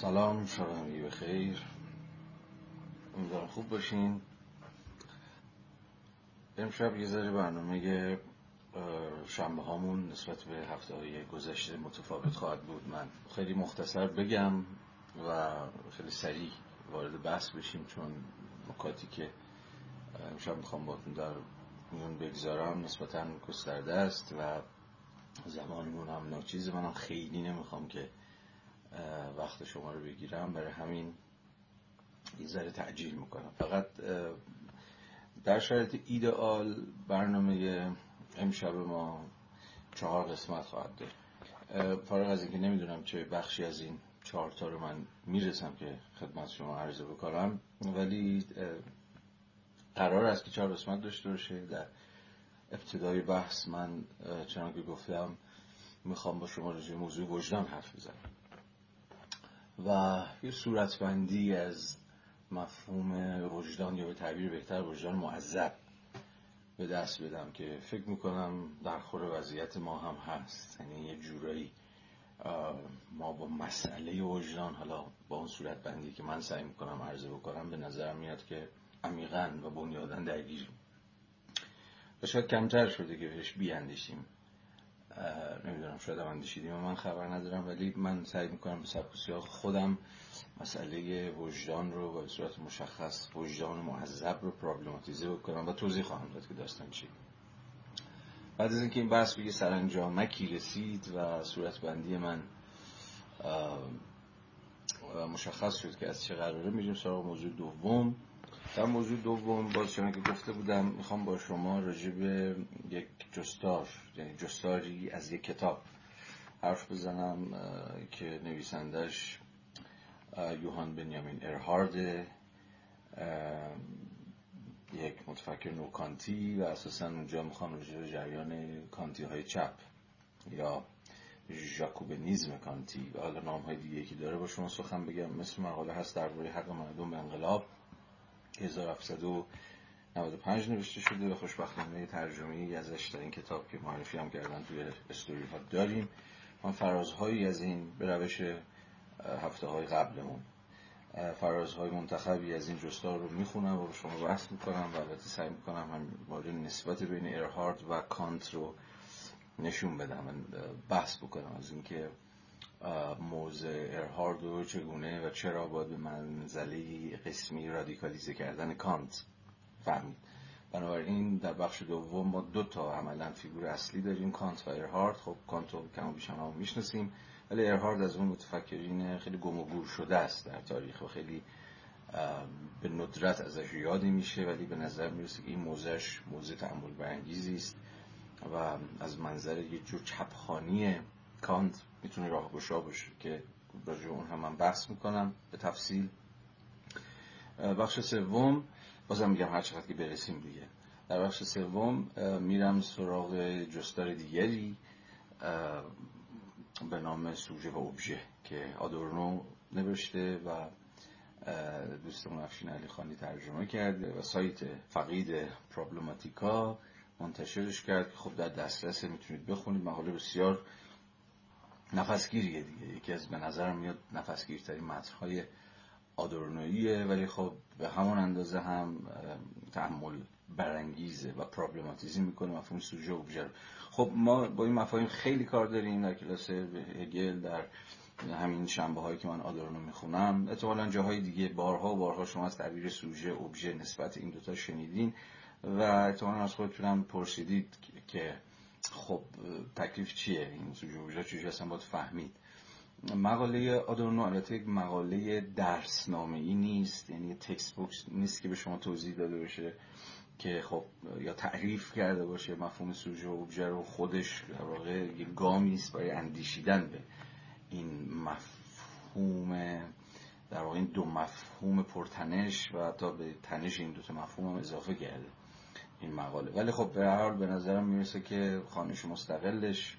سلام شب همگی بخیر امیدوارم خوب باشین. امشب یه ذره برنامه شنبه هامون نسبت به هفته های گذشته متفاوت خواهد بود. من خیلی مختصر بگم و خیلی سریع وارد بحث بشیم چون نکاتی که امشب می‌خوام باتون در میون بگذارم نسبتا گسترده است و زمانمون هم ناچیز. منم خیلی نمی‌خوام که وقت شما رو بگیرم. برای همین یه ذره تعجیل می‌کنم. فقط در شرایط ایدئال برنامه امشب ما چهار قسمت خواهد داشت. فارغ از اینکه نمی‌دونم چه بخشی از این چهار تا رو من می‌رسم که خدمت شما عرضه بکنم ولی قرار است که چهار قسمت داشته باشه. در ابتدای بحث من چنان که گفتم می‌خوام با شما راجع موضوع وجدان حرف بزنم. و یه صورتبندی از مفهوم وجدان یا به تعبیر بهتر وجدان معذب به دست بدم که فکر می‌کنم در خور وضعیت ما هم هست. یعنی یه جورایی ما با مسئله وجدان حالا با اون صورت بندی که من سعی می‌کنم عرضه بکنم به نظرم میاد که عمیقا و بنیادن درگیریم. و شاید کمتر شده که بهش بیاندیشیم. نمی‌دونم شاید اندیشیدیم من خبر ندارم ولی من سعی می‌کنم به سبک خودم مسئله وجدان رو و به صورت مشخص وجدان معذب رو پرابلماتیزه بکنم و توضیح خواهم داد که داستان چی. بعد از اینکه این بحث به یه سرانجامکی رسید و صورت بندی من مشخص شد که از چه قراره میریم سراغ موضوع دوم. در موضوع دوم باز چون که گفته بودم می‌خوام با شما راجع به یک جستار یعنی جستاری از یک کتاب حرف بزنم که نویسندش یوهان بنیامین ارهارد یک متفکر نوکانتی و اساسا اونجا می‌خوام راجع به جریان کانتی های چپ یا ژاکوبنیزم کانتی و حالا نام های دیگه که داره با شما سخن بگم. مثل مقاله هست درباره حق مردم انقلاب. 1795 نوشته شده و خوشبختانه ترجمه ازش در این کتاب که معرفی هم کردن توی استوری ها داریم. من فرازهایی از این به روش هفته های قبلمون. فرازهای منتخبی از این جستار رو می‌خونم و شما بحث می‌کنم و البته سعی می‌کنم هم مورد نسبت بین ارهارد و کانت رو نشون بدم بحث بکنم از اینکه موضع ارهارد و چگونه و چرا باید به منزله قسمی رادیکالیزه کردن کانت فهمید. بنابراین در بخش دوم ما دو تا عملا فیگور اصلی داریم کانت و ارهارد. خب کانت رو کم بیش هم می‌شناسیم ولی ارهارد از اون متفکرین خیلی گم و گور شده است در تاریخ و خیلی به ندرت ازش یادی میشه ولی به نظر می‌رسه که این موضعش موضع تأمل برانگیزی است و از منظر یه جور چپخانی کانت می‌تونه راه گشا باشه که راجع اون هم من بحث می‌کنم به تفصیل. بخش سوم بازم میگم هر چقدر که برسیم دیگه. در بخش سوم میرم سراغ جستار دیگری به نام سوژه و ابژه که آدورنو نوشته و دوستمون افشین علی خانی ترجمه کرده و سایت فقید پرابلماتیکا منتشرش کرد. خب در دسترس می‌تونید بخونید. مقاله بسیار نفسگیریه دیگه. یکی از به نظرم میاد نفسگیرترین متنهای آدورنویه ولی خب به همون اندازه هم تحمل برانگیزه و پرابلماتیزی می‌کنه. مفهوم سوژه و خب ما با این مفاهیم خیلی کار داریم در کلاس هگل در همین شنبه هایی که من آدورنو می‌خونم. احتمالا جاهای دیگه بارها و بارها شما از تعبیر سوژه اوبژه نسبت این دوتا شنیدین و احتمالا از خودتونم پرسیدید که خب تکلیف چیه این اوبژه چیزی اصلا باید فهمید؟ مقاله آدورنو البته یک مقاله درسنامه ای نیست یعنی تکست بوکس نیست که به شما توضیح داده باشه که خب یا تعریف کرده باشه مفهوم سوژه و اوبژه رو خودش در واقع یه گامی است برای اندیشیدن به این مفهوم در واقع این دو مفهوم پرتنش و حتی به تنش این دو تا مفهوم هم اضافه کرده. این مقاله. ولی خب به حال به نظرم می‌رسه که خانش مستقلش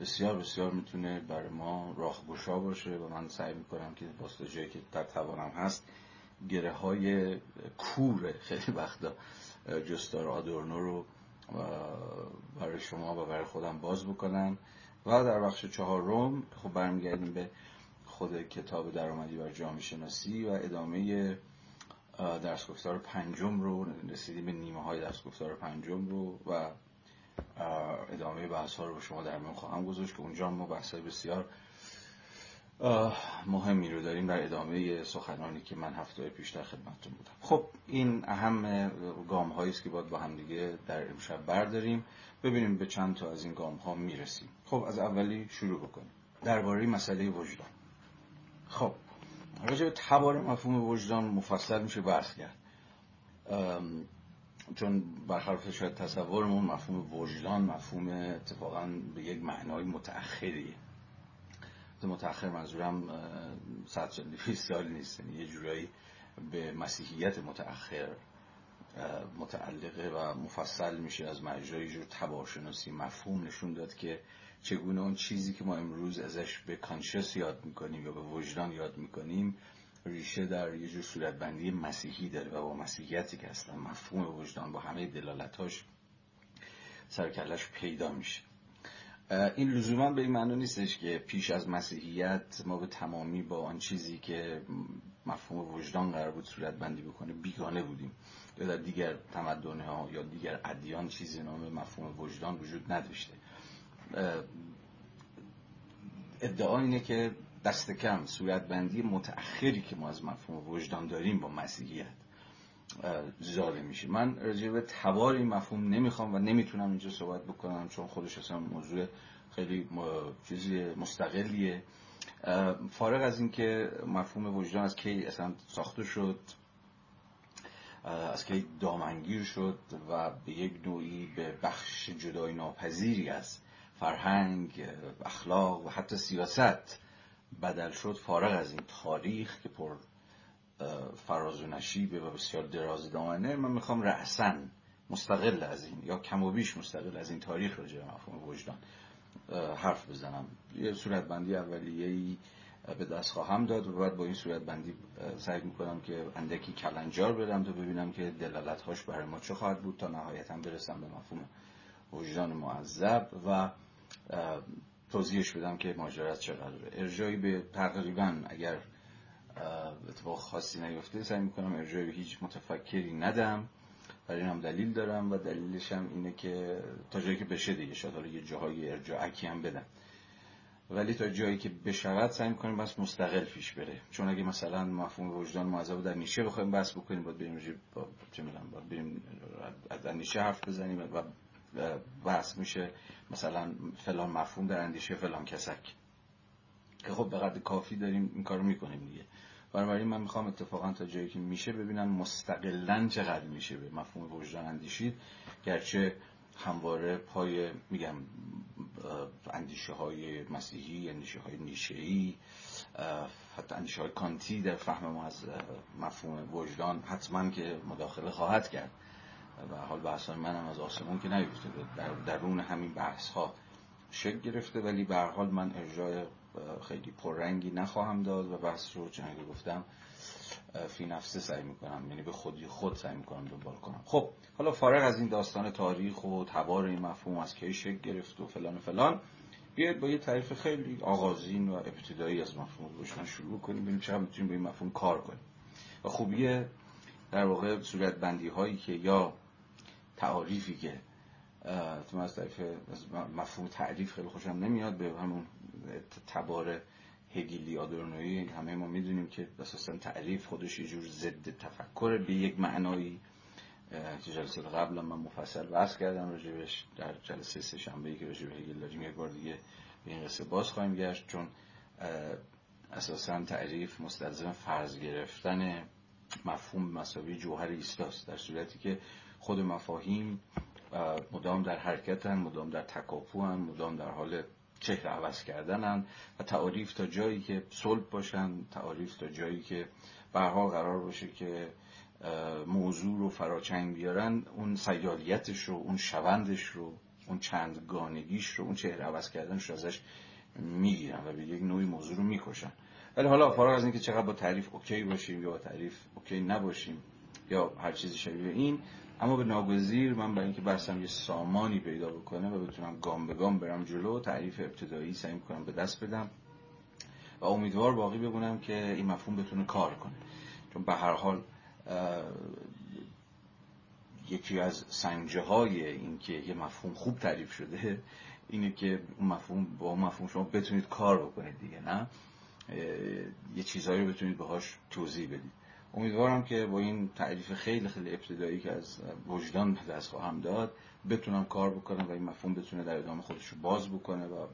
بسیار بسیار می‌تونه برای ما راه گشا باشه و من سعی می‌کنم که با جایی که در توانم هست گره های کور خیلی وقتا جستار آدورنو رو برای شما و برای خودم باز بکنم. و در بخش چهارم خب برمیگردیم به خود کتاب درآمدی بر جامعه شناسی و ادامه درس گفتار پنجم رو رسیدیم به نیمه های درس گفتار پنجم رو و ادامه بحث ها رو به شما در میان خواهم گذاشت که اونجا ما بحث های بسیار مهمی رو داریم در ادامه سخنانی که من هفته پیش در خدمتتون بودم. خب این اهم گام هایی است که باید با هم دیگه در امشب برداریم. ببینیم به چند تا از این گام ها می‌رسیم. خب از اولی شروع بکنیم. درباره مسئله وجدان. خب راجع به تبار مفهوم وجدان مفصل میشه بحث کرد. چون برخلاف شاید تصورمون مفهوم وجدان مفهوم اتفاقا به یک معنای متأخریه. متأخر منظورم صد سال سال نیست. یعنی یه جورایی به مسیحیت متأخر متعلقه و مفصل میشه از مجرای جور تبارشناسی مفهوم نشون داد که چگونه اون چیزی که ما امروز ازش به کانشس یاد می‌کنیم یا به وجدان یاد می‌کنیم ریشه در یه جور صورتبندی مسیحی داره و با مسیحیتی که اصلا مفهوم وجدان با همه دلالتاش سرکلش پیدا میشه. این لزوما به این معنی نیستش که پیش از مسیحیت ما به تمامی با آن چیزی که مفهوم وجدان قرار بود صورت بندی بکنه بیگانه بودیم. یا در دیگر تمدن ها یا دیگر ادیان چیزی نام مفهوم وجدان وجود نداشته. ادعا اینه که دست کم صورت بندی متأخری که ما از مفهوم وجدان داریم با مسیحیت زاده میشه. من راجع به تبار این مفهوم نمی‌خوام و نمی‌تونم اینجا صحبت بکنم چون خودش اصلا موضوع خیلی چیزی مستقلیه. فارغ از اینکه مفهوم وجدان از کی اصلا ساخته شد از کی دامنگیر شد و به یک نوعی به بخش جدای ناپذیری از فرهنگ اخلاق و حتی سیاست بدل شد فارغ از این تاریخ که پر فراز و نشیبه و بسیار دراز دامنه من می‌خوام رأسن مستقل از این یا کم و بیش مستقل از این تاریخ راجع به مفهوم وجدان حرف بزنم. یه صورت بندی اولیه‌ای به دست خواهم داد و بعد با این صورت بندی سعی می‌کنم که اندکی کلنجار برم تا ببینم که دلالت هاش برای ما چه خواهد بود تا نهایتا برسم به مفهوم وجدان معذب و توضیحش بدم که ماجرا چه قراره ارجایی به تقریبا اگر اتفاق خاصی نیفته سعی می‌کنم ارجای به هیچ متفکری ندم. برای این هم دلیل دارم و دلیلش هم اینه که تا جایی که بشه دیگه شاید حالا یه جاهای ارجاعکی هم بدم. ولی تا جایی که بشود سعی می‌کنیم بس مستقل پیش بره. چون اگه مثلا مفهوم وجدان معذب در نیشه بخوایم بحث بکنیم باید بریم با چه باید بریم از اندیشه حرف بزنیم و بحث میشه مثلا فلان مفهوم در اندیشه فلان کسک. که خب به قدر کافی داریم این کارو می‌کنیم دیگه. بنابراین من می‌خوام اتفاقا تا جایی که میشه ببینم مستقلا چقدر میشه به مفهوم وجدان اندیشید. گرچه همواره پای میگم اندیشه های مسیحی اندیشه های نیشه حتی اندیشه های کانتی در فهم ما از مفهوم وجدان حتما که مداخله خواهد کرد. و حال بحث منم از آسمون که نیفتاده. در درون همین بحث ها شکل گرفته ولی به حال من ارجای خیلی پررنگی نخواهم داد و بحث رو چنانکه گفتم فی نفسه سعی می‌کنم یعنی به خودی خود سعی می‌کنم دنبال کنم. خب حالا فارغ از این داستان تاریخ و تبار این مفهوم از کی شکل گرفت و فلان و فلان بیاید با یه تعریف خیلی آغازین و ابتدایی از مفهوم روشن شروع کنیم ببینیم چقدر می‌تونیم با این مفهوم کار کنیم. و خوبیه در واقع صورت بندی هایی که یا تعاریفی که تو از مفهوم تعریف خیلی خوشم نمیاد به همون تبار هگیلی آدورنویی همه ما می‌دونیم که اساسا تعریف خودش یه جور ضد تفکر به یک معنایی. که جلسه قبل من مفصل بحث کردم راجبش در جلسه سه شنبه که راجب هگل داریم یک بار دیگه به این قصه باز خواهیم گشت چون اساسا تعریف مستلزم فرض گرفتن مفهوم مساوی جوهر ایستاست در صورتی که خود مفاهیم مدام در حرکتن مدام در تکاپوان مدام در حال چهره عوض کردنن و تعاریف تا جایی که صلب باشن تعاریف تا جایی که برها قرار باشه که موضوع رو فراچنگ بیارن اون سیالیتش رو اون شوندش رو اون چندگانگیش رو اون چهره عوض کردنش رو ازش می‌گیرن و به یک نوعی موضوع رو می‌کشن. ولی حالا فارغ از اینکه چقدر با تعریف okay باشیم یا با تعریف okay نباشیم یا هر چیزی شبیه این اما به ناگزیر من برای اینکه بحثم یه سامانی پیدا بکنه و بتونم گام به گام برم جلو تعریف ابتدایی سعی می‌کنم به دست بدم و امیدوار باقی بمونم که این مفهوم بتونه کار کنه. چون به هر حال یکی از سنجه های این که یه مفهوم خوب تعریف شده اینه که اون مفهوم با اون مفهوم شما بتونید کار بکنید دیگه نه؟ یه چیزهایی رو بتونید باهاش توضیح بدید. امیدوارم که با این تعریف خیلی خیلی ابتدایی که از وجدان به دست خواهم داد بتونم کار بکنم و این مفهوم بتونه در ادامه خودش رو باز بکنه و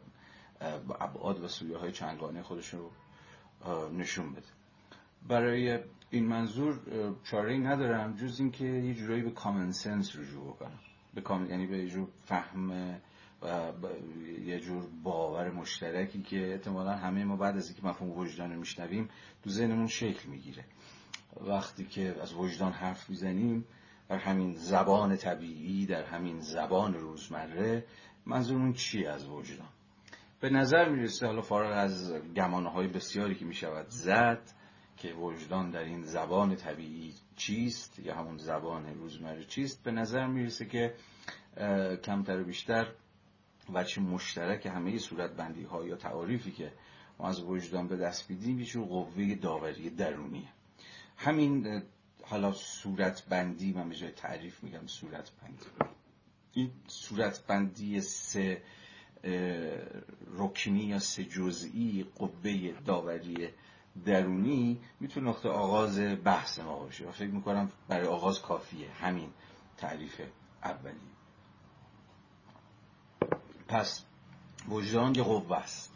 ابعاد و سویه های چنگانه خودش رو نشون بده. برای این منظور چاره ای ندارم جز اینکه یه جورایی به کامن سنس رجوع بکنم. به کامن یعنی به یه جور فهم و یه جور باور مشترکی که احتمالا همه ما بعد از اینکه مفهوم وجدان رو میشنویم تو ذهنمون شکل می‌گیره. وقتی که از وجدان حرف می‌زنیم در همین زبان طبیعی در همین زبان روزمره منظورمون چی از وجدان؟ به نظر می‌رسه حالا فارغ از گمانه بسیاری که می‌شود زد که وجدان در این زبان طبیعی چیست یا همون زبان روزمره چیست به نظر می‌رسه که کمتر و بیشتر وچه مشترک همه صورت بندی ها یا تعاریفی که ما از وجدان به دست بیدیم یه قوه داوری درونیه. همین حالا صورت بندی من به تعریف میگم صورت بندی این صورت بندی سه رکنی یا سه جزئی قوه داوری درونی می‌تونه نقطه آغاز بحث ما باشه. و فکر می‌کنم برای آغاز کافیه. همین تعریف اولی. پس وجدان یه قوه است.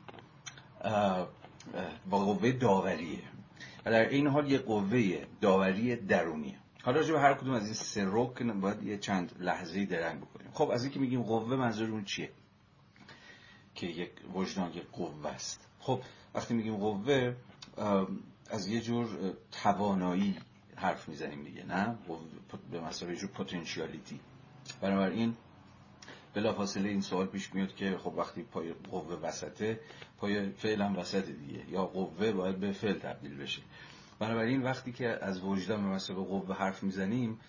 با قوه داوریه. و در این حال یه قوه داوری درونیه. حالا راجع هر کدوم از این سه رکن باید یه چند لحظه درنگ بکنیم. خب از اینکه میگیم قوه منظورمون چیه؟ که یک وجدان یک قوه است. خب وقتی میگیم قوه از یه جور توانایی حرف می‌زنیم دیگه نه؟ به مسابقه جور پتانسیالیتی بنابراین بلافاصله این سوال پیش میاد که خب وقتی پای قوه وسطه پای هم وسط دیگه. یا قوه باید به فعل تبدیل بشه. بنابراین وقتی که از وجدان به مسابقه قوه حرف می‌زنیم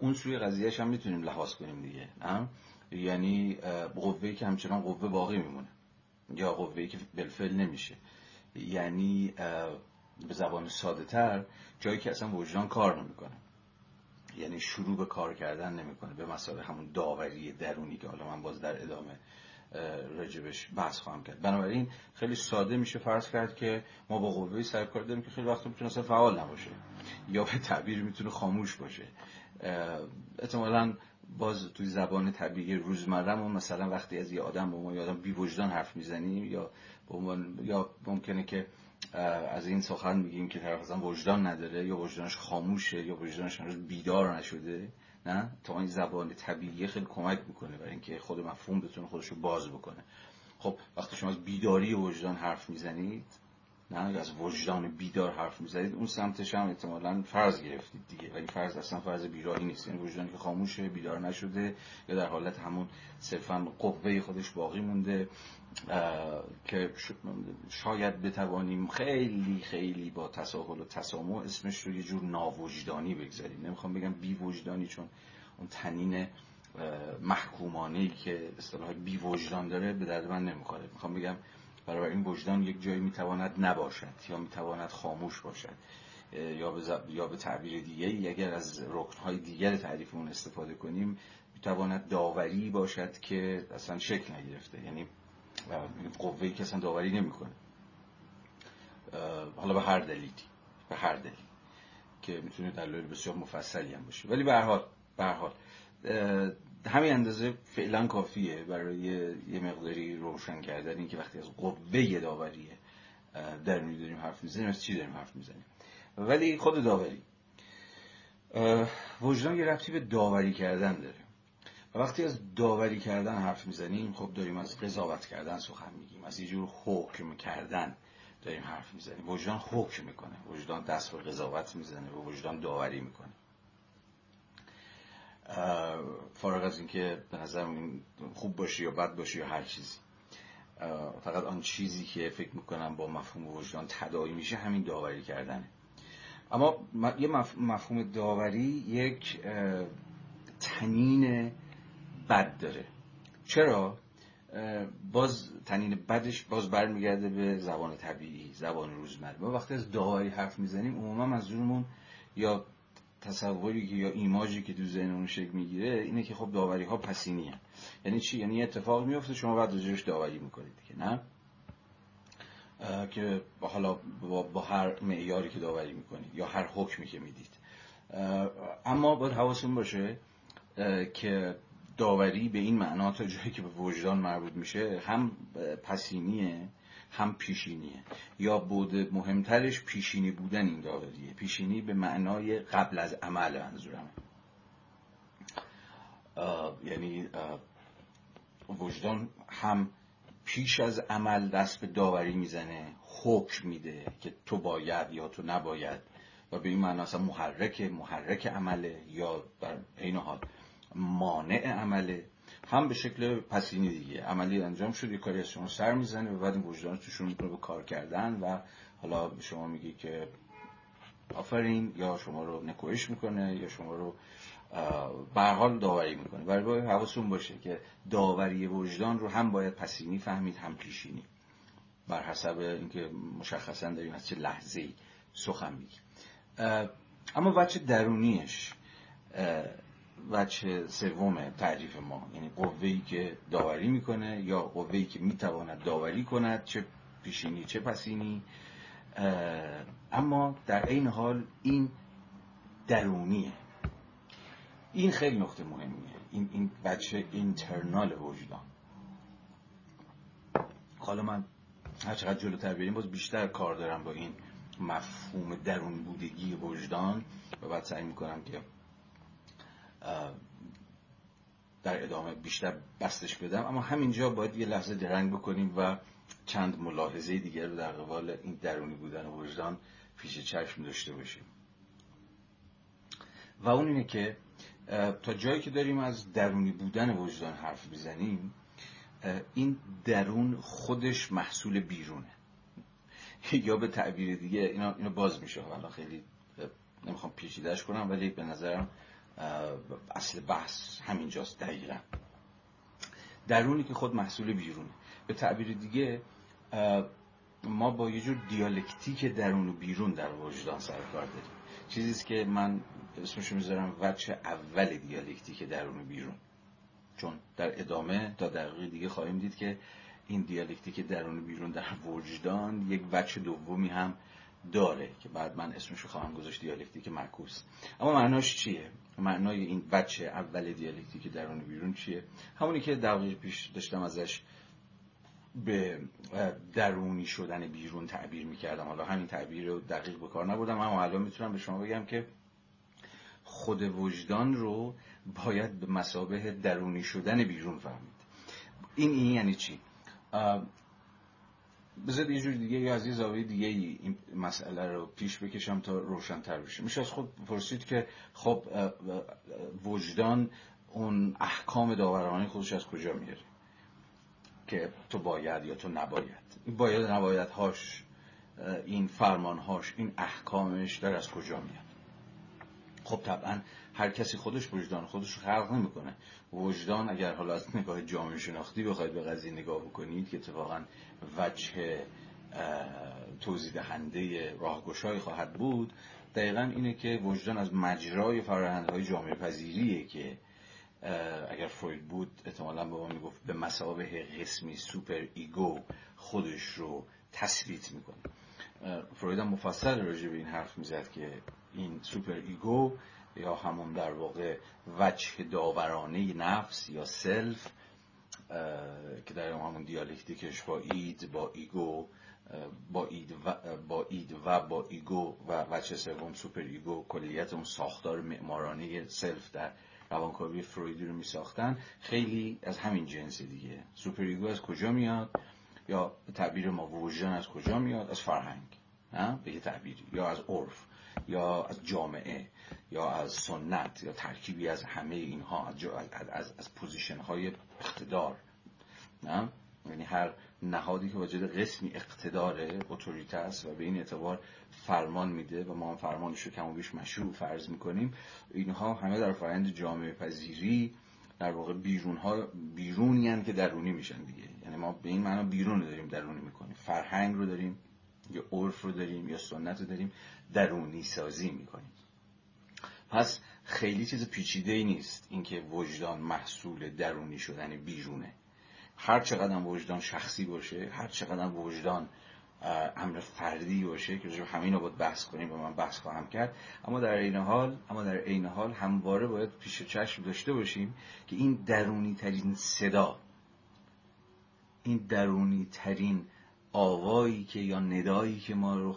اون سوی قضیهش هم می‌تونیم لحاظ کنیم دیگه نه؟ یعنی قوه که همچنان قوه باقی میمونه. یا قوه که بالفعل نمیشه. یعنی به زبان ساده تر جایی که اصلا وجدان کار نمی‌کنه. یعنی شروع به کار کردن نمی‌کنه. به مسابقه همون داوری درونی که حالا من باز در ادامه رجبش بحث خواهم کرد. بنابراین خیلی ساده میشه فرض کرد که ما با قوه سرکار داریم که خیلی وقت می‌تونه اصلا فعال نباشه یا به تعبیر می‌تونه خاموش باشه. احتمالا باز توی زبان طبیعی روزمرهمون مثلا وقتی از یه آدم با ما یه آدم بی وجدان حرف می‌زنیم یا یا ممکنه که از این سخن میگیم که طرف اصلا وجدان نداره یا وجدانش خاموشه یا وجدانش بیدار نشده نه؟ تا این زبان طبیعی خیلی کمک می‌کنه برای اینکه خود مفهوم بتونه خودش رو باز بکنه. خب وقتی شما از بیداری وجدان حرف می‌زنید نه از وجدان بیدار حرف می‌زنید اون سمتش هم احتمالا فرض گرفتید دیگه. و این فرض اصلا فرض بیراهی نیست. یعنی وجدانی که خاموشه بیدار نشده یا در حالت همون صرفا قوه خودش باقی مونده که شاید بتوانیم خیلی خیلی با تساهل و تسامح اسمش رو یه جور ناوجدانی بگذاریم. نمی‌خوام بگم بی وجدانی چون اون تنین محکومانه ای که اصطلاح بی وجدان داره به درد من نمی‌خوره. می‌خوام بگم برای این وجدان یک جایی می‌تواند نباشد یا می‌تواند خاموش باشد یا به, یا به تعبیر دیگه اگر از رکنهای دیگر تعریفمون استفاده کنیم می‌تواند داوری باشد که اصلا شکل نگرفته. یعنی قوهی که اصلا داوری نمی‌کنه. حالا به هر دلیلی به هر دلیل که می‌تونه دلایل بسیار مفصلی هم باشه. ولی به هر حال به هر حال همین اندازه فعلا کافیه برای یه مقداری روشن کردن اینکه وقتی از قوه داوری درونی داریم حرف می‌زنیم از چی داریم حرف می‌زنیم؟ ولی خود داوری. وجدان یه ربطی به داوری کردن داره. و وقتی از داوری کردن حرف می‌زنیم خب داریم از قضاوت کردن سخن میگیم از یه جور حکم کردن داریم حرف می‌زنیم. وجدان حکم می‌کنه وجدان دست به قضاوت می‌زنه و وجدان داوری می‌کنه. فارغ از اینکه به نظر خوب باشه یا بد باشه یا هر چیزی. فقط آن چیزی که فکر می‌کنم با مفهوم وجدان تدایی میشه همین داوری کردنه. اما یه مفهوم داوری یک تنین بد داره. چرا؟ باز تنین بدش باز برمیگرده به زبان طبیعی زبان روزمره. ما وقتی از داوری حرف می‌زنیم عموما منظورمون یا تصوری که یا ایماجی که تو ذهنمون شکل می‌گیره اینه که خب داوری ها پسینی هن. یعنی چی؟ یعنی اتفاق میفته شما بعد راجعش داوری می‌کنید که نه؟ که حالا با, هر معیاری که داوری می‌کنید یا هر حکمی که می‌دید. اما باید حواسون باشه که داوری به این معنا تا جایی که به وجدان مربوط میشه هم پسینیه هم پیشینیه. یا بود مهمترش پیشینی بودن این داوریه. پیشینی به معنای قبل از عمل منظورم یعنی وجدان هم پیش از عمل دست به داوری می‌زنه حکم میده که تو باید یا تو نباید. و به این معنی اصلا محرک محرک عمله یا در این حال مانع عمله. هم به شکل پسینی دیگه. عملی انجام شد یه کاری از شما سر می‌زنه و بعد وجدان تو شروع می‌کنه به کار کردن و حالا به شما میگه که آفرین یا شما رو نکوهش می‌کنه یا شما رو به حال داوری می‌کنه. برای باید حواستون باشه که داوری وجدان رو هم باید پسینی فهمید هم پیشینی. بر حسب اینکه مشخصا داریم از چه لحظه ای سخن میگیم. اما بچه درونیش وجه سوم تعریف ما. یعنی قوهی که داوری می‌کنه یا قوهی که می‌تواند داوری کند چه پیشینی چه پسینی. اما در این حال این درونیه. این خیلی نقطه مهمیه. این این بچه اینترنال وجدان. حالا من هر چقدر جلوتر بریم باز بیشتر کار دارم با این مفهوم درون بودگی وجدان و بعد سعی می‌کنم که در ادامه بیشتر بستش بدم. اما همینجا باید یه لحظه درنگ بکنیم و چند ملاحظه دیگر رو در قبال این درونی بودن وجدان پیش چشم داشته باشیم. و اون اینه که تا جایی که داریم از درونی بودن وجدان حرف بزنیم این درون خودش محصول بیرونه. یا به تعبیر دیگه اینا, اینا باز میشه. حالا خیلی نمی‌خوام پیچیدهش کنم ولی به نظرم اصل بحث همینجاست دقیقا. درونی که خود محصول بیرونه. به تعبیر دیگه ما با یه جور دیالکتیک درون و بیرون در وجدان سروکار داریم. چیزیست که من اسمشو می‌ذارم وجه اول دیالکتیک درون و بیرون. چون در ادامه تا دقیقه دیگه خواهیم دید که این دیالکتیک درون و بیرون در وجدان یک وجه دومی هم داره که بعد من اسمشو خواهم گذاشت دیالکتیک معکوس. اما معناش چیه؟ معنای این وجه اول دیالکتیک درون بیرون چیه؟ همونی که دقیق پیش داشتم ازش به درونی شدن بیرون تعبیر می‌کردم. حالا همین تعبیر رو دقیق به کار نبودم اما الان می‌تونم به شما بگم که خود وجدان رو باید به مسابه درونی شدن بیرون فهمید. این این یعنی چی؟ بذار یه جور دیگه از یه زاویه دیگه ای این مسئله رو پیش بکشم تا روشنتر بشه. میشه از خود پرسید که خب وجدان اون احکام داورانه خودش از کجا میاره که تو باید یا تو نباید. این باید نباید هاش این فرمان هاش این احکامش در از کجا میاد؟ خب طبعا هر کسی خودش وجدان خودش رو خلق نمی‌کنه. وجدان اگر حالا از نگاه جامعه شناختی بخواید به قضیه نگاه بکنید که اتفاقا وجه توضیح دهنده راهگشایی خواهد بود دقیقا اینه که وجدان از مجرای فرآیندهای جامعه پذیریه که اگر فروید بود احتمالا به ما می‌گفت به مثابه قسمی super ego خودش رو تثبیت می‌کنه. فروید هم مفصل راجع به این حرف می‌زد که این super ego یا همون در واقع وجه داورانه نفس یا self که در همون دیالکتیکش با id با ego با id و با, id و با ego و وجه سوم super ego کلیت اون ساختار معمارانه self در روانکاوی فرویدی رو می ساختن خیلی از همین جنس دیگه. super ego از کجا میاد؟ یا به تعبیر ما وجدان از کجا میاد؟ از فرهنگ. به یه تعبیری یا از عرف یا از جامعه یا از سنت یا ترکیبی از همه اینها از, از, از position های اقتدار. نه؟ یعنی هر نهادی که واجد قسمی اقتدار autorité است و به این اعتبار فرمان میده و ما هم فرمانش رو کم و بیش مشروع فرض می‌کنیم اینها همه در فرآیند جامعه پذیری در واقع بیرون ها بیرونی که درونی میشن دیگه. یعنی ما به این معنا بیرون رو داریم درونی می‌کنیم. فرهنگ رو داریم یا عرف رو داریم یا سنت رو داریم درونی سازی می‌کنیم. پس خیلی چیز پیچیده ای نیست اینکه وجدان محصول درونی شدن بیرونه. هر چقدر وجدان شخصی باشه هر چقدر وجدان امر فردی باشه که همه همین رو باید بحث کنیم و من بحث خواهم کرد. اما در این حال اما در این حال همواره باید پیش چشم داشته باشیم که این درونی ترین صدا این درونی ترین آوایی که یا ندایی که ما رو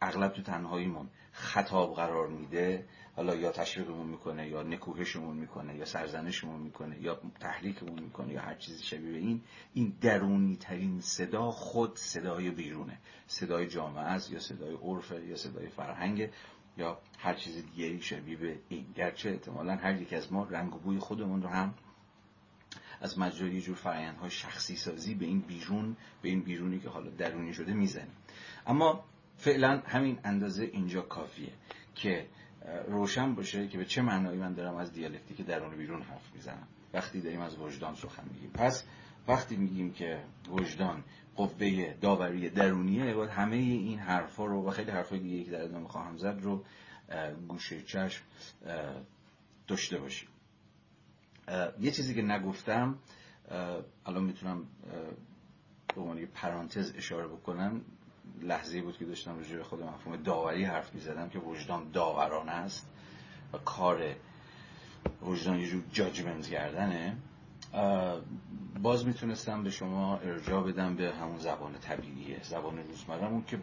اغلب تو تنهاییمون خطاب قرار میده حالا یا تشویقمون می‌کنه یا نکوهشمون می‌کنه یا سرزنشمون می‌کنه یا تحریکمون می‌کنه یا هر چیزی شبیه به این این درونی ترین صدا خود صدای بیرونه. صدای جامعه است یا صدای عرف یا صدای فرهنگ یا هر چیز دیگری شبیه به این. گرچه احتمالا هر یک از ما رنگ و بوی خودمون رو هم از مجرای یه جور فرایندهای شخصی سازی به این بیرون به این بیرونی که حالا درونی شده می‌زنیم اما فعلا همین اندازه اینجا کافیه که روشن باشه که به چه معنایی من دارم از دیالکتیک درون بیرون حرف می‌زنم. وقتی داریم از وجدان سخن میگیم. پس وقتی میگیم که وجدان قوه داوری درونیه باید همه این حرفا رو و خیلی حرفای دیگه که در ادامه خواهم زد رو گوشه چشم داشته باشیم. یه چیزی که نگفتم الان می‌تونم به عنوان پرانتز اشاره بکنم. لحظه بود که داشتم راجع به خود مفهوم داوری حرف می‌زدم که وجدان داوران است و کار وجدان یه جور جاجمنت کردنه باز می‌تونستم به شما ارجاع بدم به همون زبان طبیعیه زبان روزمرمون که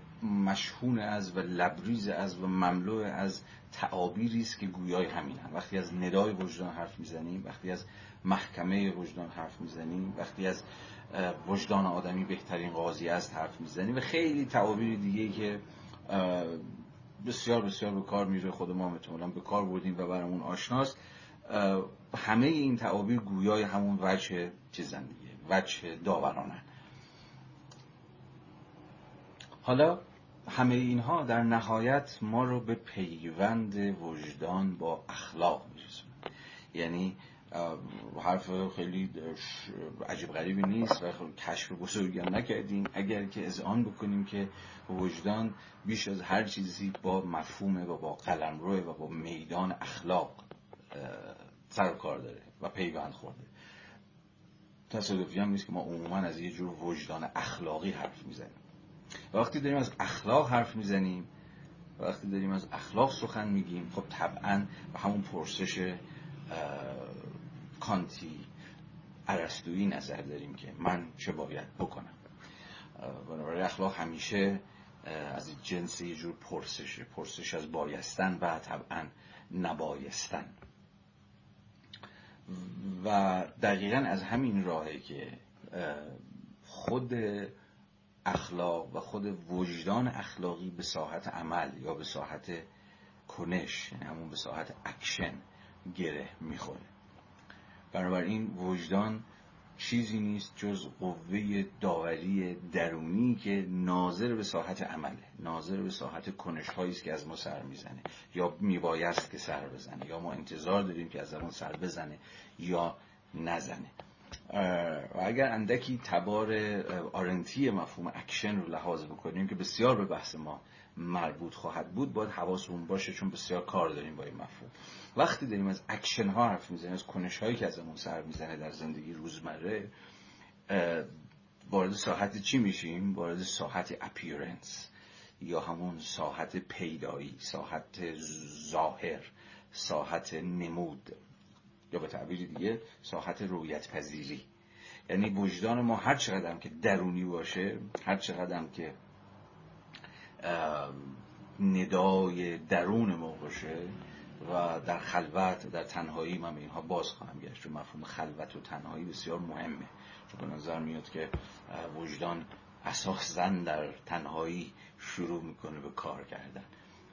مشهون از و لبریز از و مملو از تعابیری است که گویای همینن وقتی از ندای وجدان حرف می‌زنیم وقتی از محکمه وجدان حرف می‌زنیم وقتی از وجدان آدمی بهترین قاضی است حرف می‌زنیم و خیلی تعابیر دیگه که بسیار بسیار به کار میره. خود ما به کار بردیم و برامون آشناست. همه این تعابیر گویای همون وجه چیزن دیگه وجه داورانن. حالا همه اینها در نهایت ما رو به پیوند وجدان با اخلاق میرسونه. یعنی حرف خیلی عجیب غریبی نیست و کشف بزرگی هم نکردیم. اگر که اذعان بکنیم که وجدان بیش از هر چیزی با مفهومه و با قلمروه و با میدان اخلاق سر کار داره و پیوند خورده. تصادفی هم نیست که ما عموما از یه جور وجدان اخلاقی حرف می‌زنیم. وقتی داریم از اخلاق حرف می‌زنیم وقتی داریم از اخلاق سخن میگیم خب طبعا به همون پرسش کانتی عرستویی نظر داریم که من چه باید بکنم. بنابراین اخلاق همیشه از جنس یه جور پرسشه پرسش از بایستن و طبعا نبایستن. و دقیقا از همین راهه که خود اخلاق و خود وجدان اخلاقی به ساحت عمل یا به ساحت کنش یعنی همون به ساحت اکشن گره می‌خوره. بنابراین وجدان چیزی نیست جز قوه داوری درونی که ناظر به ساحت عمله ناظر به ساحت کنش هایی است که از ما سر می‌زنه. یا میبایست که سر بزنه یا ما انتظار داریم که از اون سر بزنه یا نزنه. و اگر اندکی تبار آرنتی مفهوم اکشن رو لحاظ بکنیم که بسیار به بحث ما مربوط خواهد بود باید حواسمون باشه چون بسیار کار داریم با این مفهوم. وقتی داریم از اکشن ها حرف می‌زنیم از کنش هایی که ازمون سر می‌زنه در زندگی روزمره وارد ساحت چی میشیم؟ وارد ساحت appearance یا همون ساحت پیدایی ساحت ظاهر ساحت نمود یا به تعبیر دیگه ساحت رویت پذیری یعنی وجدان ما هر چقدر که درونی باشه هر چقدر که ندای درون ما باشه و در خلوت در تنهایی من به اینها باز خواهم گشت. چون مفهوم خلوت و تنهایی بسیار مهمه. چون به نظر میاد که وجدان اساسا در تنهایی شروع می‌کنه به کار کردن.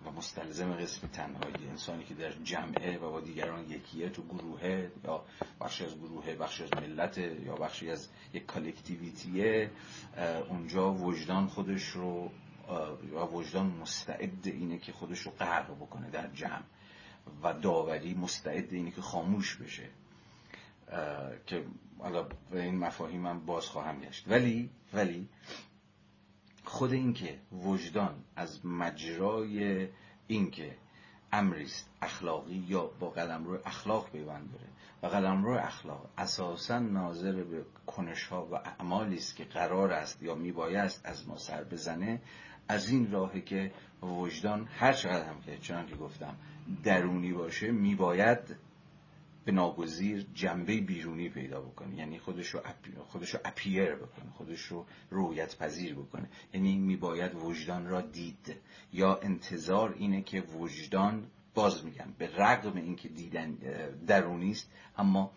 و مستلزم قسم تنهایی. انسانی که در جمعه و با دیگران یکیه تو گروهه یا بخشی از گروهه بخشی از ملت یا بخشی از یک کالکتیویتیه اونجا وجدان خودش رو و وجدان مستعد اینه که خودش رو غرق بکنه در جمع. و داوری مستعد اینه که خاموش بشه. که حالا به این مفاهیم من باز خواهم گشت. ولی ولی خود اینکه وجدان از مجرای اینکه امریست اخلاقی یا با قلم روی اخلاق پیوند داره و قلم روی اخلاق اساسا ناظر به کنش ها و اعمالی است که قرار است یا میبایست از ما سر بزنه از این راهه که وجدان هر چقدر هم که چنان که گفتم درونی باشه میباید به ناگزیر جنبه بیرونی پیدا بکنه. یعنی خودش رو, خودش رو اپیر بکنه خودش رو رویت پذیر بکنه. یعنی میباید وجدان را دید. یا انتظار اینه که وجدان باز میگم به رغم اینکه دیدن درونی است اما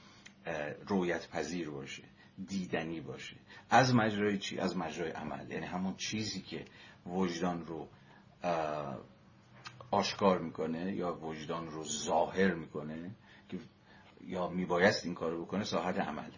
رویت پذیر باشه دیدنی باشه. از مجرای چی؟ از مجرای عمل. یعنی همون چیزی که وجدان رو آشکار می‌کنه یا وجدان رو ظاهر می‌کنه که یا میبایست این کارو بکنه ساحت عمله.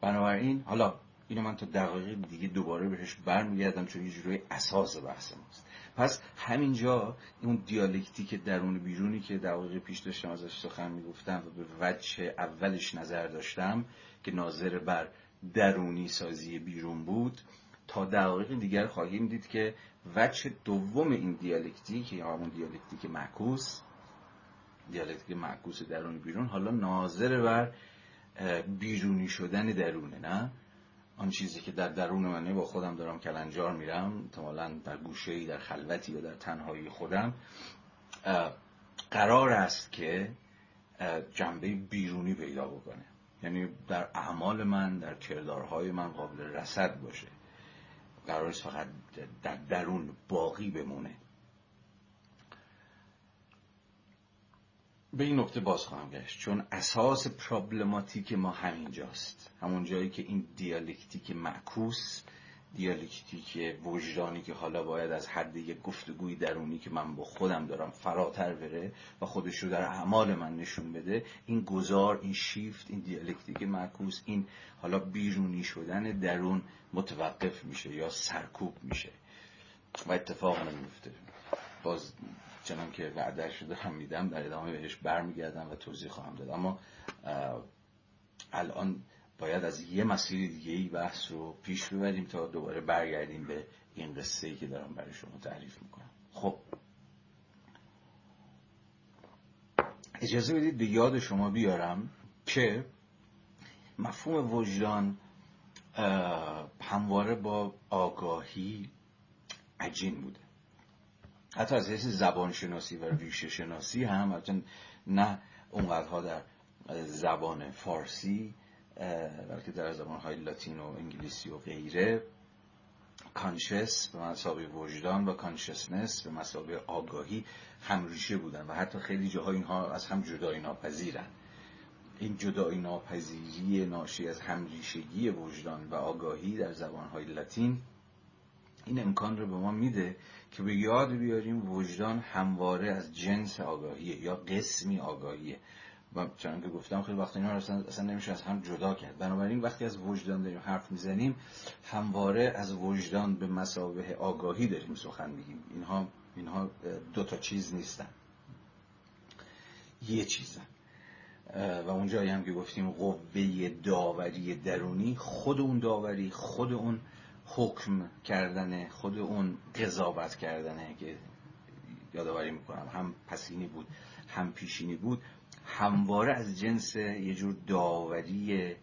بنابراین حالا اینو من تا دقایق دیگه دوباره بهش برمیگردم چون یه جوری اساس بحث ماست. پس همینجا اون دیالکتیک درون بیرونی که دقایق پیش داشتم ازش سخن می‌گفتم و به وجه اولش نظر داشتم که ناظر بر درونی سازی بیرون بود تا دقایق دیگر خواهیم دید که وجه دوم این دیالکتیک یا همون دیالکتیک معکوس دیالکتیک معکوس درون بیرون حالا ناظر بر بیرونی شدن درونه نه؟ آن چیزی که در درون منه با خودم دارم کلنجار میرم احتمالا در گوشه در خلوتی یا در تنهایی خودم. قرار است که جنبه بیرونی پیدا بکنه. یعنی در اعمال من در کردارهای من قابل رسد باشه. قرار است فقط در درون باقی بمونه. به این نکته باز خواهم گشت چون اساس پرابلماتیک ما همینجاست. همون جایی که این دیالکتیک معکوس دیالکتیک وجدانی که حالا باید از حد یک گفتگوی درونی که من با خودم دارم فراتر بره و خودش رو در اعمال من نشون بده این گذار این شیفت این دیالکتیک معکوس این حالا بیرونی شدن درون متوقف میشه یا سرکوب میشه و اتفاق نمیفته. باز چنان که وعدهش رو هم میدم در ادامه بهش برمیگردم و توضیح خواهم داد. اما الان باید از یه مسیر دیگه ای بحث رو پیش ببریم تا دوباره برگردیم به این قصه ای که دارم برای شما تعریف می‌کنم. خب. اجازه بدید به یاد شما بیارم که مفهوم وجدان همواره با آگاهی عجین بوده. حتی از حیث زبان شناسی و ریشه شناسی هم نه اونقدرها در زبان فارسی بلکه در زبان های لاتین و انگلیسی و غیره کانشس به مسابقه وجدان و کانشسنس به مسابقه آگاهی همریشه بودن و حتی خیلی جاها اینها از هم جدایی ناپذیرن. این جدایی ناپذیری ناشی از همریشگی وجدان و آگاهی در زبان های لاتین این امکان رو به ما میده که به یاد بیاریم وجدان همواره از جنس آگاهیه یا قسمی آگاهیه. و چون که گفتم خیلی وقت اینا اصلا, اصلا نمیشه از هم جدا کرد. بنابراین وقتی از وجدان داریم حرف می‌زنیم همواره از وجدان به مسابه آگاهی داریم سخن میگیم. اینها اینها دو تا چیز نیستن. یه چیزن. و اون جایی هم که گفتیم قوه داوری درونی خود اون داوری خود اون حکم کردن خود اون قضاوت کردنه که یادآوری می‌کنم. هم پسینی بود هم پیشینی بود. همواره از جنس یه جور داوری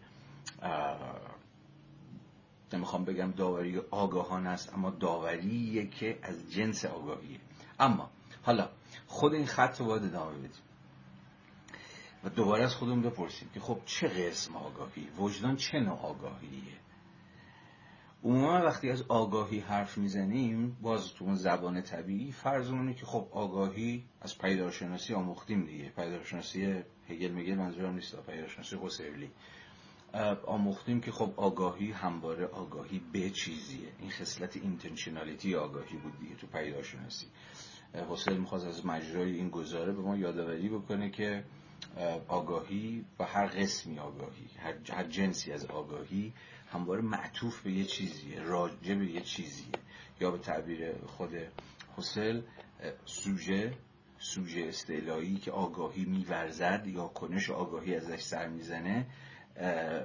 نمی‌خوام بگم داوری آگاهان است اما داوریه که از جنس آگاهیه. اما حالا خود این خط رو باید ادامه بدیم. و دوباره از خودمون بپرسیم که خب چه قسم آگاهی؟ وجدان چه نوع آگاهیه؟ عموما وقتی از آگاهی حرف می‌زنیم باز تو اون زبان طبیعی فرض که خب آگاهی از پیدارشناسی آموختیم دیگه. پیدارشناسی هگل میگل منظورم نیست پیدارشناسی حسیلی آموختیم که خب آگاهی همواره آگاهی به چیزیه. این خصلت اینتنشنالیتی آگاهی بود دیگه تو پیدارشناسی حسین می‌خواست از مجرای این گزاره به ما یادآوری بکنه که آگاهی و هر قسمی آگاهی هر جنسی از آگاهی همواره معطوف به یه چیزیه راجع به یه چیزیه. یا به تعبیر خود حسل سوژه سوژه استعلایی که آگاهی میورزد یا کنش آگاهی ازش سر می‌زنه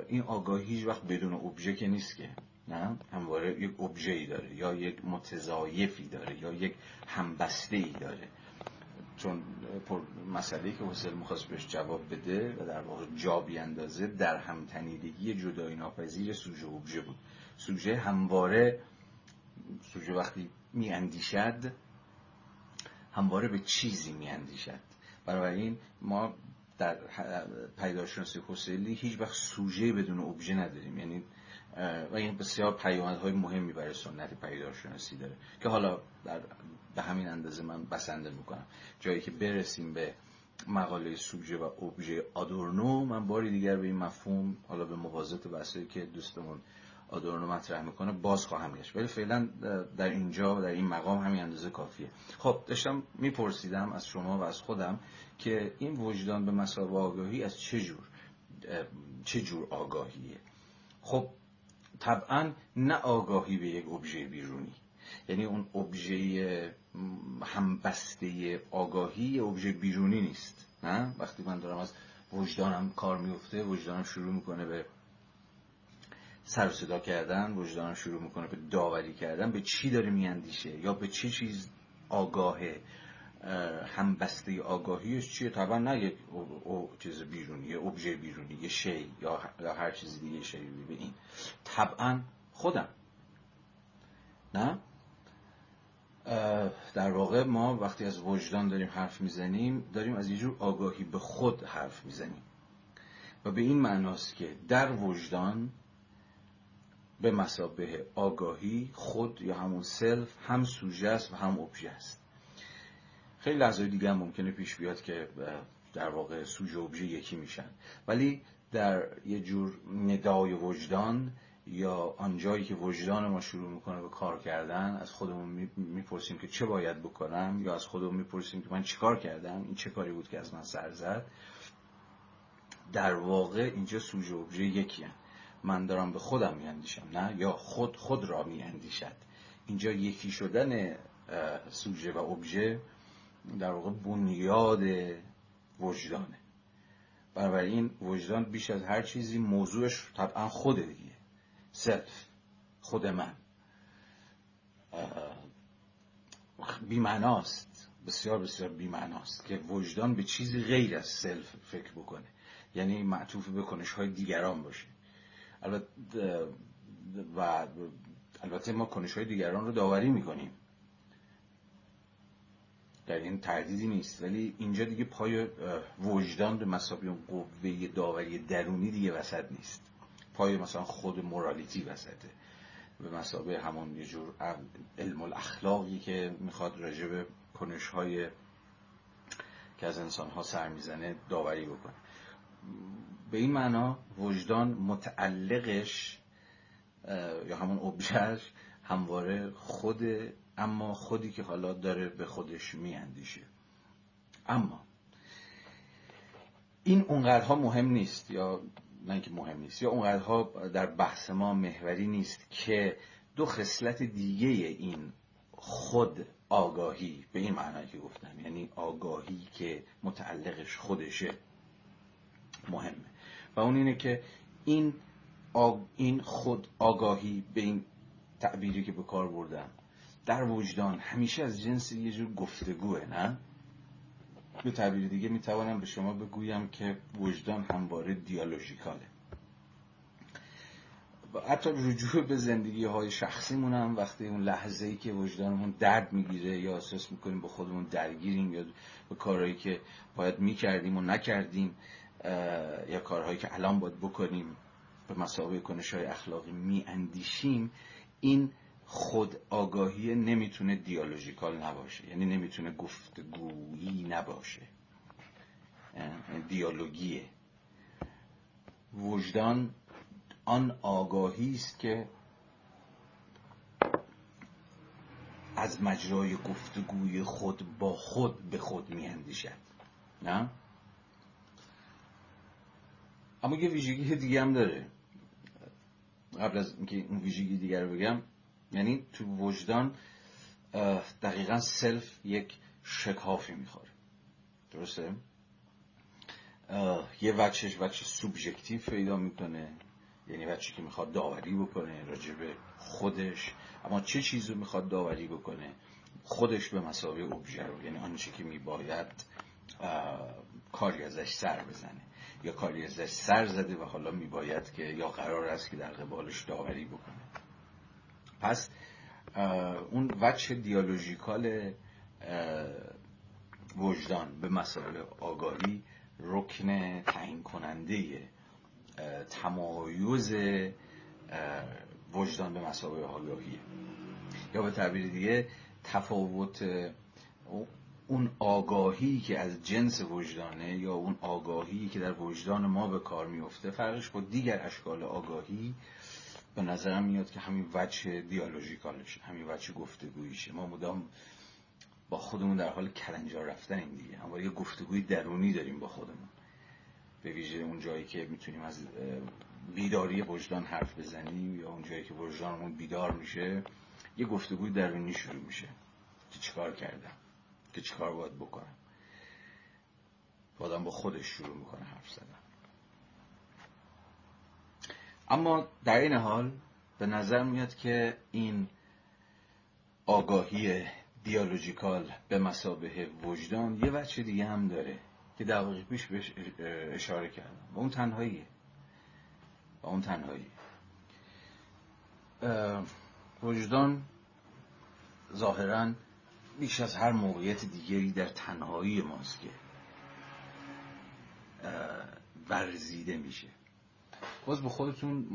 این آگاهی هیچ وقت بدون ابژه که نیست که نه؟ همواره یک ابژه ای داره یا یک متضایفی داره یا یک همبسته ای داره. چون مسئله که حسل می‌خواست بهش جواب بده و در واقع جا بیاندازه در همتنیدگی جدای ناپذیر سوژه ابژه بود. سوژه همواره سوژه وقتی میاندیشد همواره به چیزی میاندیشد. این ما در پیداشناسی حسلی هیچ وقت سوژه بدون ابژه نداریم. یعنی و این بسیار های مهمی برای سنت پیدارشناسی داره که حالا در به همین اندازه من بسنده می‌کنم. جایی که برسیم به مقاله سوژه و ابژه آدورنو من باری دیگر به این مفهوم حالا به موازات بحثی که دوستمون آدورنو مطرح می‌کنه باز خواهم گشت. ولی فعلا در اینجا و در این مقام همین اندازه کافیه. خب داشتم میپرسیدم از شما و از خودم که این وجدان به مسابقه آگاهی از چه جور چه جور آگاهیه؟ خب طبعا نه آگاهی به یک ابژه بیرونی. یعنی اون ابژه همبسته آگاهی ابژه بیرونی نیست. نه؟ وقتی من دارم از وجدانم کار میفته وجدانم شروع می‌کنه به سر صدا کردن وجدانم شروع می‌کنه به داوری کردن به چی داره میاندیشه یا به چه چیز آگاهه همبسته آگاهیش چیه؟ طبعا نه یک چیز بیرونی یه ابژه بیرونی یه شی یا هر چیز دیگه شی به این. طبعا خودم. نه؟ در واقع ما وقتی از وجدان داریم حرف می‌زنیم داریم از یه جور آگاهی به خود حرف می‌زنیم. و به این معناست که در وجدان به مسابه آگاهی خود یا همون سلف هم سوژه است و هم ابژه است. خیلی لحظه دیگه هم ممکنه پیش بیاد که در واقع سوژه ابژه یکی میشن. ولی در یه جور ندای وجدان یا آنجایی که وجدان ما شروع می‌کنه به کار کردن از خودمون می‌پرسیم که چه باید بکنم یا از خودمون می‌پرسیم که من چیکار کردم این چه کاری بود که از من سر زد. در واقع اینجا سوژه ابژه یکی‌ان. من دارم به خودم میاندیشم نه؟ یا خود خود را میاندیشد. اینجا یکی شدن سوژه و ابژه در واقع بنیاد وجدانه. بنابراین وجدان بیش از هر چیزی موضوعش طبعا خود دیگه. self خود من. بیمعناست. بسیار بسیار بیمعناست که وجدان به چیزی غیر از self فکر بکنه. یعنی معطوف به کنش های دیگران باشه. البته و البته ما کنش های دیگران رو داوری می‌کنیم. در این تردیدی نیست. ولی اینجا دیگه پای وجدان به مسابقه قوه داوری درونی دیگه وسط نیست. پای مثلا خود مورالیتی وسطه به مسابقه همون یه جور علم الاخلاقی که می‌خواد راجع به کنش های که از انسان ها سر می‌زنه داوری بکنه. به این معنا وجدان متعلقش یا همون ابژهش همواره خود اما خودی که حالا داره به خودش میاندیشه. اما این اونقدرها مهم نیست یا نه اینکه مهم نیست. یا اونقدرها در بحث ما محوری نیست که دو خصلت دیگه این خود آگاهی به این معنی که گفتم. یعنی آگاهی که متعلقش خودشه مهمه و اون اینه که این این خود آگاهی به این تعبیری که به کار بردم در وجدان همیشه از جنس یه جور گفتگوه نه؟ به تعبیر دیگه می‌توانم به شما بگویم که وجدان همواره دیالوژیکاله. حتی رجوع به زندگی های شخصی هم وقتی اون لحظه ای که وجدانمون درد می‌گیره یا احساس می‌کنیم با خودمون درگیریم یا به کارهایی که باید می‌کردیم و نکردیم یا کارهایی که الان باید بکنیم به مسابقه کنش های اخلاقی میاندیشیم این خود آگاهی نمی‌تونه دیالوژیکال نباشه. یعنی نمی‌تونه گفتگویی نباشه. یعنی دیالوگیه. وجدان آن آگاهی است که از مجرای گفتگوی خود با خود به خود میاندیشد. نه؟ اما یه ویژگی دیگه هم داره. قبل از اینکه اون ویژگی دیگر رو بگم یعنی تو وجدان دقیقا سلف یک شکافی می‌خوره. درسته؟ یه وچهش وچه سوبژکتیو پیدا می‌کنه یعنی بچه که می‌خواد داوری بکنه راجع به خودش. اما چه چیزی رو می‌خواد داوری بکنه؟ خودش به مسابقه اوبژه رو یعنی آنچه که میباید کاری ازش سر بزنه. یا کاری ازش سر زده و حالا میباید که یا قرار است که در قبالش داوری بکنه. پس اون وجه دیالوژیکال وجدان به مسائل آگاهی رکن تعیین کننده تمایز وجدان به مسابقه آگاهیه یا به تعبیر دیگه تفاوت اون آگاهی که از جنس وجدانه یا اون آگاهی که در وجدان ما به کار میفته فرقش با دیگر اشکال آگاهی به نظرم میاد که همین وجه دیالوژیکالشه همین وجه گفتگوییشه ما مدام با خودمون در حال کلنجار این دیگه. اما یه گفتگوی درونی داریم با خودمون. به ویژه اون جایی که می‌تونیم از بیداری وجدان حرف بزنیم یا اون جایی که وجدانمون بیدار میشه یه گفتگوی درونی شروع میشه. که چیکار کردم؟ که چیکار باید بکنم؟ آدم با خودش شروع می‌کنه حرف زدن. اما در این حال به نظر میاد که این آگاهی دیالوژیکال به مسابه وجدان یه بچه دیگه هم داره که دقیقی پیش اشاره کردم. و اون تنهاییه. و اون تنهایی. وجدان ظاهرا بیش از هر موقعیت دیگری در تنهایی ماست که ورزیده میشه. باز به خودتون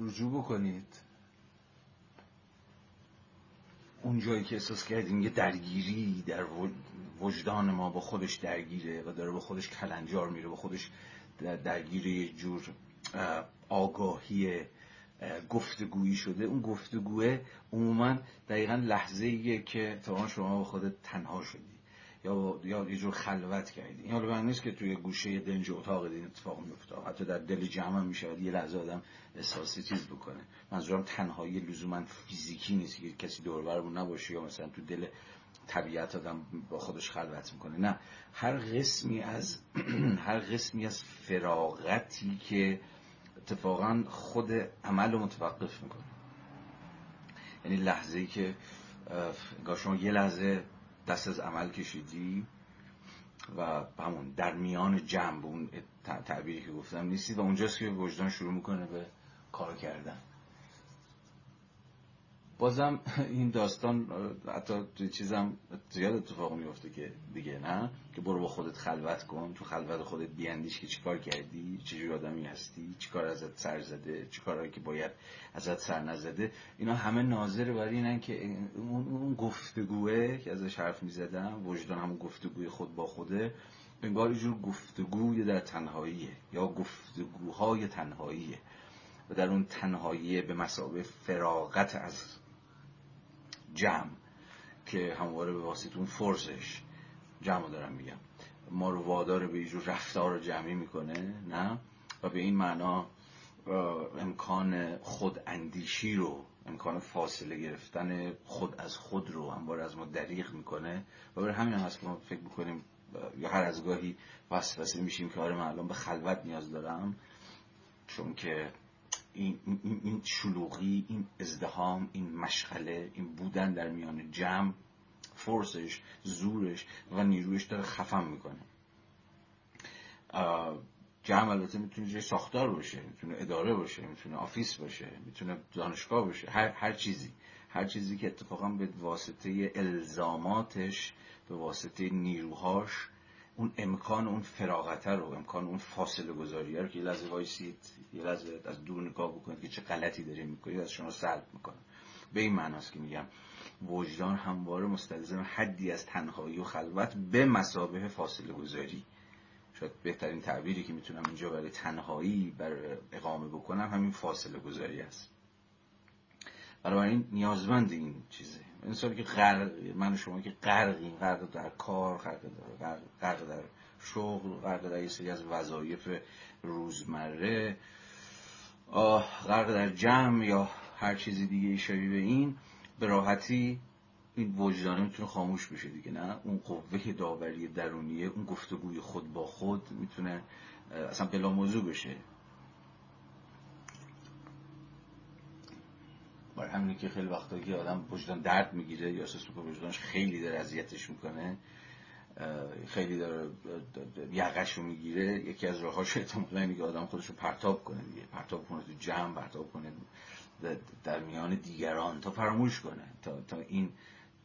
رجوع بکنید. اون جایی که احساس کردیم یه درگیری در وجدان ما با خودش درگیره و داره با خودش کلنجار میره با خودش درگیر یه جور آگاهی گفتگویی شده. اون گفتگوه عموما دقیقا لحظه ایه که تا شما با خودت تنها شدی. یا یا یه جور خلوت کردی. این حالا نیست که توی گوشه دنج اتاق این اتفاق میفته حتی در دل جمع میشه یه لحظه آدم احساسی چیز بکنه. منظورم تنهایی لزوما فیزیکی نیست که کسی دور نباشه یا مثلا تو دل طبیعت آدم با خودش خلوت می‌کنه. نه. هر قسمی از هر قسمی از فراغتی که اتفاقا خود عمل متوقف می‌کنه. یعنی لحظه ای که شما یه لحظه دست از عمل کشیدی و همون در میان جنب اون تعبیری که گفتم نیستی و اونجاست که وجدان شروع می‌کنه به کار کردن. بازم این داستان حتی توی چیزم زیاد اتفاق میفته که دیگه نه؟ که برو با خودت خلوت کن. تو خلوت خودت بیاندیش که چیکار کردی چجور آدمی هستی چیکار ازت سر زده چیکارهایی که باید ازت سر نزده. اینا همه ناظر برای اینن که اون گفتگوه که ازش حرف می‌زدم وجدان همون گفتگوی خود با خوده انگار جور گفتگوی در تنهاییه یا گفتگوهای تنهاییه و در اون تنهایی به مسابه فراغت از جمع که همواره به واسطه اون فرسش جمع دارم میگم. ما رو وادار به اینجور رفتار جمعی می‌کنه نه؟ و به این معنا امکان خود اندیشی رو امکان فاصله گرفتن خود از خود رو همواره از ما دریغ می‌کنه. و برای همین هم هست که ما فکر می‌کنیم یا هر از گاهی وسوسه میشیم که آره من الان به خلوت نیاز دارم. چون که این, این, این شلوغی این ازدهام این مشغله این بودن در میان جمع فرسش زورش و نیرویش داره خفم می‌کنه. جمع البته می‌تونه جای ساختار باشه می‌تونه اداره باشه می‌تونه office باشه می‌تونه دانشگاه باشه هر, هر چیزی. هر چیزی که اتفاقا به واسطه الزاماتش به واسطه نیروهاش اون امکان اون فراغته رو امکان اون فاصله گذاری رو که یه لحظه وایسید یه لحظه از دور نگاه بکنید که چه غلطی دارید می‌کنید از شما سلب می‌کنه به این معناست که میگم وجدان همواره مستلزم حدی از تنهایی و خلوت به مثابه فاصله گذاری. شاید بهترین تعبیری که می‌تونم اینجا برای تنهایی بر اقامه بکنم همین فاصله گذاری است. این نیازمند این چیزه. انسانی که غرق من و شما که غرقیم غرق در کار غرق در غرق در شغل غرق در یه سری از وظایف روزمره غرق در جمع یا هر چیزی دیگه شبیه به این به راحتی این وجدانه می‌تونه خاموش بشه دیگه نه؟ اون قوه داوری درونیه اون گفتگوی خود با خود می‌تونه اصلا بلا موضوع بشه. برای همینه که خیلی وقتا که آدم وجدان درد می‌گیره یا احساس می‌کنه وجدانش خیلی داره اذیتش می‌کنه خیلی داره یقش رو می‌گیره. یکی از راهاش احتمالا اینه که آدم خودش رو پرتاب کنه دیگه پرتاب کنه تو جمع پرتاب کنه در میان دیگران تا فراموش کنه تا, تا این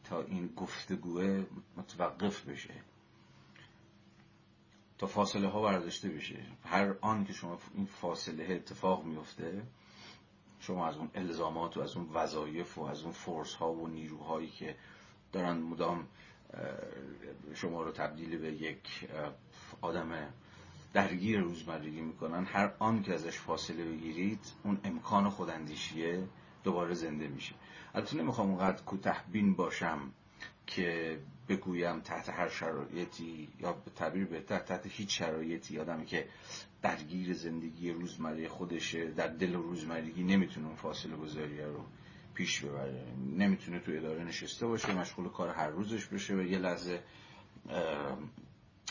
تا این گفتگوه متوقف بشه. تا فاصله ها برداشته بشه. هر آن که شما این فاصله اتفاق میفته شما از اون الزامات و از اون وظایف و از اون فورس ها و نیروهایی که دارن مدام شما رو تبدیل به یک آدم درگیر روزمرگی می‌کنن هر آن که ازش فاصله بگیرید اون امکان خوداندیشیه دوباره زنده میشه. البته نمی‌خوام اونقدر کوته بین باشم. که بگویم تحت هر شرایطی یا به تعبیر بهتر تحت هیچ شرایطی آدمی که درگیر زندگی روزمره خودشه در دل روزمرگی نمی‌تونه اون فاصله گذاریه رو پیش ببره. نمی‌تونه تو اداره نشسته باشه مشغول کار هر روزش بشه و یه لحظه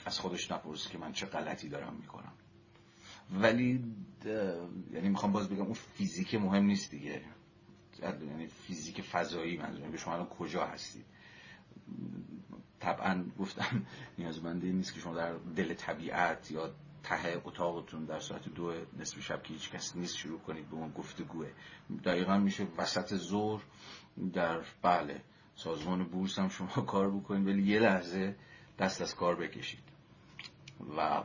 از خودش نپرسه که من چه غلطی دارم می‌کنم. ولی یعنی می‌خوام باز بگم اون فیزیک مهم نیست دیگه. یعنی فیزیک فضایی منظورم. به شما الان کجا هستید؟ طبعا گفتم نیازمنده نیست که شما در دل طبیعت یا ته اتاقتون در ساعت دو نصف شب که هیچ کس نیست شروع کنید به اون گفتگوه. دقیقا میشه وسط ظهر در بله سازمان بورس هم شما کار بکنید ولی یه لحظه دست از کار بکشید و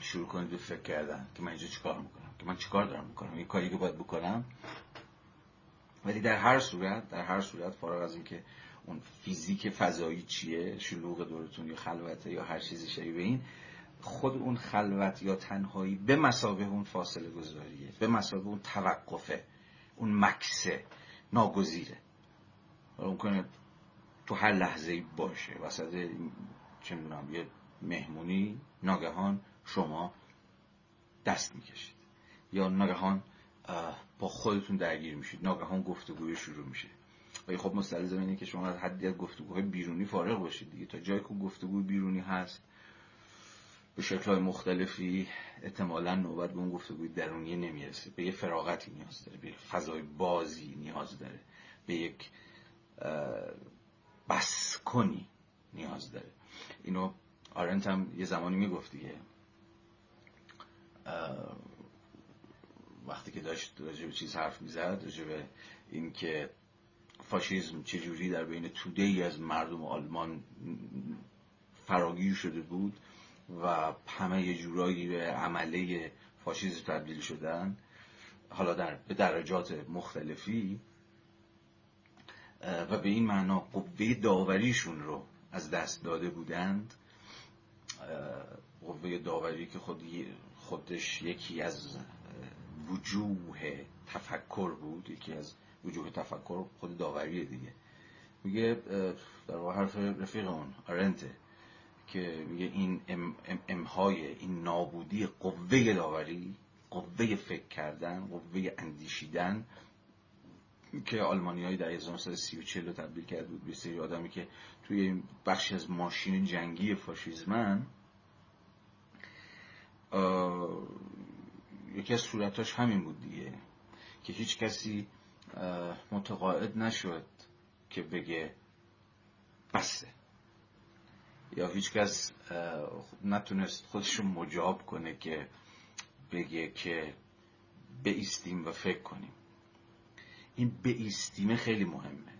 شروع کنید به فکر کردن که من اینجا چیکار می‌کنم که من چیکار دارم می‌کنم این کاری که باید بکنم. ولی در هر صورت در هر صورت فارغ از اینکه اون فیزیک فضایی چیه؟ شلوغ دورتون یا خلوته یا هر چیزی شبیه این. خود اون خلوت یا تنهایی به مسابه اون فاصله گذاریه به مسابه اون توقفه اون مکسه اون کنه تو هر لحظه باشه. وسط چه می‌دونم یه مهمونی ناگهان شما دست می‌کشید. یا ناگهان با خودتون درگیر میشید. ناگهان گفتگوی شروع میشه. ولی خب مستلزم اینه که شما از حدی از گفتگوهای بیرونی فارغ باشید دیگه. تا جایی که گفتگوی بیرونی هست به شکلهای مختلفی احتمالا نوبت به اون گفتگوی درونی نمی‌رسه. به یه فراغتی نیاز داره به فضای بازی نیاز داره به یک بسکنی نیاز داره. اینو آرنت هم یه زمانی می‌گفت دیگه. وقتی که داشت راجع به چیز حرف می‌زد راجع به اینکه فاشیزم چجوری در بین توده ای از مردم آلمان فراگیر شده بود و همه یه جورایی به عمله فاشیزم تبدیل شدن حالا در به درجات مختلفی و به این معنا قوه داوریشون رو از دست داده بودند. قوه داوری که خود خودش یکی از وجوه تفکر بود یکی از وجوه تفکر خود داوریه دیگه. میگه در واقع حرف رفیق اون آرنته که میگه این ام امهای این نابودی قوه داوری قوه فکر کردن قوه اندیشیدن که آلمانی های در 1930 رو تبدیل کرده بود به سری آدمی که توی این بخشی از ماشین جنگی فاشیزمن یکی از صورتاش همین بود دیگه که هیچ کسی متقاعد نشد که بگه بسه. یا هیچ کس نتونست خودشو مجاب کنه که بگه که بیستیم و فکر کنیم. این بیستیمه خیلی مهمه.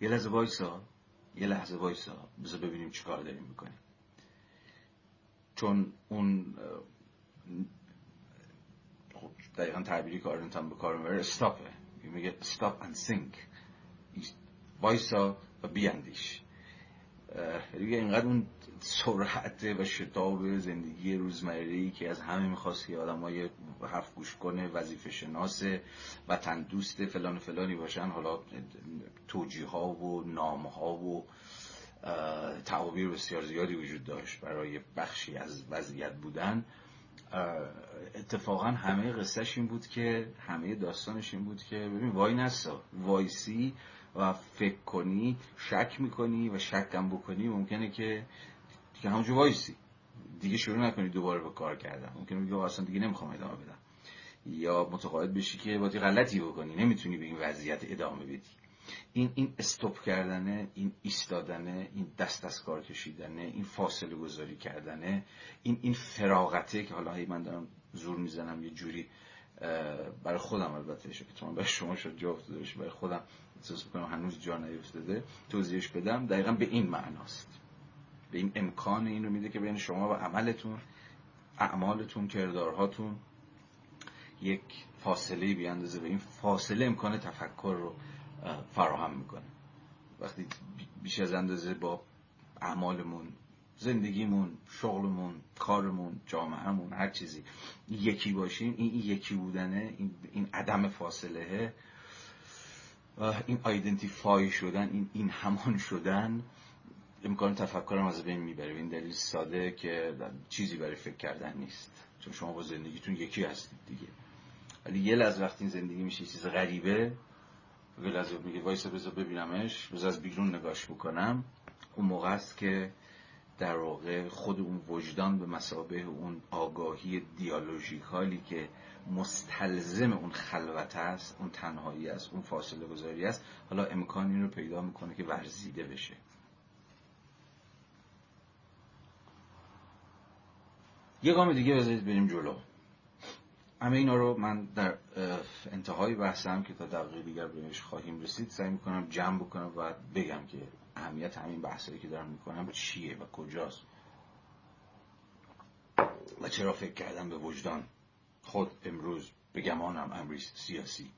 یه لحظه وایسا. یه لحظه وایسا. بذار ببینیم چیکار داریم می‌کنیم. چون اون دقیقا تعبیری که آرنت هم به کار می‌بره استاپه میگه stop and think. وایسا و بیاندیش. دیگه اینقدر اون سرعت و شتاب زندگی روزمره که از همه می‌خواست که آدم های حرف گوش کنه وظیفه شناس و تندوست فلان فلانی باشن حالا توجیه ها و نام ها و تعابیر بسیار زیادی وجود داشت برای بخشی از وضعیت بودن. اتفاقا همه قصهش این بود که همه داستانش این بود که ببین واینسا وایسی و فکر کنی شک می‌کنی و شک بکنی ممکنه که دیگه همونجا وایسی. دیگه شروع نکنی دوباره به کار کردن. ممکنه بگی اصلا دیگه نمی‌خوام ادامه بدم. یا متقاعد بشی که باید غلطی بکنی. نمی‌تونی به این وضعیت ادامه بدی. این این stop کردنه این ایستادنه این دست از کار کشیدنه این فاصله گذاری کردنه این این فراغته که حالا من دارم زور می‌زنم یه جوری برای خودم البته که تو برای شما شد جا افتاده برای خودم احساس می‌کنم هنوز جا نیفتاده توضیحش بدم دقیقا به این معناست. به این امکان این رو میده که بین شما و عملتون اعمالتون کردارهاتون یک فاصله بیاندازه. به این فاصله امکان تفکر رو فراهم می‌کنه. وقتی بیش از اندازه با اعمالمون زندگیمون شغلمون کارمون جامعهمون هر چیزی یکی باشیم این یکی بودنه این, عدم فاصله این آیدنتیفای شدن این, این همان شدن امکان تفکرم از بین می‌بره. این دلیل ساده که چیزی برای فکر کردن نیست. چون شما با زندگیتون یکی هستید دیگه. ولی یه لحظه وقتی این زندگی میشه چیز غریبه ولازم میگه وایسا بذار ببینمش بذار از بیرون نگاش بکنم. اون موقع است که در واقع خود اون وجدان به مسابه اون آگاهی دیالوژیکالی که مستلزم اون خلوت است اون تنهایی است اون فاصله گذاری است حالا امکان این رو پیدا می‌کنه که ورزیده بشه. یه گام دیگه بذارید بریم جلو. همه اینا رو من در انتهای بحثم که تا دقیقه دیگر بهش خواهیم رسید سعی می‌کنم جمع بکنم و بگم که اهمیت همین بحثایی که دارم می‌کنم چیه و کجاست. و چرا فکر کردم به وجدان خود امروز به گمانم امری سیاسی.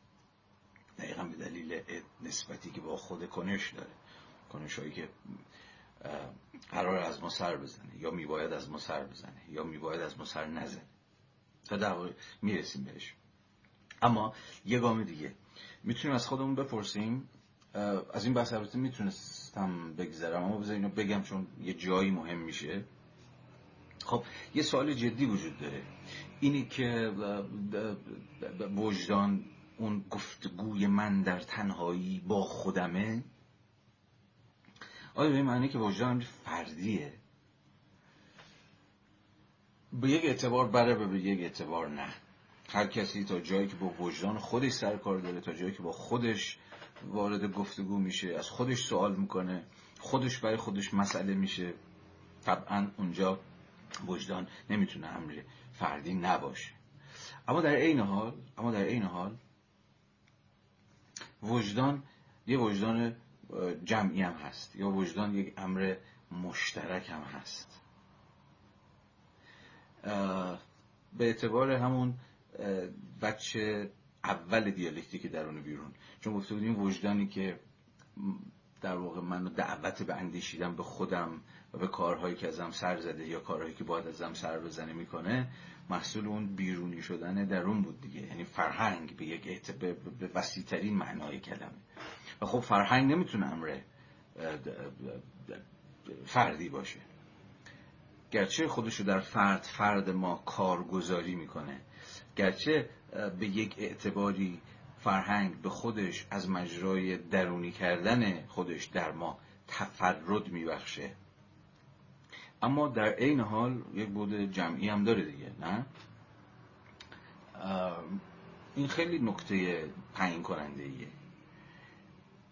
دقیقا به دلیل نسبتی که با خود کنش داره. کنش هایی که قرار از ما سر بزنه یا میباید از ما سر بزنه یا میباید از ما سر نزنه. تا در می‌رسیم بهش. اما یه گام دیگه. می‌تونیم از خودمون بپرسیم. از این بحث البته می‌تونستم بگذرم اما بذار اینو بگم چون یه جایی مهم میشه. خب یه سوال جدی وجود داره. اینی که وجدان اون گفتگوی من در تنهایی با خودمه آیا به معنی که وجدان فردیه؟ به یک اعتبار بره و به یک اعتبار نه. هر کسی تا جایی که با وجدان خودش سر کار داره تا جایی که با خودش وارد گفتگو میشه از خودش سوال می‌کنه خودش برای خودش مسئله میشه. طبعا اونجا وجدان نمی‌تونه امر فردی نباشه. اما در عین حال اما در عین حال وجدان یه وجدان جمعی هم هست یا وجدان یک امر مشترک هم هست. به اعتبار همون بچه اول دیالکتیک درون بیرون. چون گفته بودیم وجدانی که در واقع منو دعوت به اندیشیدن به خودم و به کارهایی که ازم سر زده یا کارهایی که باید ازم سر بزنه می‌کنه محصول اون بیرونی شدن درون بود دیگه. یعنی فرهنگ به یک به وسیع ترین معنای کلمه. و خب فرهنگ نمی‌تونه امر فردی باشه. گرچه خودشو در فرد فرد ما کارگزاری می‌کنه. گرچه به یک اعتباری فرهنگ به خودش از مجرای درونی کردن خودش در ما تفرد میبخشه. اما در عین حال یک بود جمعی هم داره دیگه نه؟ این خیلی نکته تعیین کننده ایه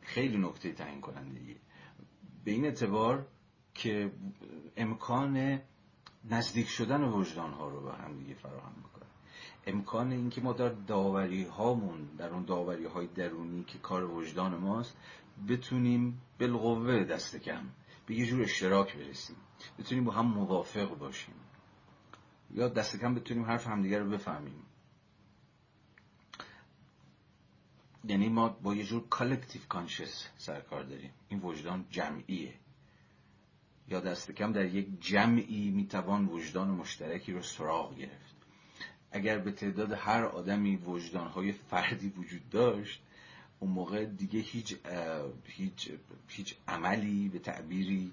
خیلی نکته تعیین کننده ایه به این اعتبار که امکان نزدیک شدن وجدان ها رو به هم دیگه فراهم می‌کنه. امکان اینکه ما در داوری هامون در اون داوری های درونی که کار وجدان ماست بتونیم بالقوه دست کم به یه جور اشتراک برسیم. بتونیم با هم موافق باشیم. یا دست کم بتونیم حرف همدیگه رو بفهمیم. یعنی ما با یه جور collective conscience سرکار داریم. این وجدان جمعیه. یا دست کم در یک جمعی می‌توان وجدان مشترکی رو سراغ گرفت. اگر به تعداد هر آدمی وجدانهای فردی وجود داشت اون موقع دیگه هیچ, هیچ, هیچ عملی به تعبیری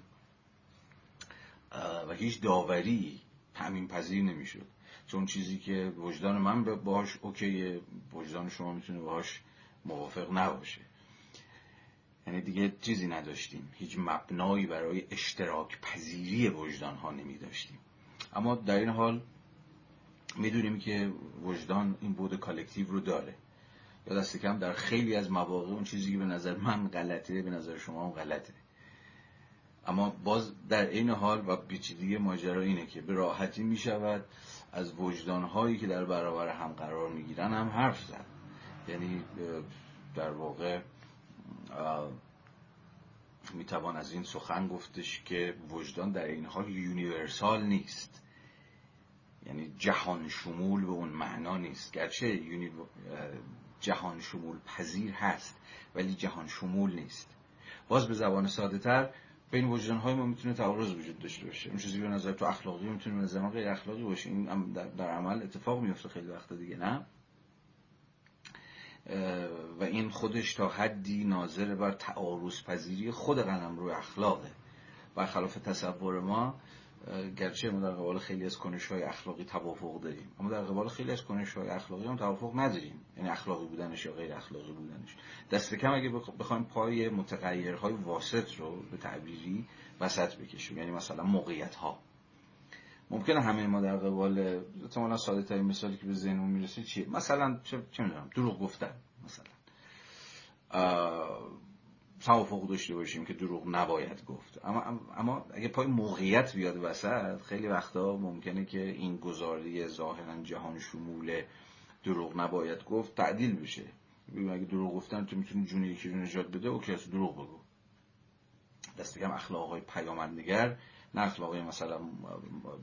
و هیچ داوری تعمیم پذیر نمی‌شد. چون چیزی که وجدان من باش okay یه وجدان شما می‌تونه باش موافق نباشه. یعنی دیگه چیزی نداشتیم. هیچ مبنایی برای اشتراک پذیری وجدان ها نمی داشتیم اما در این حال می‌دونیم که وجدان این بعد collective رو داره. یا دست کم در خیلی از مواقع اون چیزی که به نظر من غلطه به نظر شما هم غلطه. اما باز در این حال و پیچیدگی ماجرا اینه که به راحتی می شود از وجدانهایی که در برابر هم قرار می گیرن هم حرف زد. یعنی در واقع می توان از این سخن گفتش که وجدان در این حال یونیورسال نیست. یعنی جهان شمول به اون معنا نیست. گرچه جهان شمول پذیر هست ولی جهان شمول نیست. باز به زبان ساده تر بین وجدان های ما می‌تونه تعارض وجود داشته باشه. اون چیزی به نظر تو اخلاقی می‌تونه به نظر غیر اخلاقی باشه. این در عمل اتفاق میفته خیلی وقت دیگه نه؟ و این خودش تا حدی ناظر بر تعارض پذیری خود قلم روی اخلاقه. برخلاف تصور ما گرچه ما در قبال خیلی از کنش های اخلاقی توافق داریم اما در قبال خیلی از کنش های اخلاقی هم توافق نداریم. یعنی اخلاقی بودنش یا غیر اخلاقی بودنش. دست کم اگه بخوایم پای متغیرهای واسط رو به تعبیری وسط بکشیم. یعنی مثلا موقعیت ها ممکنه همه ما در قبال احتمالاً ساده ترین مثالی که به ذهنمون می‌رسه چیه؟ مثلا چه, چه می‌دونم دروغ گفتن مثلا. توافق داشته باشیم که دروغ نباید گفت. اما اما اگه پای موقعیت بیاد وسط خیلی وقتا ممکنه که این گزاری ظاهرا جهان شمول دروغ نباید گفت تعدیل بشه. اگه دروغ گفتن تو می‌تونی جون یکی رو نجات بده و کسی دروغ بگو. دست کم اخلاق های پیامندگر نه اخلاق مثلا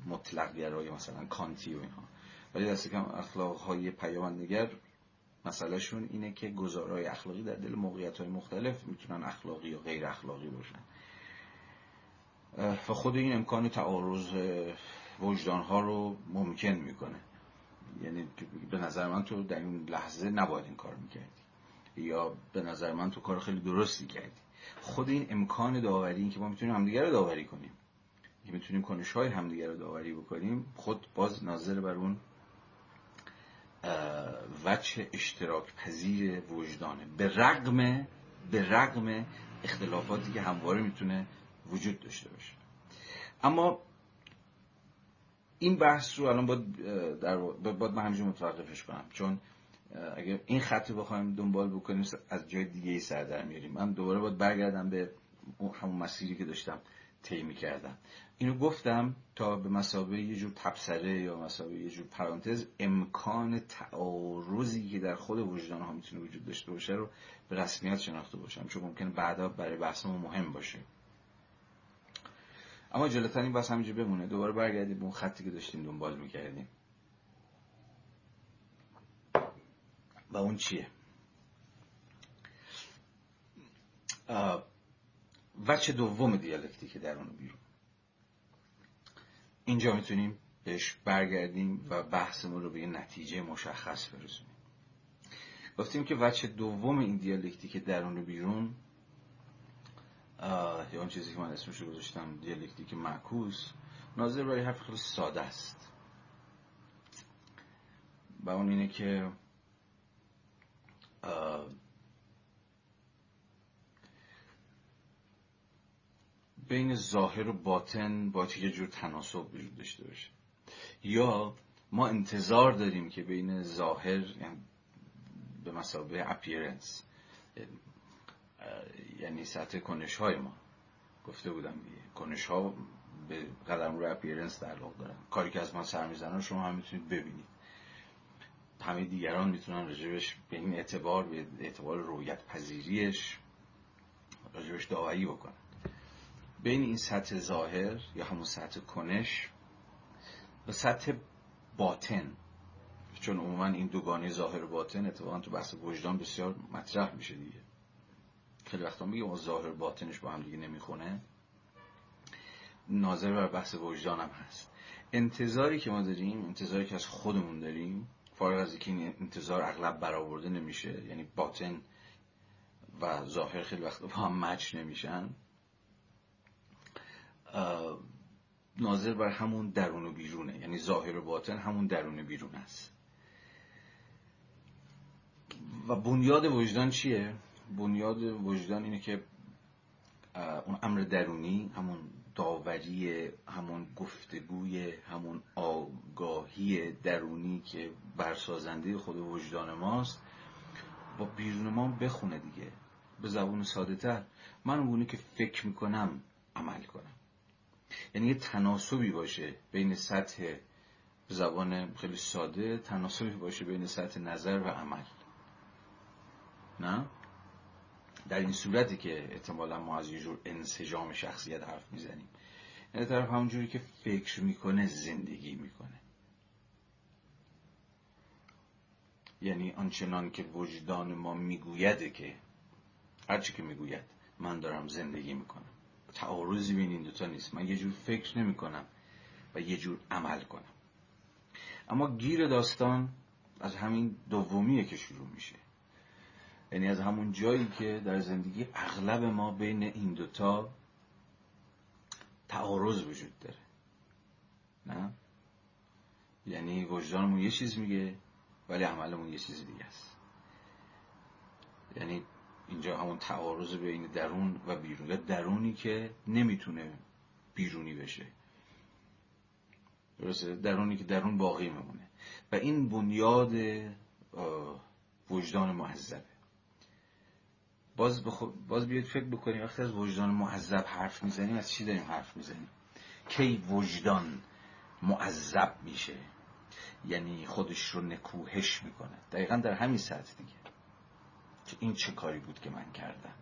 مطلق گرای مثلا کانتی و اینها. ولی دست کم اخلاق های پیامندگر مسئله شون اینه که گزارهای اخلاقی در دل موقعیت های مختلف می‌تونن اخلاقی یا غیر اخلاقی باشن. و خود این امکان تعارض وجدان ها رو ممکن می‌کنه. یعنی به نظر من تو در این لحظه نباید این کار می‌کردی. یا به نظر من تو کار خیلی درستی کردی. خود این امکان داوری این که ما می‌تونیم همدیگه رو داوری کنیم. می‌تونیم کنش های همدیگه رو داوری بکنیم خود باز ناظر بر اون وچه اشتراک پذیر وجدانه. به رغم به رغم اختلافاتی که همواره می‌تونه وجود داشته باشه. اما این بحث رو الان باید, در باید من همینجور متوقفش کنم. چون اگر این خط بخوایم دنبال بکنیم از جای دیگه ای سر در میاریم من دوباره باید برگردم به همون مسیری که داشتم طی کردم اینو گفتم تا به مسابقه یه جور تبصره یا مسابقه یه جور پرانتز امکان تعارضی که در خود وجدان ها می‌تونه وجود داشته باشه رو به رسمیت شناخته باشم چون ممکنه بعدا برای بحثمون مهم باشه. اما جلوتر این بحث همینجا بمونه. دوباره برگردیم به اون خطی که داشتیم دنبال می‌کردیم و اون چیه؟ وچه دوم دیالکتیک درون و بیرون. اینجا می‌تونیم بهش برگردیم و بحثمون رو به یه نتیجه مشخص برسونیم. گفتیم که وچه دوم این دیالکتیک درون و بیرون یا اون چیزی که من اسمش رو گذاشتم دیالکتیک معکوس ناظر برای حرف خیلی ساده است. و اون اینه که بین ظاهر و باطن باید یه جور تناسب وجود داشته باشه. یا ما انتظار داریم که بین ظاهر یعنی به مثابه appearance یعنی سطح کنش های ما. گفته بودم دیگه کنش ها به قلمروی appearance تعلق دارن. کاری که از من سر می‌زنن شما هم می‌تونید ببینید. همه دیگران می‌تونن راجبش به این اعتبار به اعتبار رویت پذیریش راجبش داوری بکنن. بین این سطح ظاهر یا همون سطح کنش و سطح باطن چون عموما این دوگانه ظاهر و باطن اتفاقا تو بحث وجدان بسیار مطرح میشه دیگه. خیلی وقتا میگه اون ظاهر باطنش با هم دیگه نمی‌خونه. ناظر بر بحث وجدان هم هست. انتظاری که ما داریم انتظاری که از خودمون داریم فارغ از اینکه این انتظار اغلب برآورده نمیشه یعنی باطن و ظاهر خیلی وقتا با هم مچ نمیشن. ناظر بر همون درون و بیرونه. یعنی ظاهر و باطن همون درون و بیرون است. و بنیاد وجدان چیه؟ بنیاد وجدان اینه که اون امر درونی همون داوری همون گفتگوی همون آگاهی درونی که برسازنده خود وجدان ماست با بیرون ما بخونه دیگه. به زبون ساده تر من اونگونه که فکر می‌کنم عمل کنم. یعنی یه تناسبی باشه بین سطح زبان خیلی ساده تناسبی باشه بین سطح نظر و عمل. نه؟ در این صورتی که احتمالا ما از یه جور انسجام شخصیت حرف می‌زنیم. یعنی طرف همونجوری که فکر می‌کنه زندگی می‌کنه. یعنی آنچنان که وجدان ما میگویده که هرچی که می‌گوید من دارم زندگی می‌کنم. تعارضی بین این دوتا نیست. من یه جور فکر نمی‌کنم و یه جور عمل کنم. اما گیر داستان از همین دومیه که شروع میشه. یعنی از همون جایی که در زندگی اغلب ما بین این دوتا تعارض وجود داره. نه؟ یعنی وجدانمون یه چیز میگه ولی عملمون یه چیز دیگه است. یعنی اینجا همون تعارض بین درون و بیرون. یا درونی که نمی‌تونه بیرونی بشه. درسته؟ درونی که درون باقی میمونه. و این بنیاد وجدان معذبه باز, باز بیاید فکر بکنیم وقتی از وجدان معذب حرف می‌زنیم از چی داریم حرف می‌زنیم؟ کی وجدان معذب میشه؟ یعنی خودش رو نکوهش می‌کنه. دقیقا در همین سطح دیگه. این چه کاری بود که من کردم.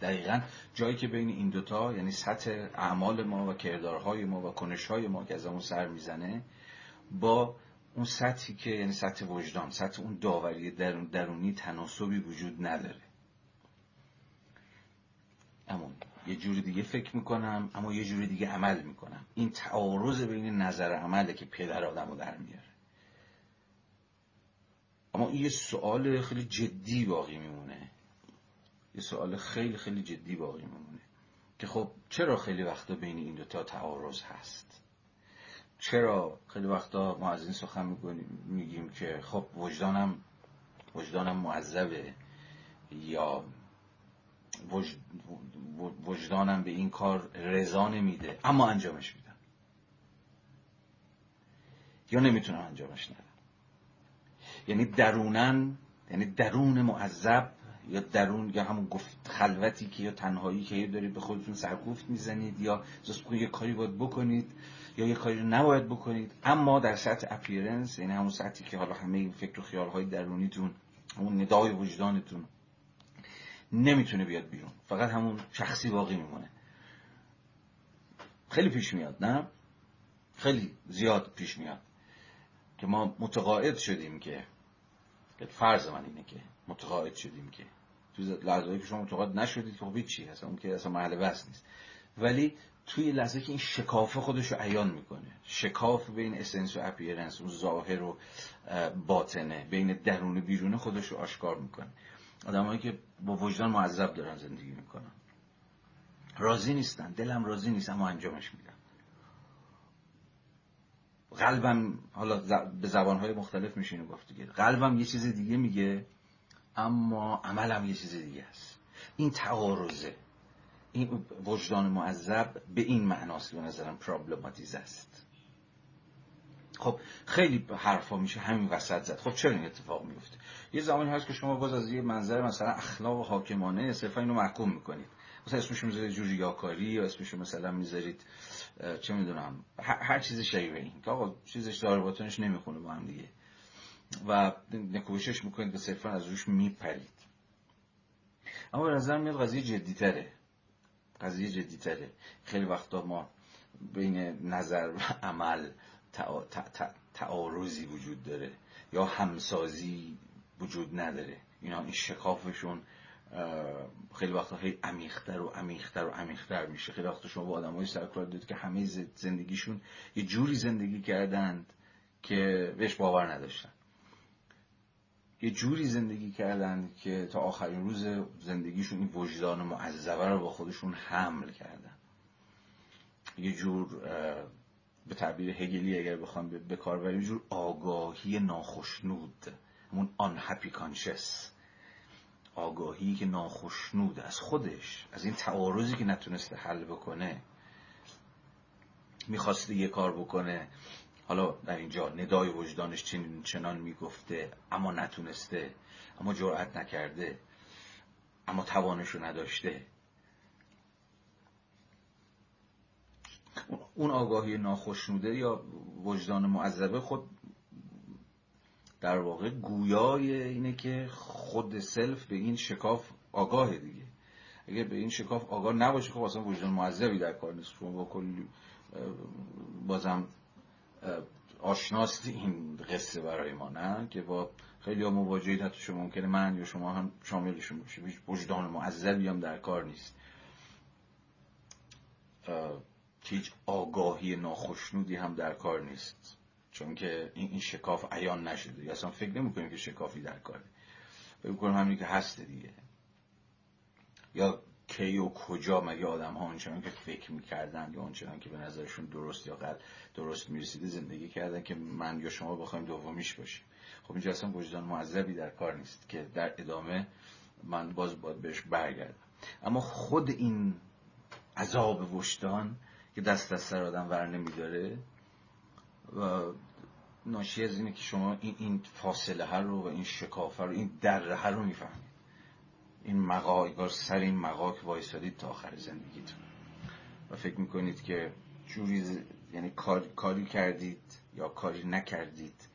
دقیقا جایی که بین این دوتا یعنی سطح اعمال ما و کردارهای ما و کنشهای ما که از اون سر می‌زنه با اون سطحی که یعنی سطح وجدان سطح اون داوری درون درونی تناسبی وجود نداره. اما یه جوری دیگه فکر می‌کنم اما یه جوری دیگه عمل می‌کنم. این تعارض بین نظر عمله که پدر آدم رو در میاره. اما این یه سوال خیلی جدی باقی میمونه. یه سوال خیلی خیلی جدی باقی میمونه. که خب چرا خیلی وقتا بین این دوتا تعارض هست؟ چرا خیلی وقتا ما از این سخن میگیم که خب وجدانم وجدانم معذبه یا وجدانم به این کار رضا نمیده اما انجامش میدم. یا نمی‌تونم انجامش ندم. یعنی درونن یعنی درون معذب یا درون یا همون گفت خلوتی که یا تنهایی که دارید به خودتون سرگفت می‌زنید یا زست یه کاری باید بکنید یا یه کاری رو نباید بکنید. اما در سطح اپیرنس یعنی همون سطحی که حالا همه این فکر و خیال های درونیتون همون ندای وجدانتون نمی‌تونه بیاد بیرون. فقط همون شخصی باقی میمونه. خیلی پیش میاد نه؟ خیلی زیاد پیش میاد که ما متقاعد شدیم که فرض من اینه که متقاعد شدیم که تو لحظه که شما متقاعد نشدید که خب چی هست اون که اصلا محل بس نیست. ولی توی لحظه که این شکافه خودش رو عیان می‌کنه شکاف بین اسنس و اپیرنس اون ظاهر و باطنه بین درون و بیرون خودش رو آشکار می‌کنه. آدمایی که با وجدان معذب دارن زندگی می‌کنن. راضی نیستن دلم راضی نیست اما انجامش میدن. قلبم حالا به زبانهای مختلف میشه گفت دیگه. قلبم یه چیز دیگه میگه اما عملم یه چیز دیگه است. این تعارضه. این وجدان معذب به این معناست که به نظرم پرابلماتیز است. خب خیلی حرفا میشه همین وسط زد. خب چرا این اتفاق میفته یه زمانی هست که شما باز از یه منظر مثلا اخلاق حاکمانه صرفا اینو محکوم می‌کنید. مثلا اسمش می‌ذارید جور ریاکاری یا اسمش مثلا می‌ذارید چه می‌دونم هر چیز شیوه این که آقا چیزش داره باتونش نمی‌خونه با هم دیگه. و نکوشش می‌کنید به صرفا از روش میپرید. اما به نظر میاد قضیه جدیتره. قضیه جدیتره. خیلی وقتا ما بین نظر و عمل تعارضی وجود داره یا همسازی وجود نداره. اینا این شکافشون خیلی وقتا خیلی عمیقتر و عمیقتر و عمیقتر میشه. خیلی وقتا شما با آدمای سرکار دید که همه زندگیشون یه جوری زندگی کردند که بهش باور نداشتن. یه جوری زندگی کردند که تا آخرین روز زندگیشون این وجدان معذبه رو با خودشون حمل کردن. یه جور به تعبیر هگلی اگر بخوام به کار بریم جور آگاهی ناخشنود همون unhappy conscious. آگاهی که ناخشنود از خودش از این تعارضی که نتونسته حل بکنه می‌خواسته یه کار بکنه. حالا در اینجا ندای وجدانش چنین چنان می‌گفته اما نتونسته اما جرأت نکرده اما توانشو نداشته. اون آگاهی ناخشنوده یا وجدان معذبه خود در واقع گویای اینه که خود سلف به این شکاف آگاهه دیگه. اگر به این شکاف آگاه نباشه خب اصلا وجدان معذبی در کار نیست. شما با کلی بازم آشناست این قصه برای ما نه؟ که با خیلی ها مواجهید حتی شما ممکنه من یا شما هم شاملشون باشه وجدان معذبی هم در کار نیست. هیچ آگاهی ناخشنودی هم در کار نیست. چون که این شکاف عیان نشده. یا اصلا فکر نمی کنیم که شکافی در کاره. فکر کنیم همین که هسته دیگه. یا کی و کجا مگه آدم ها آنچنان که فکر می‌کردن یا آنچنان که به نظرشون درست یا قد درست می‌رسیده زندگی کردن که من یا شما بخوایم دومیش باشیم. خب اینجا اصلا وجدان معذبی در کار نیست که در ادامه من باز باید بهش برگردم. اما خود این عذاب وجدان که دست از سر آدم ور نمیداره و ناشی از اینه که شما این, این فاصله ها رو و این شکافه رو این دره ها رو می‌فهمید. این مقا سر این مقا که وایسادید تا آخر زندگیتون. و فکر می‌کنید که جوری یعنی کاری کردید یا کاری نکردید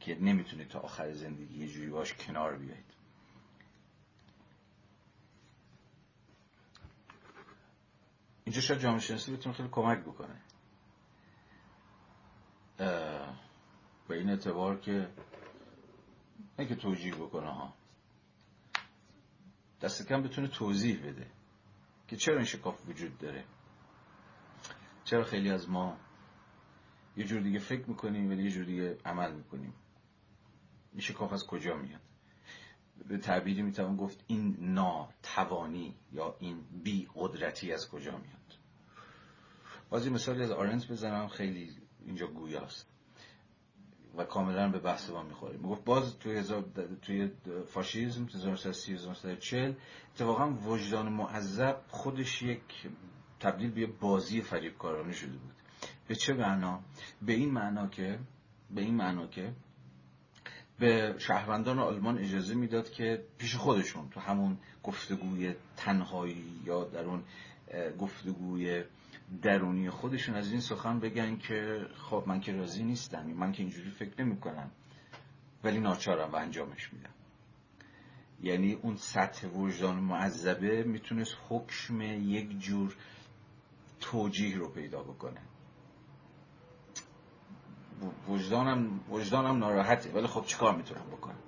که نمی‌تونید تا آخر زندگی یه جوری باش کنار بیایید اینجا شاید جامعه شناسی بتونه خیلی کمک بکنه. به این اعتبار که نه که توجیه بکنه ها دست کم بتونه توضیح بده که چرا این شکاف وجود داره. چرا خیلی از ما یه جور دیگه فکر می‌کنیم ولی یه جور دیگه عمل می‌کنیم. این شکاف از کجا میاد؟ به تعبیری می‌توان گفت این ناتوانی یا این بی قدرتی از کجا میاد. بازی مثالی از آرنت بزنم خیلی اینجا گویاست. و کاملا به بحث ما می‌خوره. می‌گفت باز توی, توی فاشیزم 1930 اتفاقا وجدان معذب خودش یک تبدیل به بازی فریبکارانه شده بود. به چه معنا؟ به این معنا که به این معنا که به شهروندان آلمان اجازه می‌داد که پیش خودشون تو همون گفتگوی تنهایی یا در اون گفتگوی درونی خودشون از این سخن بگن که خب من که راضی نیستم من که اینجوری فکر نمی کنم ولی ناچارم و انجامش میدم. یعنی اون سطح وجدان معذبه می‌تونست حکم یک جور توجیه رو پیدا بکنه. وجدانم وجدانم ناراحته ولی خب چیکار می‌تونم بکنم؟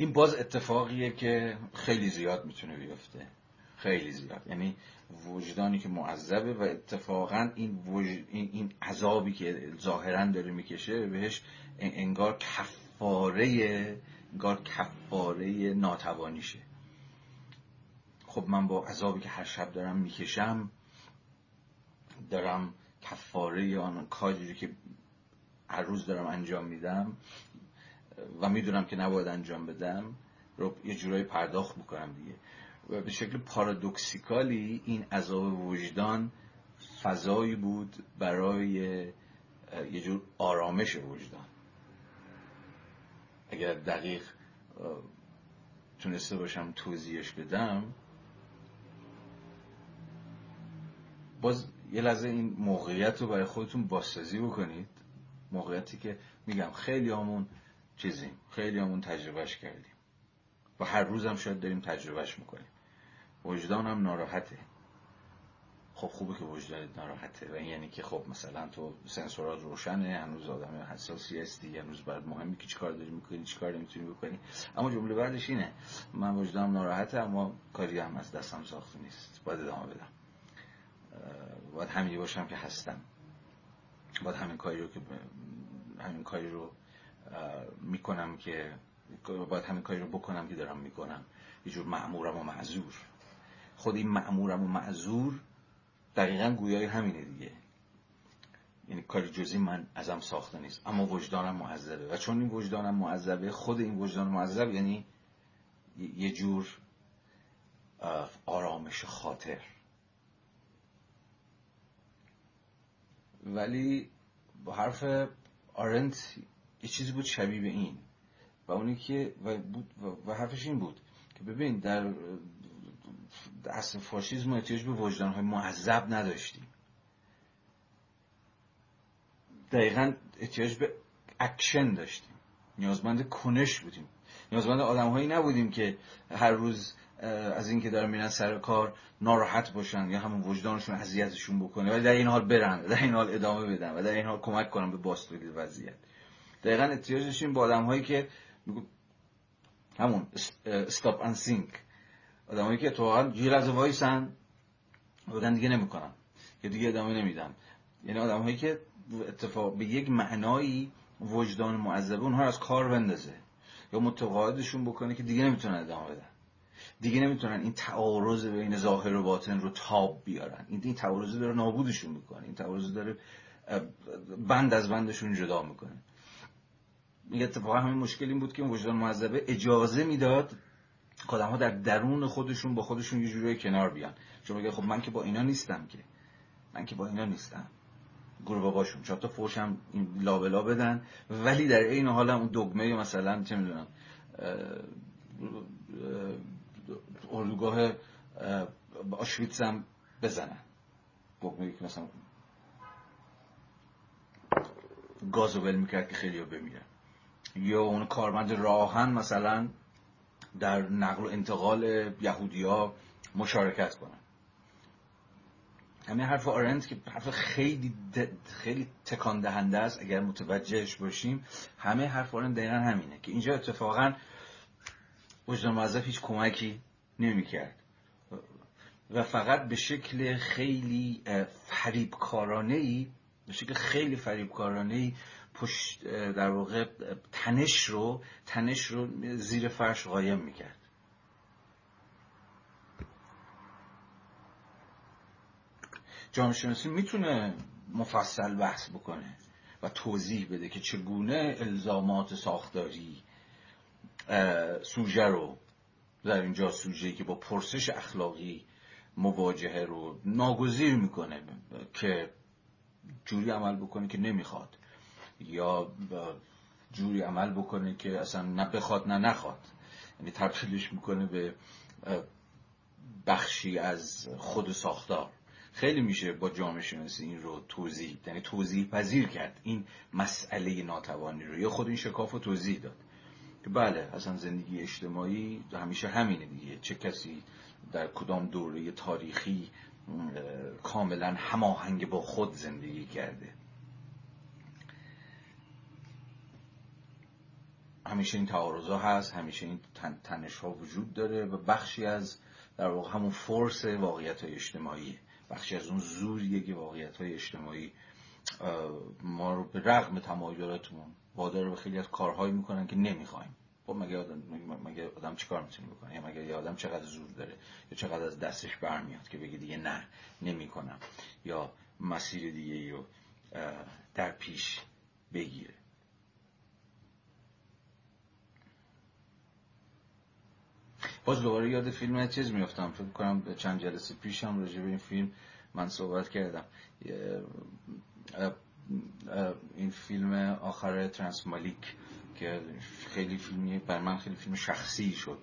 این باز اتفاقیه که خیلی زیاد می‌تونه بیفته. خیلی زیاد. یعنی وجدانی که معذبه و اتفاقا این, این, این عذابی که ظاهرا داره می‌کشه بهش انگار کفاره انگار کفاره ناتوانیشه. خب من با عذابی که هر شب دارم می‌کشم دارم کفاره آن کاری که هر روز دارم انجام میدم و می‌دونم که نباید انجام بدم رو یه جورایی پرداخت می‌کنم دیگه. و به شکل پارادوکسیکالی این عذاب وجدان فضایی بود برای یه جور آرامش وجدان. اگر دقیق تونسته باشم توضیحش بدم. باز یه لحظه این موقعیت رو برای خودتون بازسازی بکنید. موقعیتی که میگم خیلی همون چیزیم خیلی همون تجربهش کردیم. و هر روزم شاید داریم تجربهش می‌کنیم. وجدانم ناراحته. خب خوبه که وجدانت ناراحته. و این یعنی که خب مثلا تو سنسورات روشنه هنوز آدم حساسی هستی هنوز برات مهمی که چیکار داری می‌کنی چیکار نمی‌تونی بکنی. اما جمله بعدش اینه من وجدانم ناراحته اما کاری هم از دستم ساخته نیست. باید ادامه بدم. باید همینی باشم که هستم. باید همین کاری رو که همین کاری رو می‌کنم که باید همین کاری رو بکنم که دارم می‌کنم. یه جور معمورم و معذور. خود این معمورم و معذور دقیقا گویای همینه دیگه. یعنی کاری جزی من ازم ساخته نیست. اما وجدانم معذبه. و چون این وجدانم معذبه خود این وجدان معذب یعنی یه جور آرامش خاطر. ولی با حرف آرنت یه چیزی بود شبیه به این. و اونی که و, بود و حرفش این بود که ببین در اصل فاشیزم احتیاج به وجدان های معذب نداشتیم. دقیقا احتیاج به اکشن داشتیم. نیازمند کنش بودیم. نیازمند آدم هایی نبودیم که هر روز از اینکه دارن میرن سر کار ناراحت باشن یا همون وجدانشون اذیتشون بکنه ولی در این حال برن در این حال ادامه بدن و در این حال کمک کنن به باستوری وضعیت. دقیقا احتیاج داشتیم با آدم هایی که همون استاپ ان سینک آدمایی که اتفاقا یه لحظه وایسن بگن دیگه نمی‌کنم یا دیگه ادامه نمیدم یعنی آدم هایی که اتفاق به یک معنایی وجدان معذبه اونها از کار بندازه. یا متقاعدشون بکنه که دیگه نمی‌تونن ادامه بدن. دیگه نمی‌تونن این تعارض بین ظاهر و باطن رو تاب بیارن. این این تعارض داره نابودشون می‌کنه. این تعارض داره بند از بندشون جدا می‌کنه. اتفاقا همین مشکل این بود که وجدان معذبه اجازه می‌داد آدم ها در درون خودشون با خودشون یه جوری کنار بیان. چون میگه خب من که با اینا نیستم که. من که با اینا نیستم. گروه باشون چون تا فوشم این لابلا بدن. ولی در این حال هم اون دگمه مثلا چه می‌دونم اردوگاه آشویتس هم بزنن. دگمه که مثلا گازو ول می‌کرد که خیلی ها بمیرن. یا اون کارمند راهن مثلا در نقل و انتقال یهودی ها مشارکت کنن. همین حرف آرند که حرف خیلی خیلی تکان دهنده است اگر متوجهش باشیم همه حرف آرند دقیقا همینه که اینجا اتفاقا وجدان موظف هیچ کمکی نمی‌کرد. و فقط به شکل خیلی فریبکارانه ای به شکل خیلی فریبکارانه ای پشت در واقع تنش رو تنش رو زیر فرش قایم می‌کرد. جامعه شناسی می‌تونه مفصل بحث بکنه و توضیح بده که چگونه الزامات ساختاری سوژه رو در اینجا سوژه که با پرسش اخلاقی مواجهه رو ناگزیر می‌کنه که جوری عمل بکنه که نمی‌خواد. یا جوری عمل بکنه که اصلا نه بخواد نه نخواد. یعنی تبدیلش می‌کنه به بخشی از خود ساختار. خیلی میشه با جامعه شناسی این رو توضیح یعنی توضیح پذیر کرد. این مسئله ناتوانی رو. یا خود این شکاف رو توضیح داد. که بله اصلا زندگی اجتماعی همیشه همینه دیگه. چه کسی در کدام دوره تاریخی کاملا هماهنگ با خود زندگی کرده. همیشه این تعارض هست همیشه این تنش ها وجود داره و بخشی از در واقع همون فورس واقعیت های اجتماعی بخشی از اون زوریه که واقعیت های اجتماعی ما رو به رغم تمایلاتمون وادار به خیلی از کارهایی می‌کنن که نمی‌خوایم. خب مگه آدم مگه آدم چیکار می‌تونه بکنه؟ یا مگه یه آدم چقدر زور داره؟ یا چقدر از دستش برمیاد که بگه دیگه نه نمی‌کنم. یا مسیر دیگه رو در پیش بگیره. باز دوباره یاد فیلم چیز میافتم. فکر کنم چند جلسه پیشم راجع به این فیلم من صحبت کردم. این فیلم آخر ترانس مالیک که خیلی فیلمی بر من خیلی فیلم شخصی شد.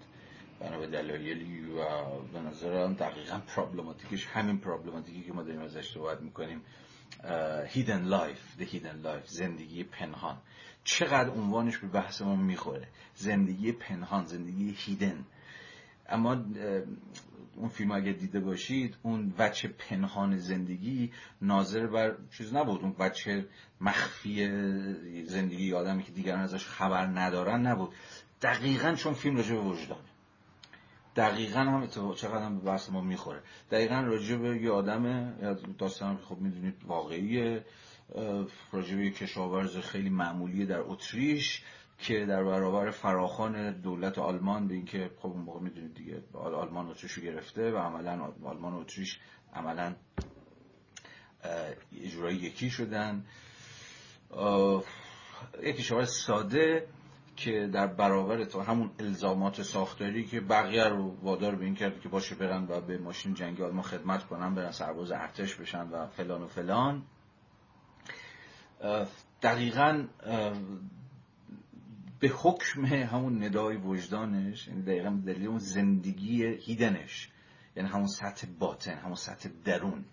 بنا به دلایلی و به نظرم دقیقا problematic ش همین problematic ی که ما داریم ازش صحبت می‌کنیم. hidden life the hidden life زندگی پنهان. چقدر عنوانش به بحث ما می‌خوره؟ زندگی پنهان زندگی hidden اما اون فیلم اگه دیده باشید اون وجه پنهان زندگی ناظر بر چیز نبود. اون وجه مخفی زندگی آدمی که دیگران ازش خبر ندارن نبود. دقیقا چون فیلم راجع به وجدانه. دقیقا هم چقدر هم به بحث ما می‌خوره. دقیقا راجع به یه آدم داستان خب می‌دونید واقعیه راجع به یه کشاورز خیلی معمولی در اتریش. که در برابر فراخان دولت آلمان به اینکه خب اون موقع می‌دونید دیگه آلمان اتریش گرفته و عملا آلمان و اتریش عملا یه یکی شدن. یک اشاره ساده که در برابر همون الزامات ساختاری که بقیه رو وادار به این کرد که باشه برن و به ماشین جنگی ما خدمت کنن برن سرباز ارتش بشن و فلان و فلان. دقیقا به حکم همون ندای وجدانش یعنی دقیقا دلیل اون زندگی هیدنش یعنی همون سطح باطن همون سطح درون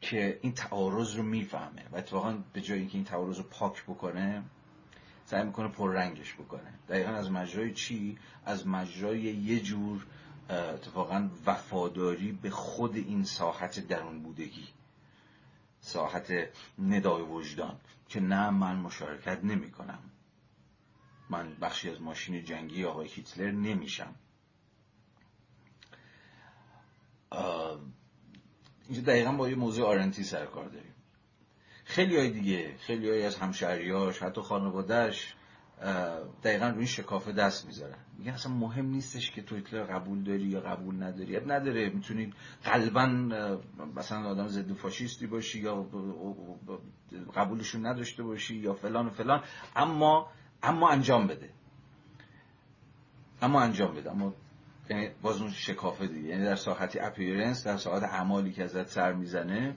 که این تعارض رو می‌فهمه و اتفاقا به جای اینکه این تعارض رو پاک بکنه سعی می‌کنه پررنگش بکنه دقیقا از مجرای چی؟ از مجرای یه جور اتفاقا وفاداری به خود این ساحت درون بودگی ساحت ندای وجدان که نه من مشارکت نمی کنم من بخشی از ماشین جنگی آقای هیتلر نمیشم. اینجا دقیقا با یه موضوع آرنتی سرکار داریم. خیلی های دیگه خیلی های از همشهریاش حتی خانوادهش دقیقا روی این شکافه دست می‌ذارن. میگن اصلا مهم نیستش که تو هیتلر قبول داری یا قبول نداری. اب نداره. می‌تونید قلبا مثلا آدم ضد فاشیستی باشی یا قبولشون نداشته باشی یا فلان و فلان. اما اما انجام بده. اما انجام بده. اما یعنی باز اون شکافه دیگه. یعنی در ساحتی اپیرنس در ساحت اعمالی که ازت سر می‌زنه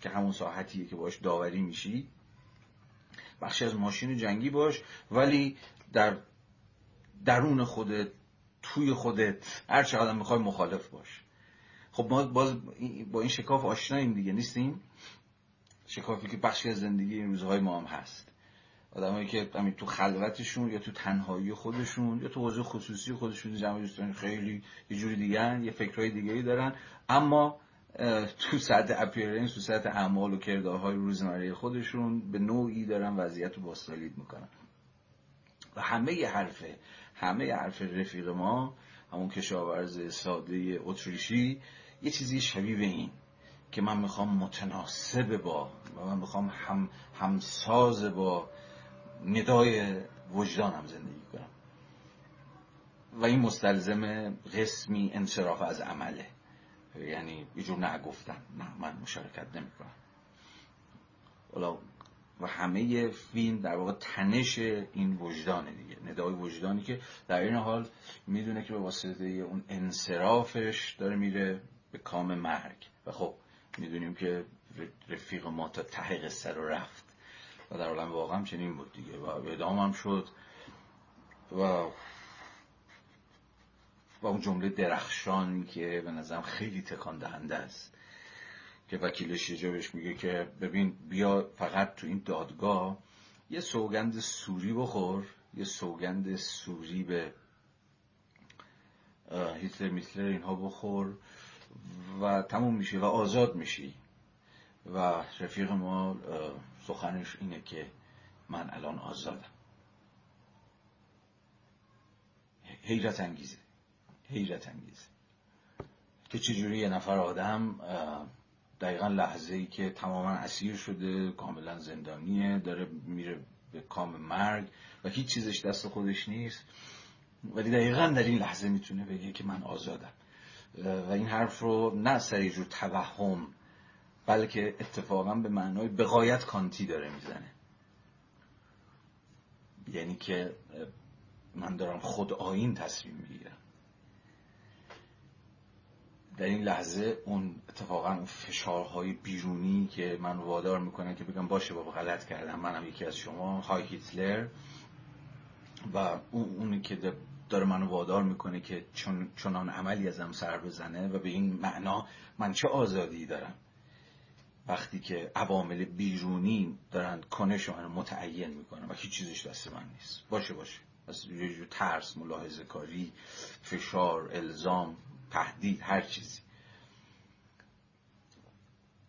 که همون ساحتیه که باش داوری میشی بخشی از ماشین جنگی باش ولی در درون خودت توی خودت هر چقدر می‌خوای مخالف باش. خب ما باز با این شکاف آشناییم دیگه نیستیم؟ شکافی که بخشی از زندگی این روزهای ما هم هست. آدمایی که همین تو خلوتشون یا تو تنهایی خودشون یا تو حوزه خصوصی خودشون جمع دوستان خیلی یه جوری دیگه یه فکرهای دیگه دارن. اما تو سطح اپیرنس تو سطح اعمال و کردارهای روزمره خودشون به نوعی دارن وضعیت رو باستالید می‌کنن. و همه حرف همه حرف رفیق ما همون کشاورز ساده اتریشی یه چیزی شبیه به این که من می‌خوام متناسب با و من می‌خوام هم همساز با ندای وجدانم زندگی کنم. و این مستلزم قسمی انصراف از عمله. یعنی یه جور نگفتن. نه من مشارکت نمی کنم و همه فیلم در واقع تنش این وجدانه دیگه. ندای وجدانی که در این حال می‌دونه که به واسطه اون انصرافش داره میره به کام مرگ. و خب می‌دونیم که رفیق ما تا ته قصه رو رفت. و در عالم واقعا چنین بود دیگه و اعدام هم شد و و اون جمله درخشانی که به نظرم خیلی تکان دهنده است. که وکیلش یه بهش میگه که ببین بیا فقط تو این دادگاه یه سوگند سوری بخور یه سوگند سوری به هیتلر میتلر اینها بخور و تموم میشی و آزاد میشی و رفیق ما سخنش اینه که من الان آزادم. حیرت انگیزه. حیرت انگیزه. که چجوری یه نفر آدم دقیقا لحظه ای که تماما اسیر شده کاملا زندانیه داره میره به کام مرگ و هیچ چیزش دست خودش نیست. ولی دقیقا در این لحظه می‌تونه بگه که من آزادم. و این حرف رو نه سر جور توهم بلکه اتفاقا به معنای بقایت کانتی داره می‌زنه. یعنی که من دارم خود آین تصمیم می‌گیرم. در این لحظه اون اتفاقا اون فشارهای بیرونی که من وادار می‌کنه که بگم باشه بابا غلط کردم منم یکی از شما های هیتلر. و اون اونی که داره منو وادار می‌کنه که چون چنان عملی ازم سر بزنه و به این معنا من چه آزادی دارم. وقتی که عوامل بیرونی دارن کنش منو متعین می‌کنن و هیچ چیزش دست من نیست. باشه باشه. از یه ترس ملاحظه کاری فشار الزام تهدید هر چیزی.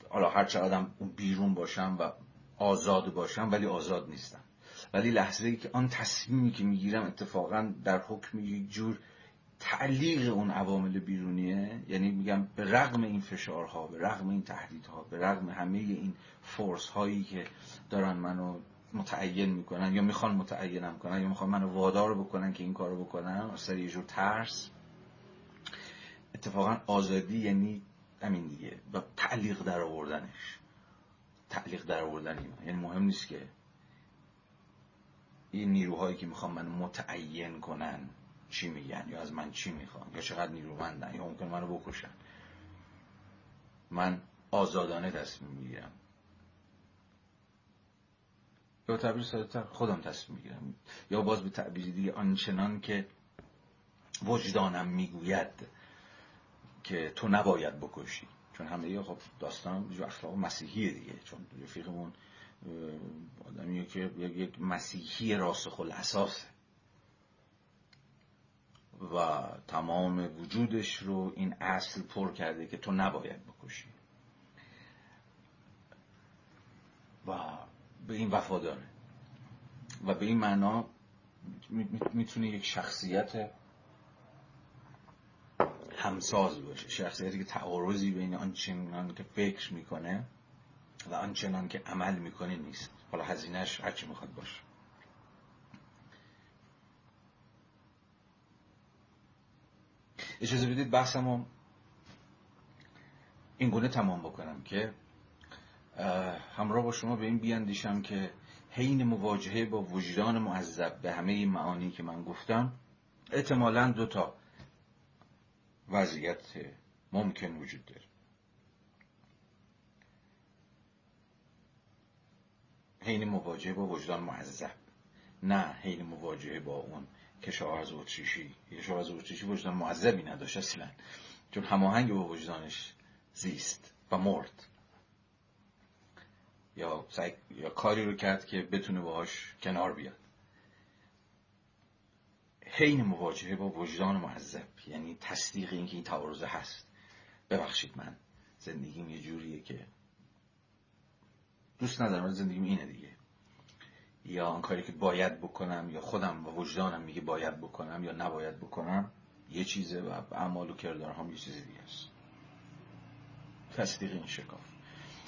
حالا هر چقدر اون بیرون باشم و آزاد باشم ولی آزاد نیستم. ولی لحظه ای که آن تصمیمی که می‌گیرم اتفاقا در حکم یک جور تعلیق اون عوامل بیرونیه؟ یعنی میگم به رغم این فشارها به رغم این تهدیدها به رغم همه این فورس هایی که دارن منو متعین می‌کنن یا می‌خوان متعینم کنن یا می‌خوان منو وادار بکنن که این کارو بکنم از یه جور ترس. اتفاقا آزادی یعنی همین دیگه با تعلیق در آوردنش. تعلیق در آوردن یعنی مهم نیست که این نیروهایی که می‌خوام من متعین کنن چی میگن یا از من چی می‌خوان یا چقدر نیرومندن یا ممکن منو بکشن. من آزادانه تصمیم می‌گیرم. یا تعبیر ساده خودم تصمیم می‌گیرم. یا باز به تعبیر دیگه آنچنان که وجدانم می‌گوید که تو نباید بکشی. چون همه خب داستان جو اخلاق مسیحیه دیگه. چون رفیقمون آدمیه که یک مسیحی راسخ الاساسه و تمام وجودش رو این اصل پر کرده که تو نباید بکشی. و به این وفاداره و به این معنا می‌تونه یک شخصیت همساز باشه. شخصیتی که تعارضی بین آنچنان که فکر می‌کنه و آنچنان که عمل می‌کنه نیست. حالا هزینهش هرچی می‌خواد باشه. اجازه بدید بحثمو این گونه تمام بکنم که همراه با شما به این بیاندیشم که حین مواجهه با وجدان معذب به همه این معانی که من گفتم احتمالا دو تا وضعیت ممکن وجود داره. حین مواجهه با وجدان معذب نه حین مواجهه با اون کشاورز اتریشی کشاورز اتریشی وجدان معذبی نداشت اصلا چون هماهنگ با وجدانش زیست و مرد. یا, یا کاری رو کرد که بتونه باهاش کنار بیاد. حین مواجهه با وجدان معذب یعنی تصدیق اینکه این تعارضه هست. ببخشید من زندگیم یه جوریه که دوست ندارم زندگیم اینه دیگه. یا آن کاری که باید بکنم یا خودم و وجدانم میگه باید بکنم یا نباید بکنم یه چیزه و اعمال و کردارهام یه چیز دیگه است. تصدیق این شکاف.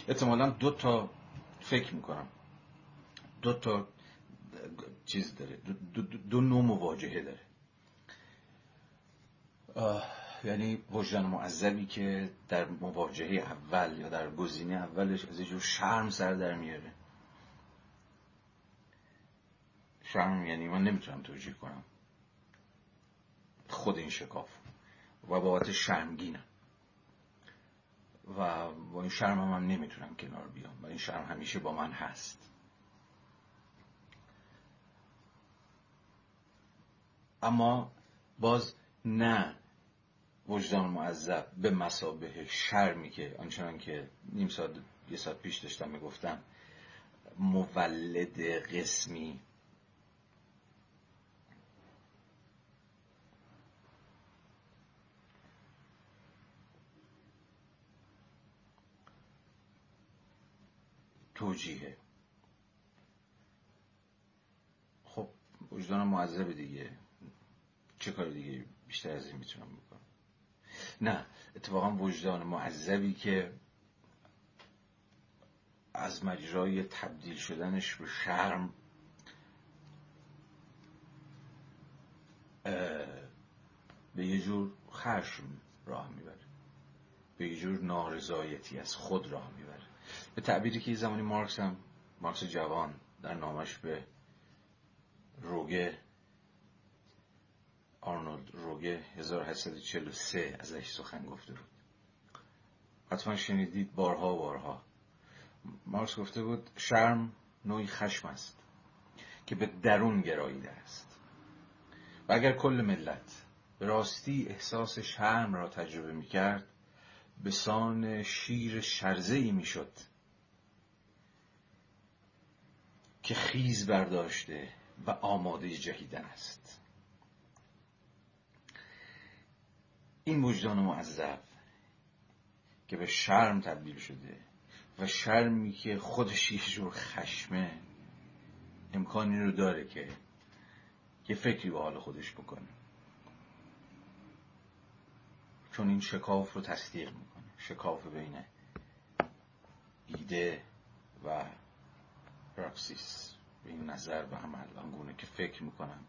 احتمالا دو تا فکر می‌کنم. دو تا چیز داره. دو, دو, دو نوع مواجهه داره. یعنی وجدان معذبی که در مواجهه اول یا در گزینه اولش از یه شرم سر در میاره. شرم یعنی من نمی‌تونم توجیه کنم. خود این شکاف و بابت شرمگینم. و با این شرم هم, هم نمی‌تونم کنار بیام. و این شرم همیشه با من هست. اما باز نه وجدان معذب به مسابه شرمی که آنچنان که نیم ساعت یه ساعت پیش داشتم می‌گفتم مولد قسمی توجیهه. خب وجدان معذب دیگه. چه کار دیگه بیشتر از این می‌تونم بکنم؟ نه اتفاقا وجدان معذبی که از مجرای تبدیل شدنش به شرم به یه جور خشم راه می‌بره. به یه جور نارضایتی از خود راه می‌بره. به تعبیری که زمانی مارکس هم مارکس جوان در نامش به روگه آرنولد روگه 1843 ازش سخن گفته بود. حتما شنیدید بارها و بارها. مارکس گفته بود شرم نوعی خشم است که به درون گراییده است. و اگر کل ملت به راستی احساس شرم را تجربه می کرد به سان شیر شرزه ای می شد که خیز برداشته و آماده جهیدن است. این وجدان معذب که به شرم تبدیل شده و شرمی که خودش یه جور خشمه امکانی رو داره که یه فکری به حال خودش بکنه. چون این شکاف رو تصدیق می‌کنه. شکاف بین ایده و پراکسیس به این نظر و عمل آنگونه که فکر می‌کنم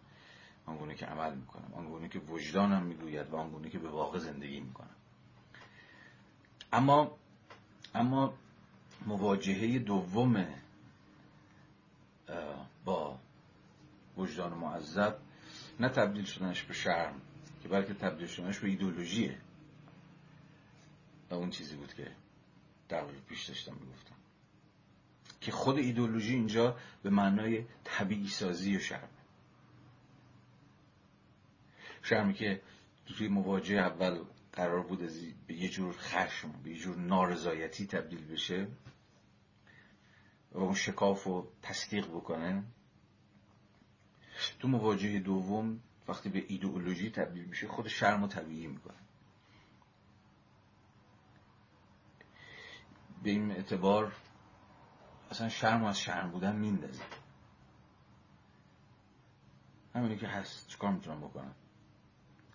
آنگونه که عمل می‌کنم آنگونه که وجدانم می‌گوید و آنگونه که به واقع زندگی می‌کنم. اما اما مواجهه دوم با وجدان معذب نه تبدیل شدنش به شرم که بلکه تبدیل شدنش به ایدولوژیه و اون چیزی بود که در پیش داشتم می‌گفتم. که خود ایدولوژی اینجا به معنای طبیعی سازی و شرم. شرمی که توی مواجهه اول قرار بود از به یه جور خشم به یه جور نارضایتی تبدیل بشه و اون شکاف رو تصدیق بکنه. تو مواجهه دوم وقتی به ایدئولوژی تبدیل میشه خود شرم و طبیعی می‌کنه. به این اعتبار اصلا شرم از شرم بودن میندازه. همینی که هست. چکار می‌تونم بکنم؟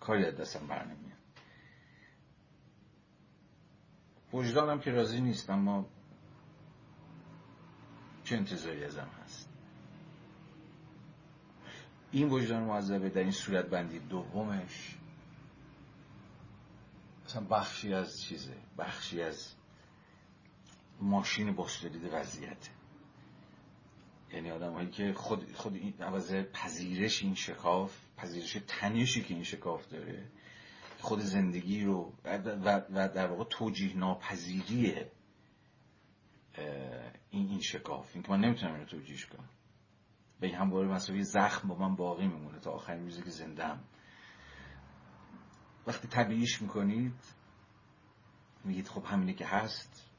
کاری از دستم بر نمیاد وجدانم که راضی نیست اما چه انتظاری ازم هست؟ این وجدان معذبه در این صورت بندی دومش مثلا بخشی از چیزه. بخشی از ماشین بسترید وضعیت. یعنی آدم هایی که خود, خود این عوض پذیرش این شکاف پذیرش تنشی که این شکاف داره خود زندگی رو و, در واقع توجیه ناپذیری این این شکاف. این که من نمی‌تونم اینو توجیهش کنم. به این همواره مسئله زخم با من باقی میمونه تا آخرین روزی که زندم وقتی طبیعیش می‌کنید میگید خب همینه که هست.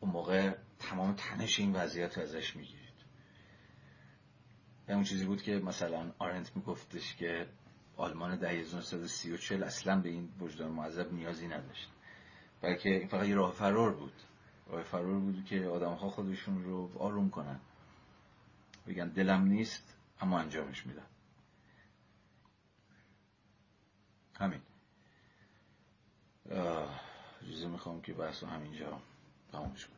اون موقع تمام تنش این وضعیت رو ازش می‌گیرید. اون چیزی بود که مثلا آرنت میگفتش که آلمان ده 1930 اصلا به این وجدان معذب نیازی نداشت. بلکه این فقط یه راه فرار بود. راه فرار بود که آدم ها خودشون رو آروم کنن. بگن دلم نیست اما انجامش میدم. همین. اجازه می‌خوام که بحث همینجا تمامش کنم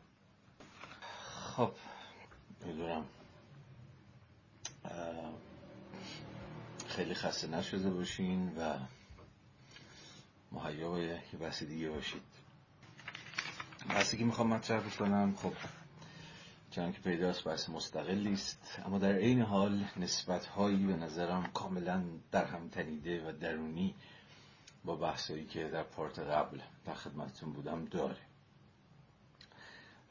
خب می‌دونم. خیلی خسته نشده باشین و مهیا به یه بحث دیگه باشید. بحثی که می‌خوام مطرح بکنم خب چون که پیداست بحث مستقلی است. اما در عین حال نسبت هایی به نظرم کاملا در هم تنیده و درونی با بحثایی که در پارت قبل در خدمتتون بودم داره.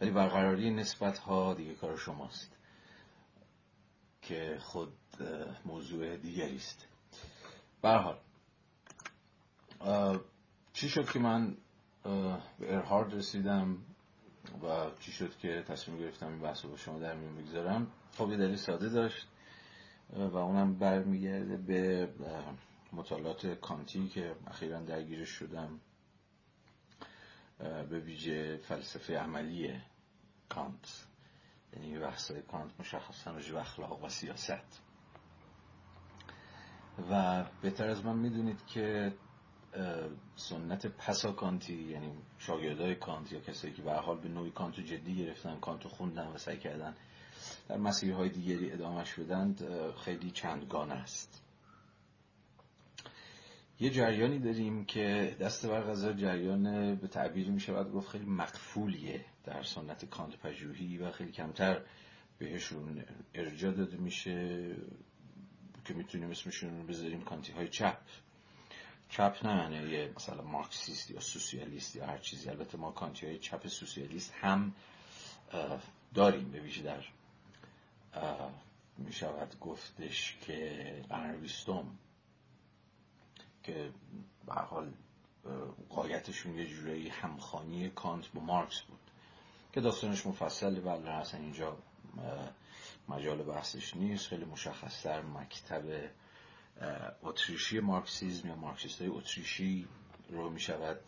ولی برقراری نسبت ها دیگه کار شماست که خود موضوع دیگری است. حال چی شد که من به ارهارد رسیدم و چی شد که تصمیم گرفتم این بحث رو با شما در میون بگذارم؟ خب یه دلیل ساده داشت و اونم برمیگرده به مطالعات کانتی که اخیرا درگیرش شدم به ویژه فلسفه عملی کانت. یعنی بحث کانت مشخصا راجع اخلاق و سیاست. و بهتر از من می‌دونید که سنت پسا کانتی یعنی شاگردای کانت یا کسایی که به حال به نوعی کانتو جدی گرفتن کانتو خوندن و سعی کردن در مسیرهای دیگری ادامهش بدند خیلی چندگانه است. یه جریانی داریم که دست بر غذا جریان به تعبیری می شود گفت خیلی مقفولیه. در سنت کانت پژوهی و خیلی کمتر بهشون ارجاع داده میشه که می‌تونیم اسمشون رو بذاریم کانتی های چپ. چپ نه یه مثلا مارکسیست یا سوسیالیست یا هر چیزی. البته ما کانتی های چپ سوسیالیست هم داریم. به ویژه در می شود گفتش که بیستم که به حال قایتشون یه جورایی همخانی کانت با مارکس بود. که داستانش مفصله ولی اصلا اینجا مجال بحثش نیست. خیلی مشخصتر مکتب اتریشی مارکسیزم یا مارکسیست های اتریشی رو می شود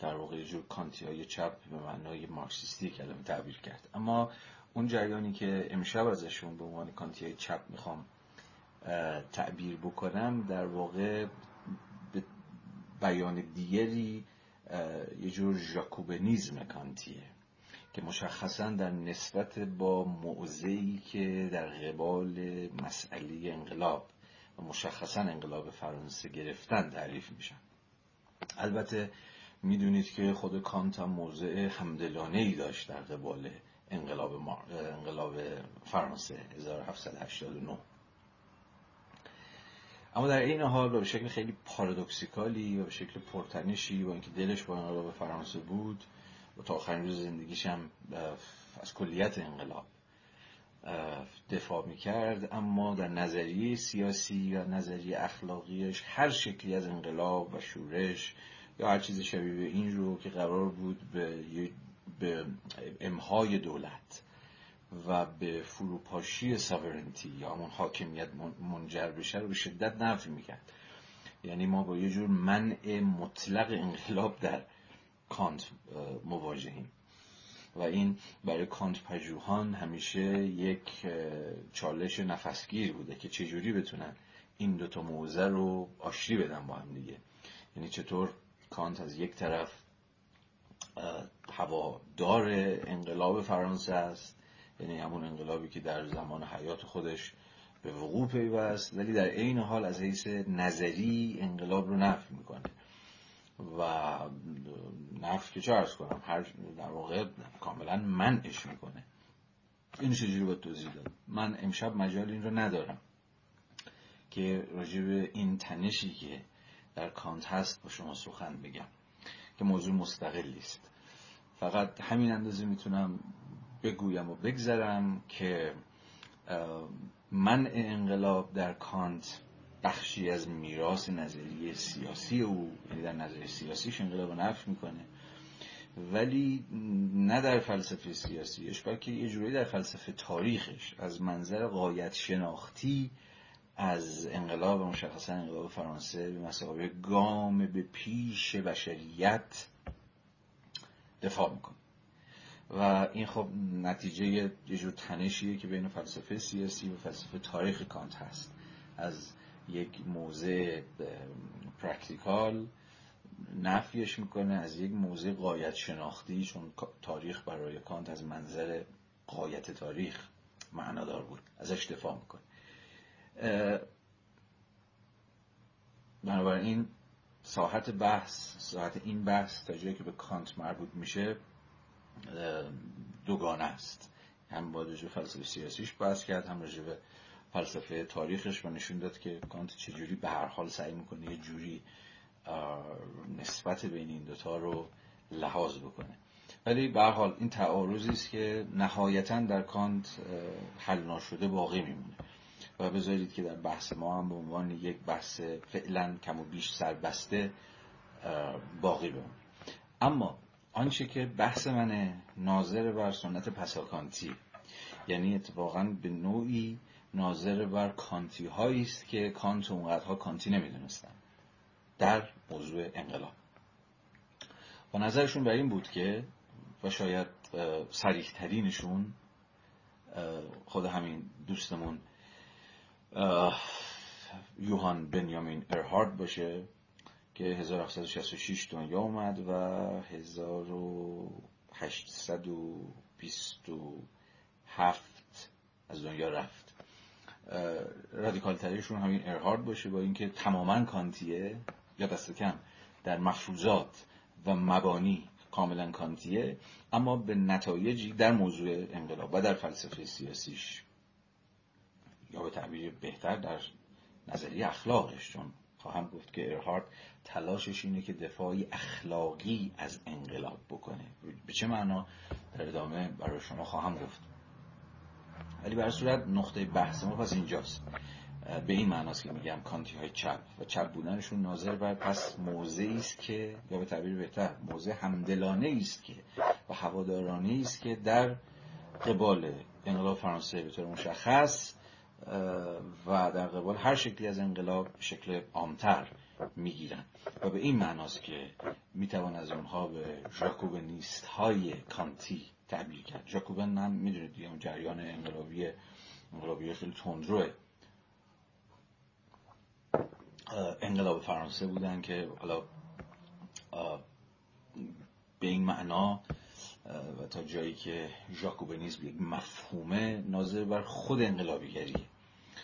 در واقع جور کانتی های چپ به معنای مارکسیستی کلمه تعبیر کرد. اما اون جریانی که امشب ازشون به عنوان کانتی های چپ می‌خوام تعبیر بکنم در واقع به بیان دیگری یه جور ژاکوبنیزم کانتیه. که مشخصا در نسبت با موضعی که در قبال مسئله انقلاب و مشخصا انقلاب فرانسه گرفتن تعریف میشن. البته می‌دونید که خود کانت هم موضع همدلانه ای داشت در قبال انقلاب, انقلاب فرانسه 1789 اما در این حال به شکل خیلی پارادوکسیکالی و به شکل پرتنشی با اینکه دلش با انقلاب فرانسه بود و تا آخرین روز هم از کلیت انقلاب دفاع می‌کرد. اما در نظریه سیاسی و نظریه اخلاقیش هر شکلی از انقلاب و شورش یا هر چیز شبیه به این رو که قرار بود به, به امهای دولت و به فروپاشی ساورنتی یا همون حاکمیت منجر بشه رو به شدت نفی می‌کرد. یعنی ما با یه جور منع مطلق انقلاب در کانت مواجهیم. و این برای کانت پژوهان همیشه یک چالش نفسگیر بوده که چجوری بتونن این دوتا موزه رو آشتی بدن با هم دیگه. یعنی چطور کانت از یک طرف هوادار انقلاب فرانسه است یعنی همون انقلابی که در زمان حیات خودش به وقوع پیوست ولی در عین حال از حیث نظری انقلاب رو نفی می‌کنه. و نفی که چه ارز کنم هر در واقع کاملا منعش می‌کنه. این چجوری باید توضیح داد من امشب مجال این رو ندارم که راجع به این تنشی که در کانت هست با شما سخن بگم که موضوع مستقلی است فقط همین اندازه می‌تونم بگویم و بگذرم که منع انقلاب در کانت بخشی از میراث نظریه سیاسی او یعنی در نظریه سیاسیش انقلاب نفی می‌کنه. ولی نه در فلسفه سیاسیش بلکه یه جوری در فلسفه تاریخش از منظر قایت شناختی از انقلاب مشخصا انقلاب فرانسه به مسابقه گام به پیش بشریت دفاع می‌کنه. و این خب نتیجه یه جور تنشیه که بین فلسفه سیاسی و فلسفه تاریخ کانت هست. از یک موضع practical نفیش می‌کنه از یک موضع غایت شناختی چون تاریخ برای کانت از منظر غایت تاریخ معنادار بود ازش دفاع می‌کنه. بنابراین ساحت بحث ساحت این بحث تا جایی که به کانت مربوط میشه دوگانه است. هم با رجوع فلسفه سیاسیش بحث کرد هم فلسفه تاریخش و نشون داد که کانت چجوری به هر حال سعی می‌کنه یه جوری نسبت بین این دوتا رو لحاظ بکنه. ولی به هر حال این تعارضی است که نهایتا در کانت حل ناشده باقی میمونه. و بذارید که در بحث ما هم به عنوان یک بحث فعلا کم و بیش سربسته باقی بمونه. اما آنچه که بحث منه ناظر بر سنت پساکانتی یعنی اتفاقا به نوعی ناظر بر کانتی هایی است که کانت اونقدرها کانتی نمی‌دونستن. در موضوع انقلاب. و نظرشون بر این بود که و شاید سریح ترینشون خود همین دوستمون یوهان بنیامین ارهارد باشه که 1766 دنیا اومد و 1827 از دنیا رفت. رادیکال تریشون همین ارهارد باشه با اینکه تماما کانتیه یا دست کم در مفروضات و مبانی کاملا کانتیه اما به نتایجی در موضوع انقلاب و در فلسفه سیاسیش یا به تعبیر بهتر در نظریه اخلاقش چون خواهم گفت که ارهارد تلاشش اینه که دفاعی اخلاقی از انقلاب بکنه. به چه معنا؟ در ادامه برای شما خواهم گفت. ولی بر صورت نقطه بحث ما پس اینجاست. به این معناست که میگم کانتی های چپ و چپ بودنشون ناظر بر پس موضعی است که یا به تعبیر بهتر موضع همدلانه است که و هوادارانه است که در قبال انقلاب فرانسه به طور مشخص و در قبال هر شکلی از انقلاب شکل عامتر می‌گیرن و به این معناست که می‌توان از اونها به ژاکوبنیست های کانتی تعبیر کرد. ژاکوبن هم می‌دونید دیگه اون جریان انقلابی انقلابی خیلی تندروه. انقلاب فرانسه بودن که حالا به این معنا و تا جایی که ژاکوبنیسم یک مفهومه ناظر بر خود انقلابیگریه.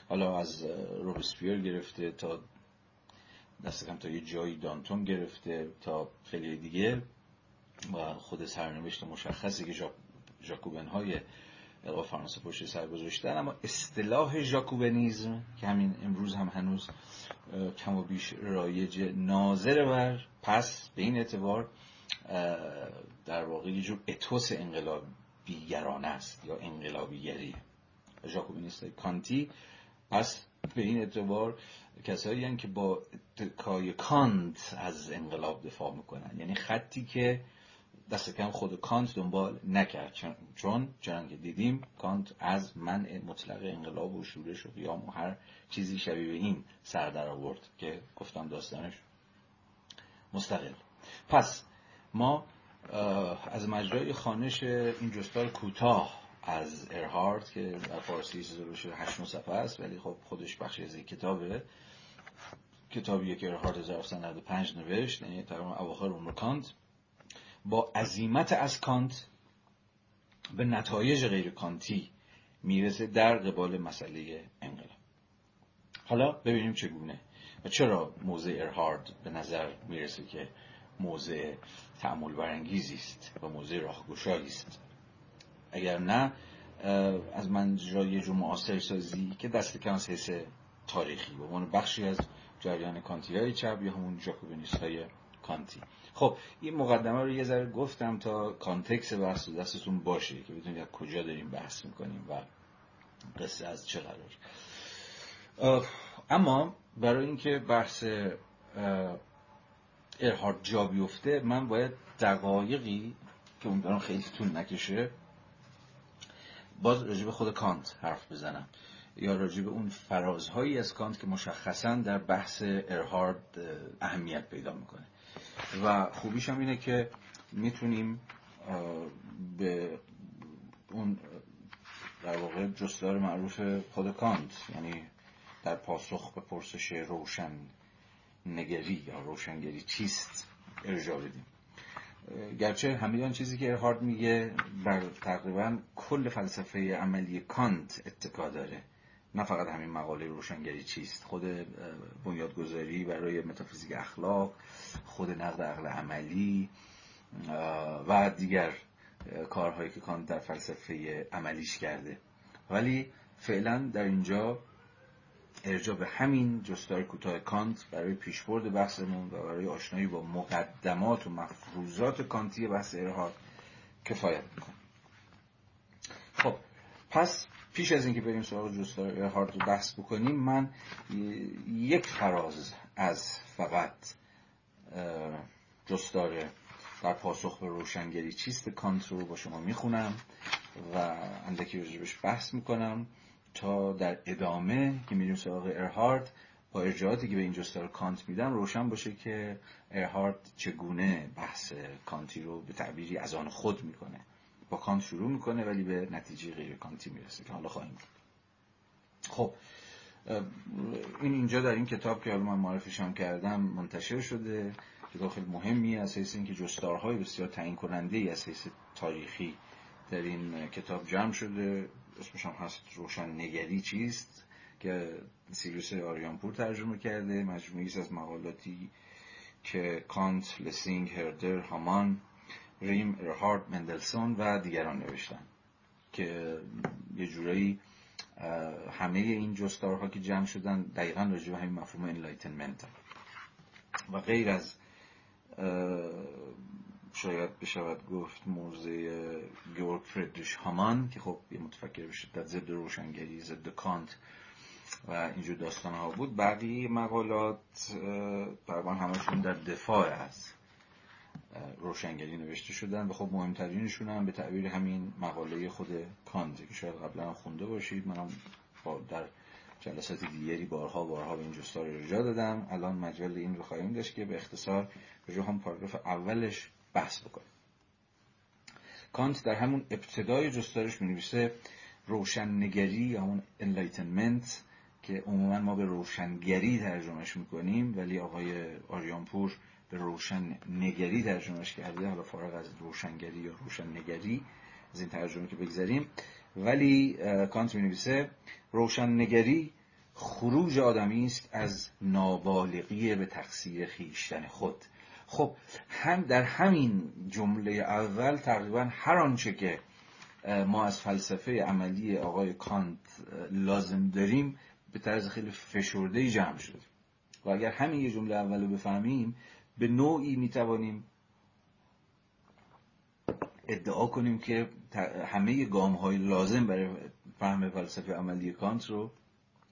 حالا از روبسپیر گرفته تا دست کم تا یه جایی دانتون گرفته تا خیلی دیگه. و خود سرنوشت مشخصی که ژاکوبن های فرانسه پشت سر گذاشتن اما اصطلاح ژاکوبنیزم که همین امروز هم هنوز کم و بیش رایج ناظر بر پس به این اعتبار در واقع یه جور اتوس انقلابیگرانه است یا انقلابیگری. ژاکوبینیست کانتی پس به این اعتبار کسایی هستند که با اتکای کانت از انقلاب دفاع می‌کنن. یعنی خطی که دست کم خود کانت دنبال نکرد. چون چون که دیدیم کانت از منع مطلق انقلاب و شورش و قیام و هر چیزی شبیه به این سر در آورد که گفتم داستانش مستقل. پس ما از مجرای خانش این جستار کوتاه از ارهارد که در فارسی چیزی بشه هشت صفحه است ولی خب خودش بخشی از این کتابه. کتابی که ارهارد 1995 نوشت یعنی تقریبا اواخر عمر کانت. با عظیمت از کانت به نتایج غیر کانتی می‌رسه در قبال مسئله انقلاب. حالا ببینیم چگونه و چرا موضع ارهارد به نظر می‌رسه که موضع تأمل برانگیزی است و موضع راهگشایی است. اگر نه از منجای جو معاصر سازی که دست کم حیث تاریخی به عنوان بخشی از جریان کانتی های چپ یا همون Jacobinist های کانتی. خب این مقدمه رو یه ذره گفتم تا context بحث دستتون باشه که بدونید از کجا داریم بحث می‌کنیم و قصه از چه قرار اما برای اینکه بحث ارهارد جا بیفته من باید دقایقی که امیدوارم خیلی طول نکشه باز راجب خود کانت حرف بزنم. یا راجب اون فرازهایی از کانت که مشخصا در بحث ارهارد اهمیت پیدا می‌کنه. و خوبیش هم اینه که می‌تونیم به اون در واقع جستار معروف خود کانت یعنی در پاسخ به پرسش روشن نگری یا روشنگری چیست ارجاع بدیم. گرچه همین چیزی که ارهارد میگه بر تقریبا کل فلسفه عملی کانت اتکا داره. نه فقط همین مقاله روشنگری چیست خود بنیادگذاری برای متافیزیک اخلاق خود نقد عقل عملی و دیگر کارهایی که کانت در فلسفه عملیش کرده. ولی فعلا در اینجا ارجاع به همین جستار کوتاه کانت برای پیشبرد بحثمون و برای آشنایی با مقدمات و مفروضات کانتی بحث ارهاد کفایت می‌کنه. خب پس پیش از اینکه بریم سراغ جستار ارهارد رو بحث بکنیم من یک فراز از فقط جستار در پاسخ به روشنگری چیست کانت رو با شما می‌خونم و اندکی راجبش بحث می‌کنم تا در ادامه که میریم سراغ ارهارد با ارجاعاتی که به این جستار کانت میدم روشن باشه که ارهارد چگونه بحث کانتی رو به تعبیری از آن خود می‌کنه. با کانت شروع می‌کنه ولی به نتیجه غیر کانتی می‌رسه که حالا خواهیم خب این اینجا در این کتاب که حالا من معرفیش هم کردم منتشر شده که خیلی مهمی از حیث اینکه جستارهای بسیار تعیین کننده ای از حیث تاریخی در این کتاب جمع شده. اسمش هم هست روشن نگری چیست که سیروس آریانپور ترجمه کرده. مجموعی از مقالاتی که کانت، لسینگ، هردر، هامان ریم، ارهارد، مندلسون و دیگران نوشتن که یه جورایی همه این جستارها که جمع شدن دقیقا راجع به همین مفهوم enlightenment و غیر از شاید بشود گفت موضع گیورگ فردریش هامان که خب یه متفکر به شدت ضد روشنگری ضد کانت و اینجور داستان ها بود. بقیه مقالات تقریبا همشون در دفاع از روشنگری نوشته شدن و خب مهمترینشون هم به تعبیر همین مقاله خود کانت که شاید قبلا خونده باشید. منم در جلسات دیگری بارها بارها به این جستار ارجاع دادم. الان مجال این رو خواهیم داشت که به اختصار به همون پاراگراف اولش بحث بکنیم. کانت در همون ابتدای جستارش می نویسه روشنگری یا اون enlightenment که عموما ما به روشنگری ترجمهش می‌کنیم ولی آقای آریانپور به روشن نگری ترجمهش کرده حالا فارغ از روشنگری یا روشن نگری از این ترجمه که بگذاریم. ولی کانت می نویسه روشن نگری خروج آدمی است از نابالغی به تقصیر خیشتن خود. خب هم در همین جمله اول تقریبا هر آنچه که ما از فلسفه عملی آقای کانت لازم داریم به طرز خیلی فشرده جمع شد و اگر همین یه جمله اول رو بفهمیم به نوعی می‌توانیم ادعا کنیم که همه گام های لازم برای فهم فلسفه عملی کانت رو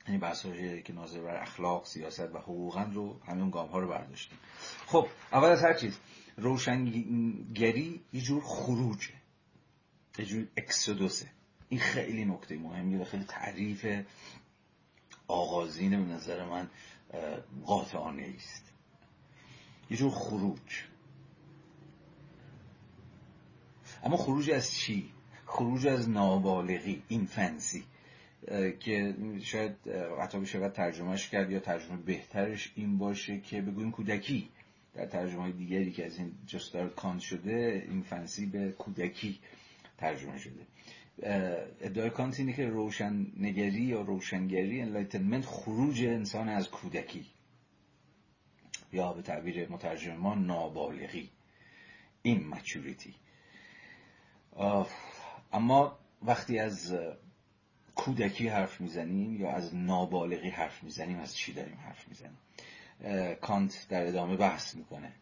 یعنی بحث که ناظر بر اخلاق سیاست و حقوقا رو همین گام ها رو برداشتیم. خب اول از هر چیز روشنگری یه جور خروجه یه جور اکسودوسه. این خیلی نکته مهمیه و خیلی تعریف آغازین به نظر من قاطعانه است. یه جور خروج. اما خروج از چی؟ خروج از نابالغی infancy که شاید حتی بشه ترجمهش کرد یا ترجمه بهترش این باشه که بگویم کودکی. در ترجمه های دیگری که از این جستار کانت شده infancy به کودکی ترجمه شده. ادعای کانت اینه که روشن نگری یا روشنگری enlightenment خروج انسان از کودکی. یا به تعبیر مترجم ما نابالغی. این مچوریتی اما وقتی از کودکی حرف می‌زنیم یا از نابالغی حرف می‌زنیم از چی داریم حرف می‌زنیم؟ کانت در ادامه بحث می‌کنه.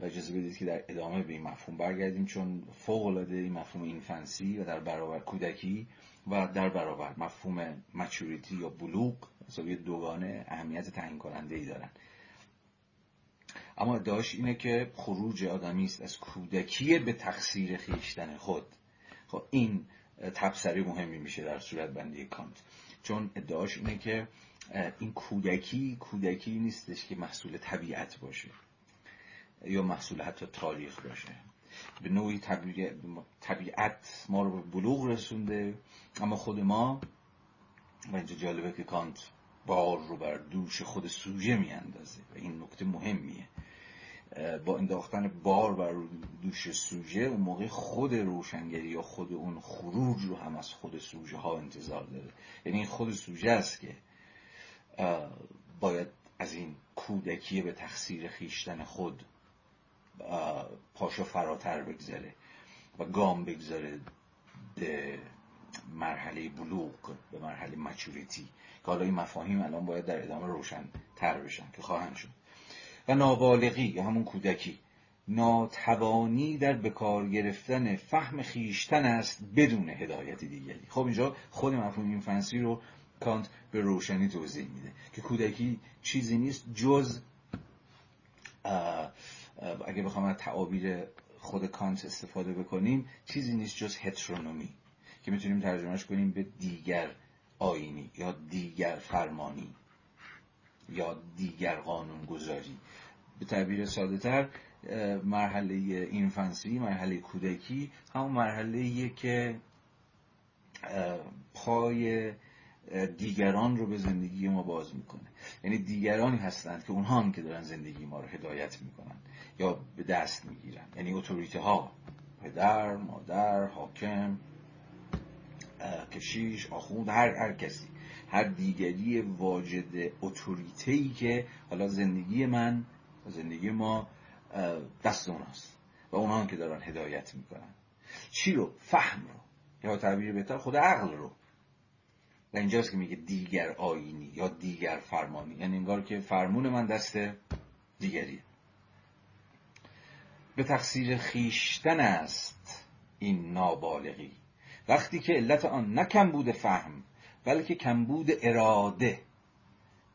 و اجازه بدید که در ادامه به این مفهوم برگردیم چون فوق العاده این مفهوم اینفنسی و در برابر کودکی و در برابر مفهوم مچوریتی یا بلوغ مساوی دوگانه اهمیت تعیین کننده ای دارن. اما ادعاش اینه که خروج آدمی است از کودکی به تقصیر خیشتن خود. خب این تبصره مهمی میشه در صورت بندی کانت. چون ادعاش اینه که این کودکی کودکی نیستش که محصول طبیعت باشه یا محصول حتی تاریخ باشه. به نوعی طبیعت ما رو به بلوغ رسونده اما خود ما و اینجا جالبه که کانت بار رو بر دوش خود سوژه میاندازه و این نکته مهمیه. با انداختن بار بر دوش سوژه اون موقع خود روشنگری یا خود اون خروج رو هم از خود سوژه ها انتظار داره. یعنی این خود سوژه است که باید از این کودکی به تقصیر خیشتن خود پاشو فراتر بگذره و گام بگذاره به مرحله بلوغ به مرحله مچوریتی. که حالا این مفاهیم الان باید در ادامه روشن تر بشن که خواهند شد. و نابالغی یا همون کودکی. ناتوانی در بکار گرفتن فهم خیشتن است بدون هدایت دیگری. خب اینجا خود مفهوم این فنسی رو کانت به روشنی توضیح میده که کودکی چیزی نیست جز اگه بخوام از تعابیر خود کانت استفاده بکنیم چیزی نیست جز هترونومی که می‌تونیم ترجمهش کنیم به دیگر آینی یا دیگر فرمانی. یا دیگر قانون گذاری به تعبیر ساده تر مرحله اینفنسی مرحله کودکی همون مرحله که پای دیگران رو به زندگی ما باز می‌کنه. یعنی دیگرانی هستند که اونها هم که دارن زندگی ما رو هدایت می‌کنن یا به دست می‌گیرن. یعنی اتوریته ها پدر مادر حاکم کشیش آخوند هر هر کسی. هر دیگری واجد اتوریته که حالا زندگی من زندگی ما دست اوناست و اونها که دارن هدایت می‌کنن. چی رو؟ فهم رو. یا تعبیر بهتر خود عقل رو. و اینجاست که میگه دیگر آینی یا دیگر فرمانی. یعنی انگار که فرمون من دست دیگریه. به تقصیر خیشتن است این نابالغی. وقتی که علت آن نه کمبود فهم بلکه کمبود اراده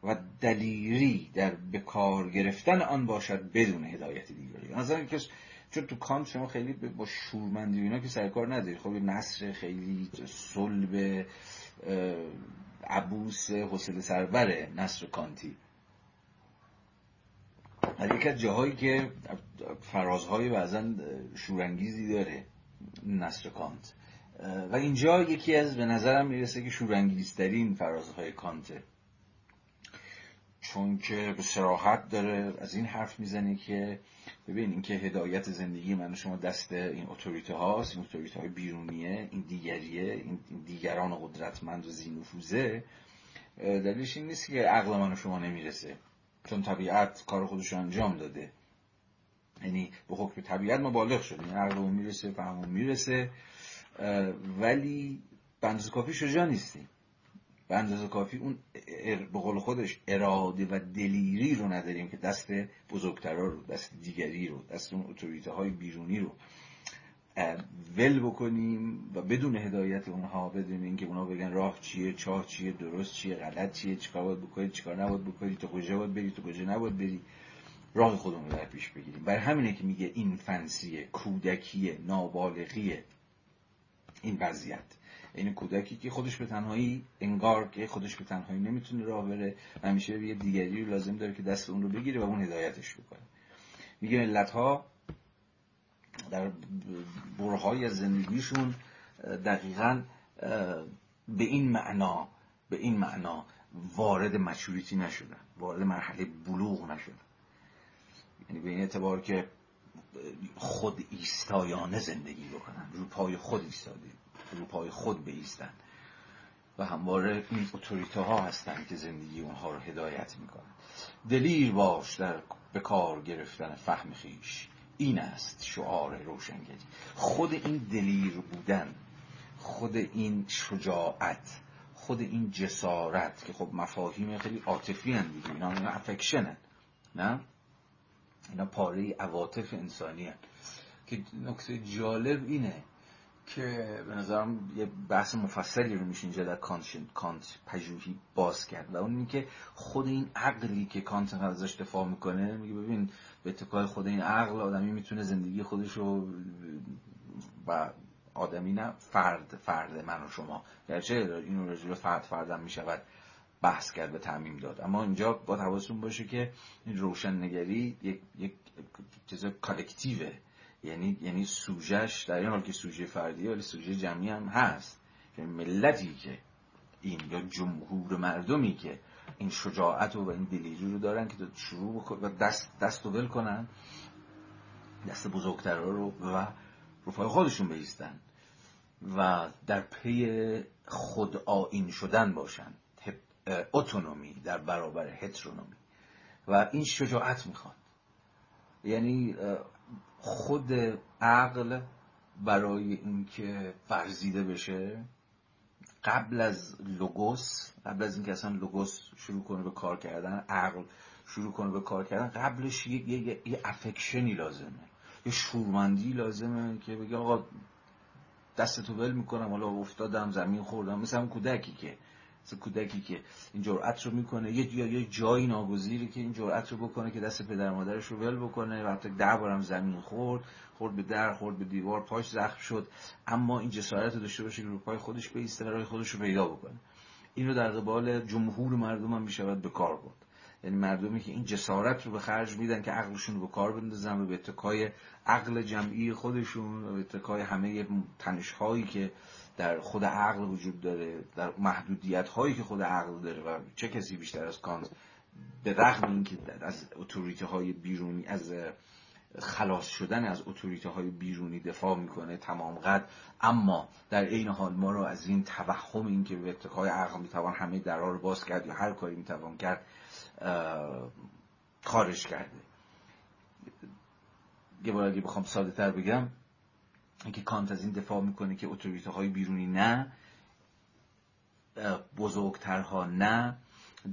و دلیری در بکار گرفتن آن باشد بدون هدایت دیگری. نظر که چون تو کانت شما خیلی با شورمندی اینا که سرکار نداری. خب نصر خیلی صلب عبوس حسل سربره نصر کانتی. ولی یکی از جاهایی که فرازهای بعضا شورانگیزی داره نصر کانت. و اینجا یکی از به نظرم می‌رسه که شورانگیزترین فرازهای کانته. چون که به سراحت داره از این حرف می‌زنه که ببین اینکه هدایت زندگی من شما دست این اتوریته هاست این اتوریته های بیرونیه این دیگریه این دیگران قدرتمند و زینفوزه دلیلش این نیست که عقل من و شما نمی‌رسه. چون طبیعت کار خودش انجام داده. یعنی به حکم طبیعت ما بالغ شدیم یعنی عقلمون می‌رسه فهممون می‌رسه. ولی به کافی شجاع نیستیم به اندازه کافی اون به قول خودش اراده و دلیری رو نداریم که دست بزرگترا رو دست دیگری رو دست اون اتوریته های بیرونی رو ول بکنیم و بدون هدایت اونها بدون اینکه اونها بگن راه چیه چاه چیه درست چیه غلط چیه چیکار باید بکنی چیکار نباید بکنی تو کجا باید بری تو کجا نباید بری. راه خودمون رو در پیش بگیریم. برای همینه که میگه این فنسیه کودکیه نابالغیه. این وضعیت. این کودکی که خودش به تنهایی انگار که خودش به تنهایی نمی‌تونه راه بره همیشه یه دیگری رو لازم داره که دست اون رو بگیره و اون هدایتش بکنه. میگه ملت ها در برهای زندگیشون دقیقا به این معنا به این معنا وارد مچوریتی نشدن وارد مرحله بلوغ نشدن. یعنی به این اعتبار که خود ایستایانه زندگی بکنن. رو پای خود ایستاده. رو پای خود بیستن. و همواره این اتوریته ها هستن که زندگی اونها رو هدایت می‌کنن. دلیر باش در به کار گرفتن فهم خیش. این است شعار روشنگری. خود این دلیر بودن خود این شجاعت خود این جسارت که خب مفاهیم خیلی عاطفی هن دیگه اینا افکشن نه؟ اینا پاره عواطف انسانی هن. که نکته جالب اینه که به نظرم یه بحث مفصلی رو میشه اینجا در کانت, کانت پژوهی باز کرد و اون اینکه خود این عقلی که کانت ازش دفاع می‌کنه میگه ببین به اتکای خود این عقل آدمی می‌تونه زندگی خودش رو و آدمی نه فرد فرد من و شما. گرچه این رجل فرد فردم می‌شود. بحث کرد به تعمیم داد. اما اینجا با حواستون باشه که این روشن نگری یک, یک چیز کالکتیوه. یعنی یعنی سوژهش در این حال که سوژه فردیه ولی سوژه جمعی هم هست. یعنی ملتی که این یا جمهور مردمی که این شجاعت و این دلیری رو دارن که شروع و دست دست ول کنن دست بزرگتر رو و رو پای خودشون بیستن و در پی خود آین شدن باشن. اتونومی در برابر هترونومی. و این شجاعت می‌خواد. یعنی خود عقل برای اینکه فرزیده بشه قبل از لوگوس قبل از اینکه اصلا لوگوس شروع کنه به کار کردن عقل شروع کنه به کار کردن قبلش یه, یه،, یه افکشنی لازمه. یه شورمندی لازمه که بگه آقا دستتو ول می‌کنم حالا افتادم زمین خوردم مثل کودکی که کودکی که این جرأت رو می‌کنه یه یا یه جایی ناگزیری که این جرأت رو بکنه که دست پدر مادرش رو ول بکنه و حتی ده بارم زمین خورد خورد به در خورد به دیوار پاش زخم شد. اما این جسارت رو داشته باشه که رو پای خودش بیسته و راه خودش رو پیدا بکنه. این رو در قبال جمهور مردم هم می‌شود به کار برد. یعنی مردمی که این جسارت رو به خرج میدن که عقلشون رو به کار بندازن و به اتکای عقل جمعی خودشون و به اتکای همه تنشهایی که در خود عقل وجود داره در محدودیت هایی که خود عقل داره و چه کسی بیشتر از کانت به رغم اینکه از اتوریته های بیرونی از خلاص شدن از اتوریته های بیرونی دفاع می‌کنه تمام قد. اما در عین حال ما رو از این توهم این که به اتکای عقل می‌توان همه درها رو باز کرد یا هر کاری می‌توان کرد خارج کرده. یه بار اگه بخوام ساده تر بگم اینکه کانت از این دفاع می‌کنه که اتوریته های بیرونی نه بزرگترها نه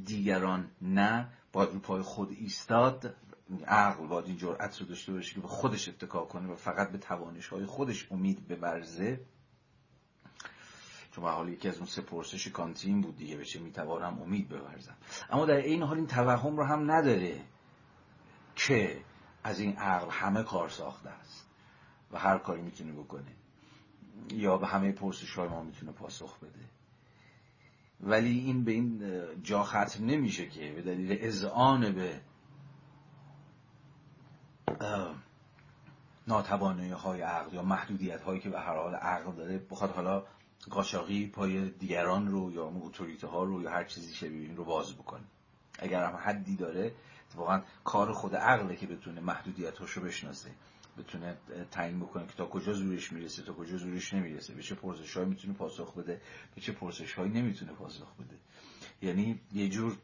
دیگران نه باید رو پای خود ایستاد عقل باید این جرأت رو داشته باشه که به خودش اتکا کنه و فقط به توانش های خودش امید ببرزه. چون به حال یکی از اون سه پرسش کانتین بود دیگه بشه می‌توانم امید ببرزم. اما در این حال این توهم رو هم نداره که از این عقل همه کار ساخته است. و هر کاری می‌تونه بکنه یا به همه پرسش های ما می‌تونه پاسخ بده. ولی این به این جا ختم نمیشه که به دلیل اذعان به ناتوانایی های عقل یا محدودیت هایی که به هر حال عقل داره. بخواد حالا قاچاقی پای دیگران رو یا اتوریته ها رو یا هر چیزی شبیه این رو باز بکنه. اگر هم حدی داره واقعا کار خود عقله که بتونه محدودیت رو بشناسه. بتونه تعیین بکنه که تا کجا زورش می‌رسه تا کجا زورش نمی‌رسه. به چه پرسش می‌تونه پاسخ بده؟ به چه پرسش هایی نمی‌تونه پاسخ بده؟ یعنی یه جور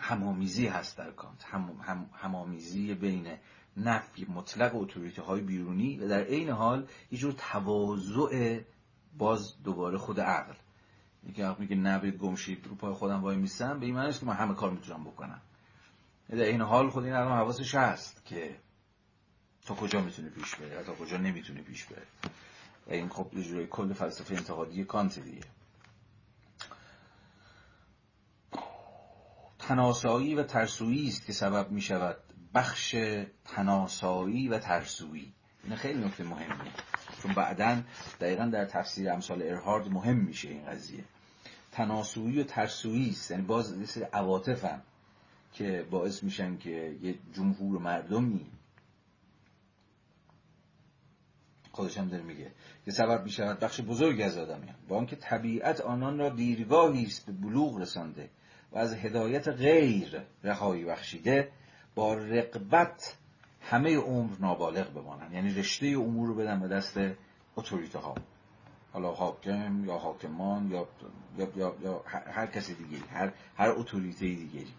همامیزی هست در کانت. هم، هم، همامیزی بین نفی مطلق اتوریته های بیرونی و در عین حال یه جور تواضع باز دوباره خود عقل. یکی عقل میگه نه گمشید رو پای خودم وای میسم به این معنی که من همه کار می‌تونم بکنم. در این حال خود این الان حواسش هست که تا کجا می‌تونه پیش بره؟ تا کجا نمی‌تونه پیش بره؟ و این خب یه کل فلسفه انتقادی کانت دیگه. تناسایی و ترسویی است که سبب می شود بخش تناسایی و ترسویی. این خیلی نکته مهمیه. چون بعدا دقیقا در تفسیر امثال ارهارد مهم میشه این قضیه. تناسویی و ترسویی است. یعنی باز یه سری که باعث میشن که یه جمهور مردمی خودش هم داره میگه. که سبب می‌شود بخش بزرگ از آدمیان. با آنکه طبیعت آنان را دیرگاهی است به بلوغ رسانده و از هدایت غیر رهایی بخشیده با رقبت همه عمر نابالغ بمانند. یعنی رشته امور رو بدن به دست اتوریته ها حالا حاکم یا حاکمان یا یا, یا, یا هر کسی دیگه هر هر اتوریته دیگری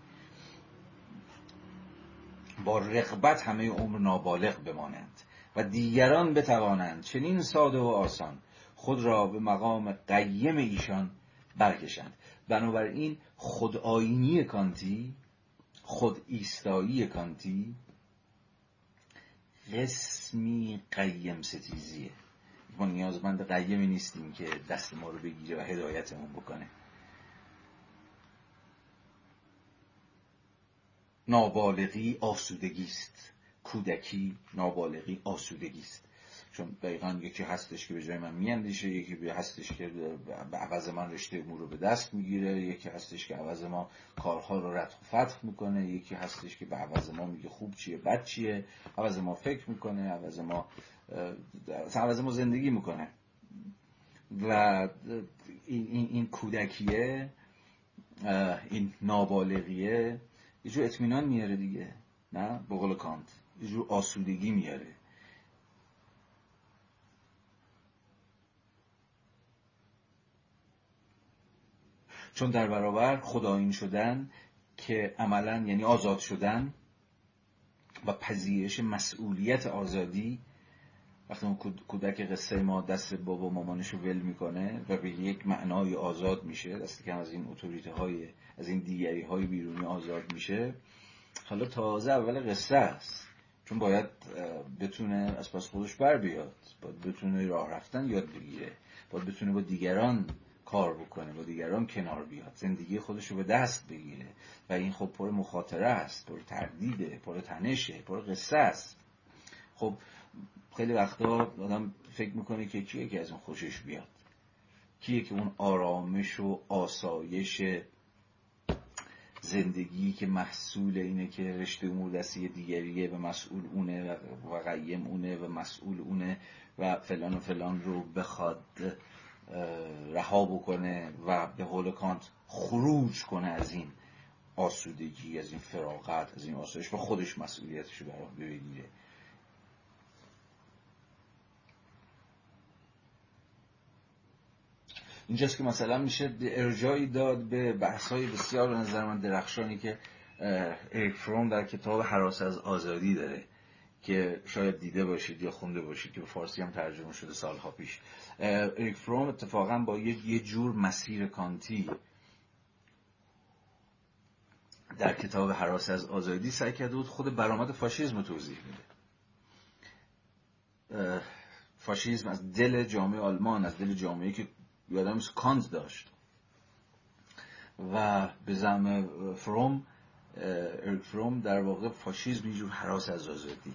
با رقبت همه عمر نابالغ بمانند. و دیگران بتوانند چنین ساده و آسان خود را به مقام قیم ایشان برکشند. بنابراین خودآینی کانتی خود ایستایی کانتی قسمی قیم ستیزیه. ما نیازمند قیمی نیستیم که دست ما رو بگیره و هدایتمون بکنه. نابالغی آسودگی است. کودکی نابالغی آسودگی است. چون دقیقا یکی هستش که به جای من میاندیشه یکی هستش که به عوض من رشته امور رو به دست می‌گیره یکی هستش که عوض ما کارها رو رد و فتح می‌کنه یکی هستش که به عوض ما میگه خوب چیه بد چیه عوض ما فکر می‌کنه عوض ما عوض ما زندگی می‌کنه. و این, این, این کودکیه این نابالغیه یه جور اطمینان میاره دیگه نه؟ به قول کانت. یه جور آسودگی میاره. چون در برابر خداین شدن که عملا یعنی آزاد شدن و پذیرش مسئولیت آزادی وقتی اون کودک قصه ما دست بابا مامانش رو ول می‌کنه و به یک معنای آزاد میشه دست کم از این اتوریته های از این دیگری های بیرونی آزاد میشه حالا تازه اول قصه است. چون باید بتونه از پس خودش بر بیاد باید بتونه راه رفتن یاد بگیره باید بتونه با دیگران کار بکنه با دیگران کنار بیاد زندگی خودش رو به دست بگیره. و این خب پر مخاطره است پر تردیده پر تنشه پر قصه است. خب خیلی وقتا آدم فکر می‌کنه که کیه که از اون خوشش بیاد؟ کیه که اون آرامش و آسایش زندگی که محصول اینه که رشته امور دستی دیگریه و مسئول اونه و قیم اونه و مسئول اونه و فلان و فلان رو بخواد رها بکنه و به قول کانت خروج کنه از این آسودگی از این فراغت از این آسایش و خودش مسئولیتش رو بگیره اینجاست که مثلا میشه ارجایی داد به بحث‌های بسیار به نظر من درخشانی که اریک فروم در کتاب حراس از آزادی داره که شاید دیده باشید یا خونده باشید که به فارسی هم ترجمه شده سالها پیش. اریک فروم اتفاقا با یه جور مسیر کانتی در کتاب حراس از آزادی سعی کرده بود خود برآمد فاشیزم رو توضیح میده فاشیزم از دل جامعه آلمان از دل جامعه که یادم کانت داشت. و به زم فروم فروم در واقع فاشیزم یه جور حراس از آزادی.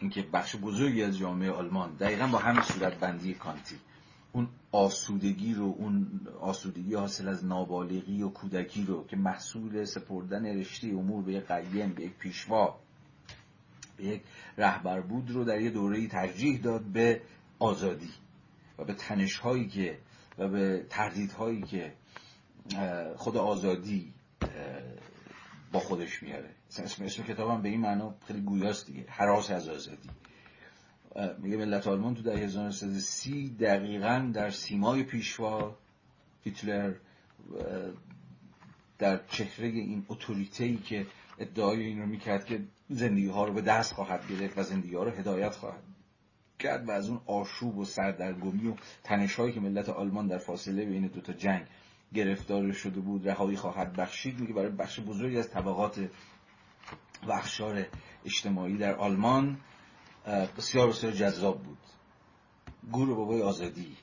اینکه بخش بزرگی از جامعه آلمان دقیقا با همین صورت بندی کانتی اون آسودگی رو اون آسودگی حاصل از نابالغی و کودکی رو که محصول سپردن رشته امور به یک قیم به یک پیشوا به یک رهبر بود رو در یه دوره ترجیح داد به آزادی. و به تنش هایی که و به تردیدهایی که خود آزادی با خودش میاره. اسم, اسم کتابم به این معنا خیلی گویاست دیگه حراس از آزادی. میگه ملت آلمان تو در 1930 دقیقا در سیمای پیشوا هیتلر در چهره این اتوریته که ادعای این رو می‌کرد که زندگی ها رو به دست خواهد گرفت و زندگی ها رو هدایت خواهد کرد و از اون آشوب و سردرگمی و تنشهایی که ملت آلمان در فاصله بین دوتا جنگ گرفتار شده بود رهایی خواهد بخشید میگه برای بخش بزرگی از طبقات و اخشار اجتماعی در آلمان بسیار بسیار جذاب بود. گور بابای آزادی.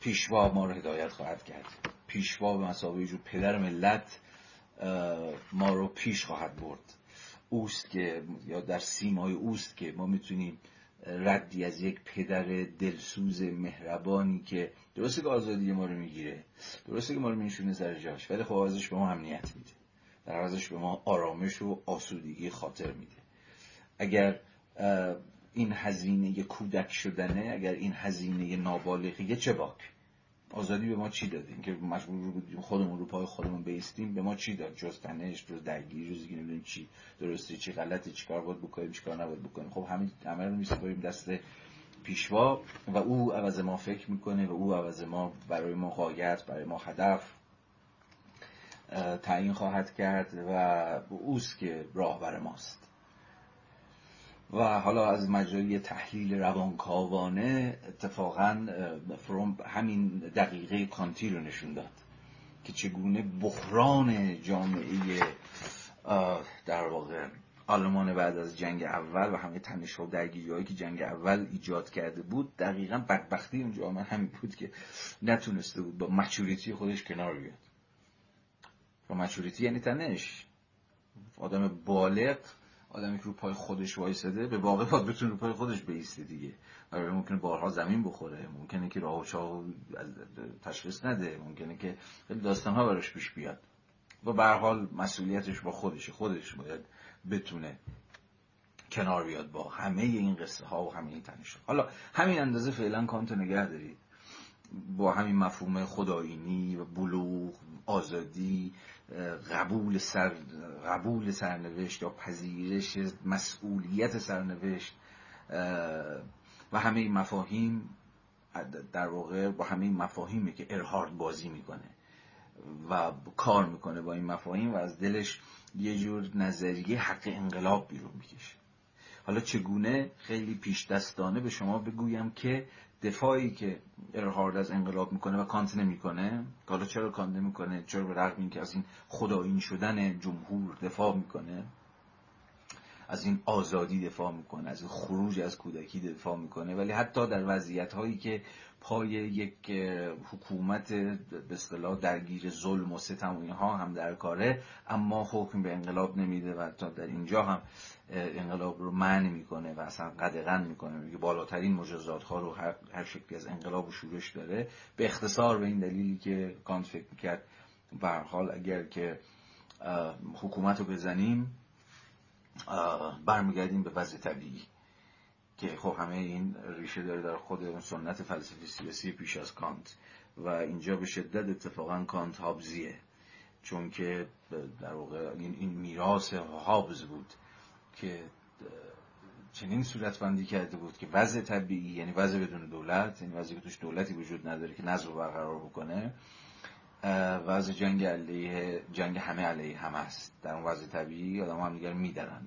پیشوا ما رو هدایت خواهد کرد. پیشوا به مسابقه جو پدر ملت ما رو پیش خواهد برد. اوست که یا در سیمای اوست که ما می‌تونیم ردی از یک پدر دلسوز مهربانی که درسته که آزادی ما رو می‌گیره درسته که ما رو میشونه سر جاش ولی خب ازش به ما امنیت میده. در ازش به ما آرامش و آسودگی خاطر میده. اگر این هزینه کودک شدنه اگر این هزینه نابالغیه چه باک؟ آزادی به ما چی داده اینکه مجبور بودیم خودمون رو پای خودمون بیستیم به ما چی داد؟ جز تنش جز درگیری جز اینکه چی درسته چی غلطه چی کار باید بکنیم چی کار نباید بکنیم. خب همین همه رو میسپاریم دست پیشوا و او عوض ما فکر می‌کنه و او عوض ما برای ما قایت برای ما هدف تعیین خواهد کرد و اوست که راهبر ماست. و حالا از مجرای تحلیل روانکاوانه اتفاقا فروم همین دقیقه کانتی رو نشون داد که چگونه بحران جامعه در واقع آلمان بعد از جنگ اول و همه تنش و درگیری که جنگ اول ایجاد کرده بود دقیقا بدبختی اون جامعه همین بود که نتونسته بود با مچوریتی خودش کنار بیاد. و مچوریتی یعنی تنش. آدم بالغ آدمی که رو پای خودش وایساده به واقع باید بتونه رو پای خودش بیسته دیگه. برای ممکنه بارها زمین بخوره ممکنه که راه و چاه تشخیص نده ممکنه که خیلی داستان ها براش پیش بیاد. و به حال مسئولیتش با خودشه خودش باید بتونه کنار بیاد با همه این قصه ها و همه این تنش. حالا همین اندازه فعلا کانتو نگه دارید. با همین مفهوم خداینی و بلوغ آزادی قبول سر قبول سرنوشت یا پذیرش مسئولیت سرنوشت و همه این مفاهیم در واقع با همه این مفاهیمی که ارهارد بازی می‌کنه و کار می‌کنه با این مفاهیم و از دلش یه جور نظریه حق انقلاب بیرون می‌کشه. حالا چگونه؟ خیلی پیش دستانه به شما بگویم که دفاعی که ارهارد از انقلاب می‌کنه و کانت نمی‌کنه. حالا چرا کانت نمی‌کنه؟ چرا به رغم اینکه از این خدایین شدن جمهور دفاع می‌کنه؟ از این آزادی دفاع می‌کنه از این خروج از کودکی دفاع می‌کنه. ولی حتی در وضعیت هایی که پای یک حکومت به اصطلاح درگیر ظلم و ستم و اینها هم در کاره اما حکم به انقلاب نمیده و تا در اینجا هم انقلاب رو معنی می‌کنه و اصلا قدغن می‌کنه. میگه بالاترین مجازات ها رو هر, هر شکلی از انقلاب و شورش داره. به اختصار به این دلیلی که کانت فکر می‌کرد به حال اگر که حکومت رو بزنیم برمیگردیم به وضع طبیعی که خب همه این ریشه داره در خود سنت فلسفی سیاسی پیش از کانت. و اینجا به شدت اتفاقا کانت هابزیه. چون که در واقع این میراث هابز بود. که چنین صورت بندی کرده بود که وضع طبیعی یعنی وضع بدون دولت یعنی وضعی که توش دولتی وجود نداره که رو برقرار بکنه وضع جنگ علیه جنگ همه علیه همه است در اون وضع طبیعی آدم هم دیگر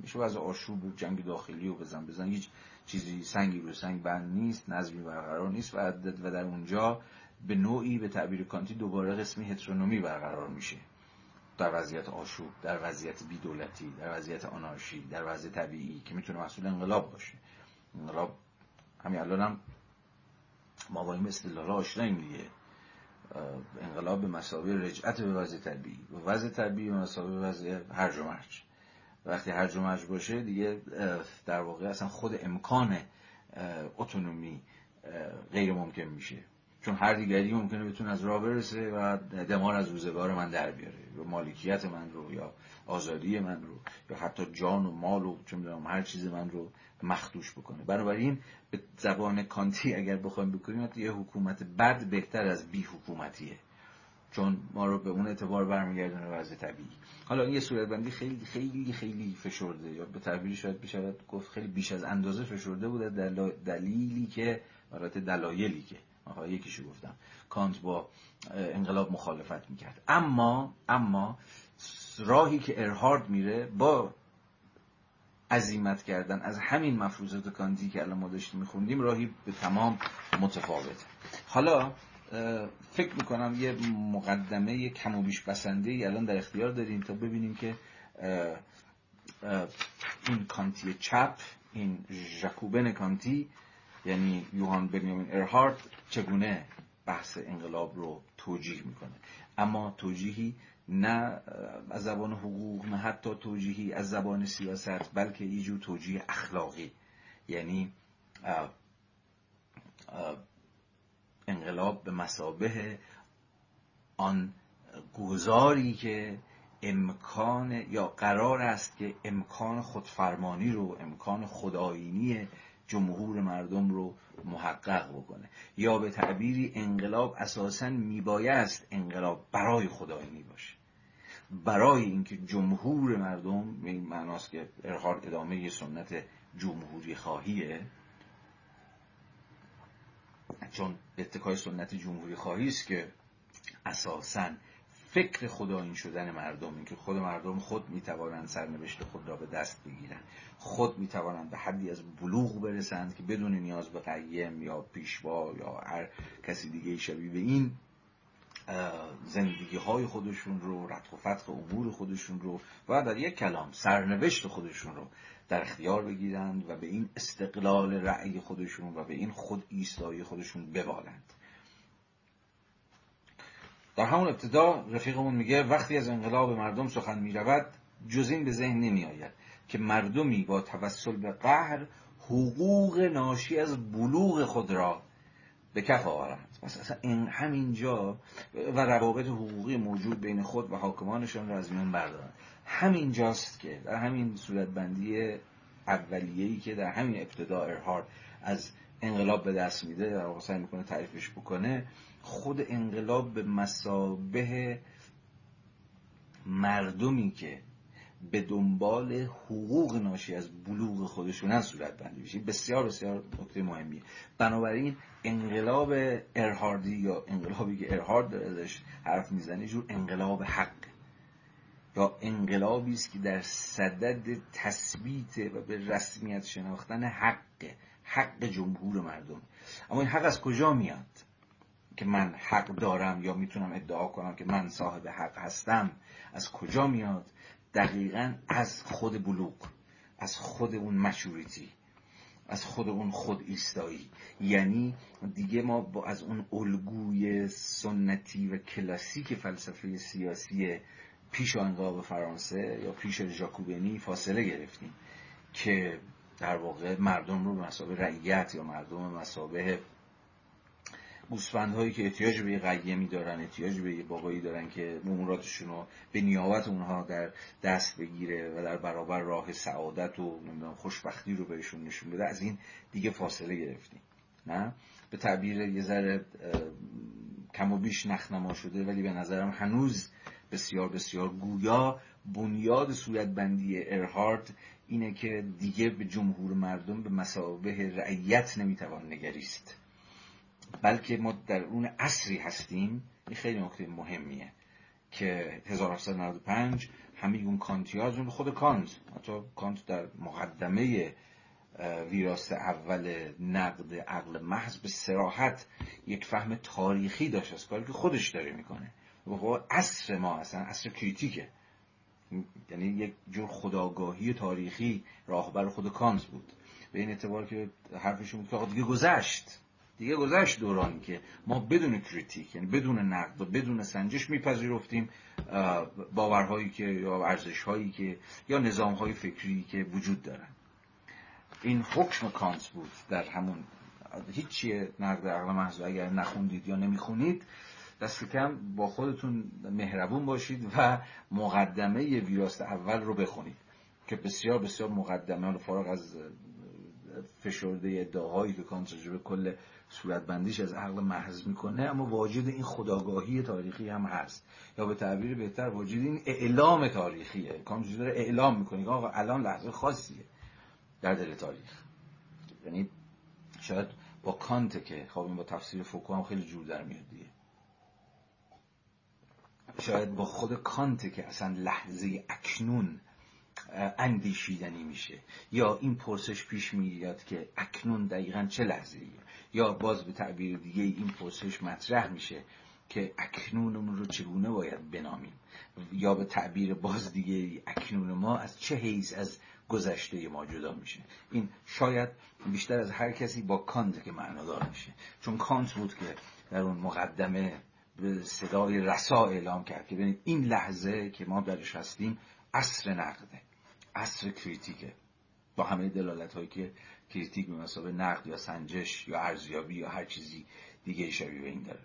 میشه وضع آشوب و جنگ داخلی و بزن بزن. هیچ چیزی سنگی رو سنگ بند نیست نظمی برقرار نیست و و در اونجا به نوعی به تعبیر کانتی دوباره قسمی هترونومی برقرار میشه. در وضعیت آشوب در وضعیت بیدولتی در وضعیت آنارشی در وضع طبیعی که می‌تونه محصول انقلاب باشه. انقلاب همین الان هم ما با این اصطلاح آشناییم دیگه. انقلاب به مسابقه رجعت به وضع طبیعی. و وضع طبیعی به مسابقه وضع هرج و مرج. وقتی هرج و مرج باشه دیگه در واقع اصلا خود امکان اتونومی غیر ممکن میشه. چون هر دیگری ممکنه بتونه از راه برسه و دمار از روزگار من در بیاره. یا مالکیت من رو یا آزادی من رو یا حتی جان و مال و چون می‌دونم هر چیز من رو مخدوش بکنه. بنابراین به زبان کانتی اگر بخوایم بکنیم یه حکومت بد بهتر از بی حکومتیه. چون ما رو به اون اعتبار برمیگردونه وضع طبیعی. حالا این یه صورت بندی خیلی خیلی خیلی فشرده. یا به تعبیری شاید بشود گفت خیلی بیش از اندازه فشرده بوده دلیلی که برات دلایلی که یکیشو گفتم. کانت با انقلاب مخالفت می‌کرد. اما اما راهی که ارهارد میره با عزیمت کردن از همین مفروضات کانتی که الان ما داشتیم میخوندیم راهی به تمام متفاوت حالا فکر می‌کنم یه مقدمه کم و بیش بسنده ای الان در اختیار داریم تا ببینیم که این کانتی چپ این ژاکوبن کانتی یعنی یوهان بنیامین ارهارت چگونه بحث انقلاب رو توجیه می‌کنه. اما توجیهی نه از زبان حقوق نه حتی توجیهی از زبان سیاست بلکه یه توجیه اخلاقی. یعنی انقلاب به مسابه آن گذاری که امکان یا قرار است که امکان خودفرمانی رو امکان خداینی جمهور مردم رو محقق بکنه. یا به تعبیری انقلاب اساسا میبایست انقلاب برای خداینی باشه برای اینکه جمهور مردم به این معناست که ارهار ادامه سنت جمهوری خواهیه چون اتکای سنت جمهوری خواهی است که اساسا فکر خدایین شدن مردم این که خود مردم خود می‌توانند سرنوشت خود را به دست بگیرند. خود می‌توانند به حدی از بلوغ برسند که بدون نیاز به قیم یا پیشوا یا هر کسی دیگه شبیه به این زندگی های خودشون رو رد و فتق امور خودشون رو و در یک کلام سرنوشت خودشون رو در اختیار بگیرند و به این استقلال رأی خودشون و به این خود ایستایی خودشون ببالند. در همون ابتدا رفیقمون میگه وقتی از انقلاب مردم سخن می‌رود جز این به ذهن نمی آید که مردمی با توسل به قهر حقوق ناشی از بلوغ خود را به کف آورند. پس اصلا این همینجا و روابط حقوقی موجود بین خود و حاکمانشان را از میان بردارند. همینجاست که در همین صورتبندی اولیه‌ای که در همین ابتدا ارهارد از انقلاب به دست میده در سعی می‌کنه تعریفش بکنه خود انقلاب به مسابه مردمی که به دنبال حقوق ناشی از بلوغ خودشون از صورت بندی بشه بسیار بسیار نکته مهمیه. بنابراین انقلاب ارهاردی یا انقلابی که ارهارد داره ازش حرف می‌زنه جور انقلاب حق. یا انقلابی است که در صدد تثبیت و به رسمیت شناختن حق حق جمهور مردم. اما این حق از کجا میاد؟ که من حق دارم یا می‌تونم ادعا کنم که من صاحب حق هستم از کجا میاد؟ دقیقا از خود بلوغ از خود اون مشوریتی از خود اون خود ایستایی. یعنی دیگه ما با از اون الگوی سنتی و کلاسیک فلسفه سیاسی پیش انقلاب فرانسه یا پیش ژاکوبنی فاصله گرفتیم که در واقع مردم رو به مسابه رعیت یا مردم مسابه گوسفندهایی که احتیاج به یه قیمی دارن احتیاج به یه بابایی دارن که مموراتشون رو به نیابت اونها در دست بگیره و در برابر راه سعادت و خوشبختی رو بهشون نشون بده از این دیگه فاصله گرفتیم. نه؟ به تعبیر یه ذره کم و بیش نخنما شده ولی به نظرم هنوز بسیار بسیار گویا بنیاد صورتبندی ارهارد اینه که دیگه به جمهور مردم به مسابه رعیت نمی‌توان نگریست. بلکه ما در اون عصری هستیم این خیلی نکته مهمیه که 1795 همه اون کانتیاز اون خود کانت حتی کانت در مقدمه ویراست اول نقد عقل محض به سراحت یک فهم تاریخی داشت از کاری که خودش داره می‌کنه. و عصر ما اصلا عصر کریتیکه. یعنی یک جور خداگاهی تاریخی راهبر خود کانت بود. به این اعتبار که حرفشون بود که دیگه گذشت. دیگه گذشت دورانی که ما بدون کریتیک یعنی بدون نقد و بدون سنجش میپذیرفتیم باورهایی که یا ارزشهایی که یا نظامهای فکری که وجود دارن. این حکم کانت بود در همون هیچی نقد عقل محض اگر نخوندید یا نمی‌خونید دست کم با خودتون مهربون باشید و مقدمه ویراست اول رو بخونید که بسیار بسیار مقدمه فارغ از فشرده ادعاهایی که کانت به کل صورتبندیش از عقل محض می‌کنه اما واجد این خداگاهی تاریخی هم هست. یا به تعبیر بهتر واجد این اعلام تاریخیه. کانت داره اعلام می‌کنه که آقا الان لحظه خاصیه در دل تاریخ. یعنی شاید با کانت که خب این با تفسیر فوکو هم خیلی جور در میاد دیگه. شاید با خود کانت که اصلا لحظه اکنون اندیشیدنی میشه. یا این پرسش پیش میاد که اکنون دقیقا چه لحظه ایه یا باز به تعبیر دیگه این پرسش مطرح میشه که اکنونمون رو چگونه باید بنامیم؟ یا به تعبیر باز دیگه اکنون ما از چه حیث از گذشته ما جدا میشه؟ این شاید بیشتر از هر کسی با کانت که معنادار میشه. چون کانت بود که در اون مقدمه به صدای رسا اعلام کرد که ببینید این لحظه که ما درش هستیم عصر نقده عصر کریتیکه. با همه دلالت هایی که کریتیک به مسابقه نقد یا سنجش یا ارزیابی یا هر چیزی دیگه شبیه به این داره.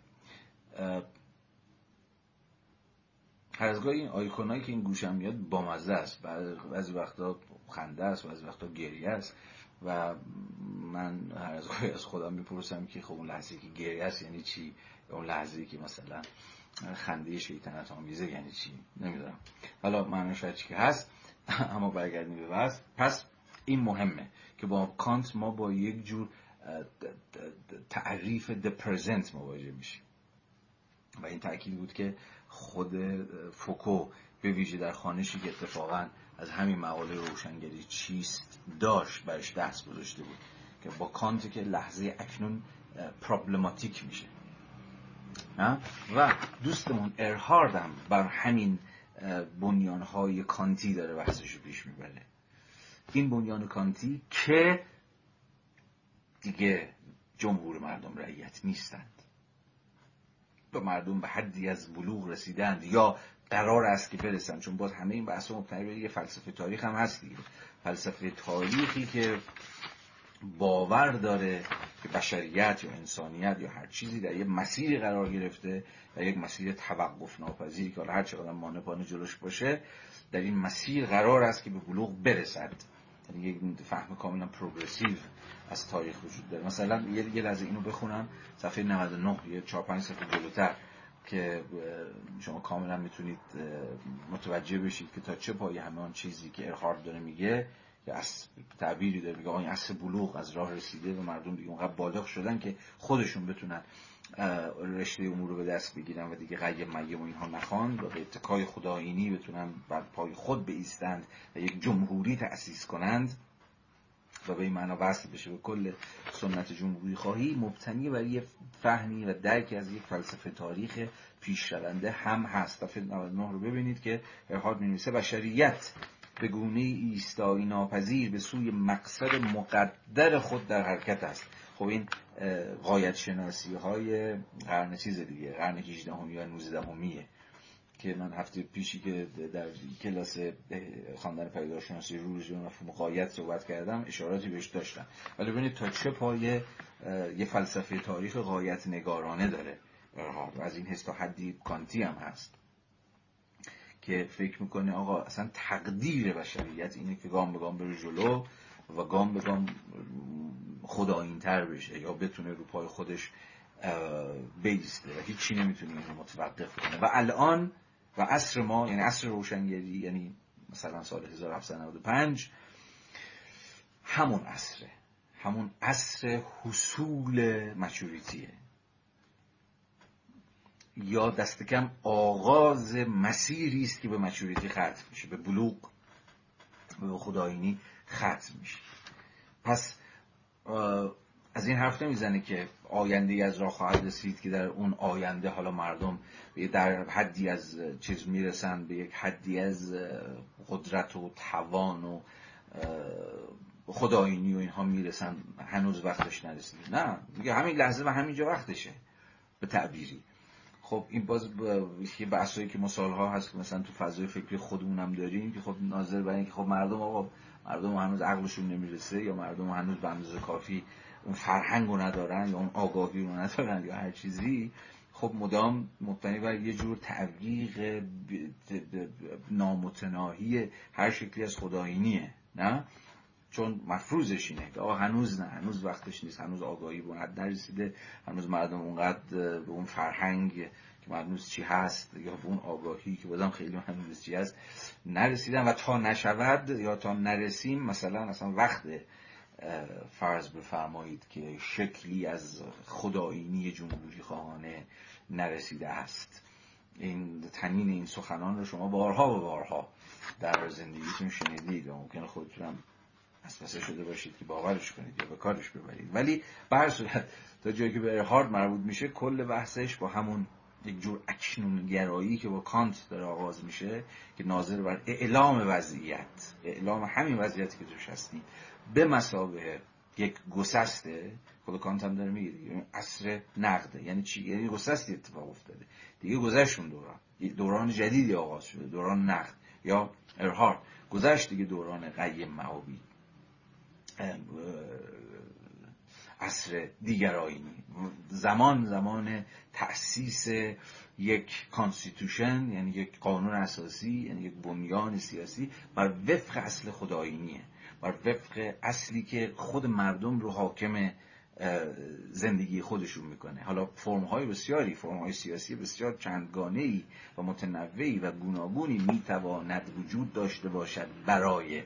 هر از گاهی این آیکونایی که این گوشم میاد بامزه است. بعضی وقتا خنده است بعضی وقتا گریه است. و من هر از گاهی از خودم می‌پرسم که خب اون لحظه که گریه است یعنی چی؟ اون لحظه که مثلا خنده شیطنت آمیزه یعنی چی؟ نمی‌دونم. حالا معنی شاید که هست اما برگردیم به بس پس این مهمه. که با کانت ما با یک جور تعریف د پرزنت مواجه میشیم. و این تاکید بود که خود فوکو به ویژه در خانشی که اتفاقا از همین مقاله روشنگری چیست داشت برش دست گذاشته بود که با کانت که لحظه اکنون پرابلماتیک میشه. و دوستمون ارهارد هم بر همین بنیانهای کانتی داره بحثش رو پیش می‌بره. این بنیان کانتی که دیگه جمهور مردم رعیت نیستند. و مردم به حدی از بلوغ رسیدند یا قرار است که برسن چون باز همه این بحث مبتنی یه فلسفه تاریخ هم هست دیگه. فلسفه تاریخی که باور داره که بشریت یا انسانیت یا هر چیزی در یک مسیری قرار گرفته در یک مسیر توقف ناپذیری که هر چقدر مانپانه جلوش باشه در این مسیر قرار است که به بلوغ برسد. یک فهم کاملا پروگرسیو از تاریخ وجود داره. مثلا یه یه لحظه اینو بخونم. صفحه 99 یه 4 5 صفحه جلوتر که شما کاملا می‌تونید متوجه بشید که تا چه پای همه آن چیزی که ارهارد داره میگه که از تعبیری داره میگه این اصل بلوغ از راه رسیده و مردم دیگه اونقدر بالغ شدن که خودشون بتونن رشته امور رو به دست بگیرن و دیگه غیب میم و اینها نخوان و به اتکای خداینی بتونن بر پای خود بیستند و یک جمهوری تأسیس کنند و به این معنا وصل بشه به کل سنت جمهوری خواهی مبتنی بر یه فهمی و درکی از یک فلسفه تاریخ پیشرونده هم هست. صفحه 99 رو ببینید که ارهاد می‌نویسه بشریت به گونه ایستایی ناپذیر به سوی مقصد مقدر خود در حرکت است. خب این قایت شناسی های قرن چیز دیگه قرن 18 همی یا 19 همیه که من هفته پیشی که در کلاس خواندن پیداشناسی رو به مفهوم قایت صحبت کردم اشاراتی بهش داشتم. ولی ببینید تا چه پایه یه فلسفه تاریخ قایت نگارانه داره و از این حس تا حدی کانتی هم هست که فکر می‌کنه آقا اصلا تقدیر بشریت اینه که گام به گام بره جلو و گام به گام خدایینتر بشه یا بتونه رو پای خودش بیسته. و هیچی نمی‌تونه اینو متوقف کنه. و الان و عصر ما یعنی عصر روشنگری یعنی مثلا سال 1795 همون عصره. همون عصر حصول مچوریتیه. یا دست کم آغاز مسیری است که به مچوریتی ختم میشه به بلوغ به خداینی ختم میشه. پس از این حرف نمی‌زنه که آینده از راه خواهد رسید که در اون آینده حالا مردم در حدی از چیز می‌رسن به یک حدی از قدرت و توان و خداینی و اینها می‌رسن. هنوز وقتش نرسید نه میگه همین لحظه و همینجا وقتشه به تعبیری. خب این باز یه بحثایی که مثال ها هست که مثلا تو فضای فکری خودمونم داریم که خب ناظر بر اینکه خب مردم آقا مردم هنوز عقلشون نمی‌رسه یا مردم هنوز به اندازه کافی اون فرهنگ رو ندارن یا اون آگاهی رو ندارن یا هر چیزی خب مدام مبتنی بر یه جور تعویق نامتناهی هر شکلی از خداینیه نه؟ چون مفروضش اینه که هنوز نه هنوز وقتش نیست هنوز آگاهی به حد نرسیده هنوز مردم اونقدر به اون فرهنگ که هنوز چی هست یا به اون آگاهی که بازم خیلی هنوز چی هست نرسیدن و تا نشود یا تا نرسیم مثلا اصلا وقت فرض بفرمایید که شکلی از خدایینی جمهوری خواهانه نرسیده است. این تنین این سخنان رو شما بارها و بارها در زندگیتون شنیدید و ممکنه خودتونم وسوسه شده باشید که باورش کنید یا به کارش ببرید. ولی به صورت تا جایی که به ارهارد مربوط میشه کل بحثش با همون یک جور اکنون گرایی که با کانت داره آغاز میشه که ناظر بر اعلام وضعیت اعلام همین وضعیتی که توش هستید به مسابه یک گسسته خود کانت هم داره میگه دیگه عصر نقده. یعنی چی؟ یعنی گسستی اتفاق افتاده. دیگه گذشتون دوران. دوران جدیدی آغاز شده. دوران نقد یا ارهارد گذشت دیگه دوران قیم معابی عصر دیگر آیینی زمان زمان تأسیس یک constitution یعنی یک قانون اساسی یعنی یک بنیان سیاسی بر وفق اصل خودآیینیه بر وفق اصلی که خود مردم رو حاکم زندگی خودشون می‌کنه. حالا فرم های بسیاری فرم های سیاسی بسیار چندگانه ای و متنوعی و گوناگونی می‌تواند وجود داشته باشد برای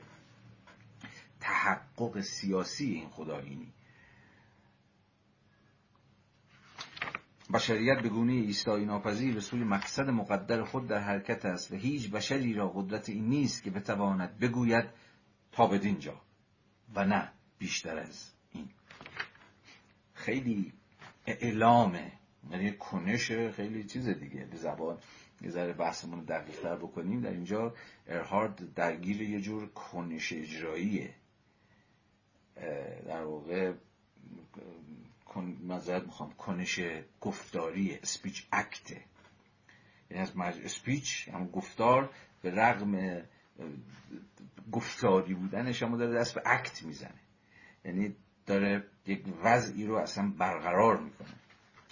تحقق سیاسی این خدایینی بشریت به گونه ایستایی ناپذیر به سوی مقصد مقدر خود در حرکت است و هیچ بشری را قدرت این نیست که بتواند بگوید تا بدینجا و نه بیشتر از این. خیلی اعلامه یعنی کنش خیلی چیز دیگه. به زبان یه ذره بحثمون رو دقیق تر بکنیم. در اینجا ارهارد درگیر یه جور کنش اجراییه. در واقع مذارت می‌خوام. کنش گفتاری سپیچ اکته یعنی از مج... سپیچ هم گفتار به رغم گفتاری بودنش اما داره دست به اکت می‌زنه. یعنی داره یک وضعی رو اصلا برقرار می‌کنه.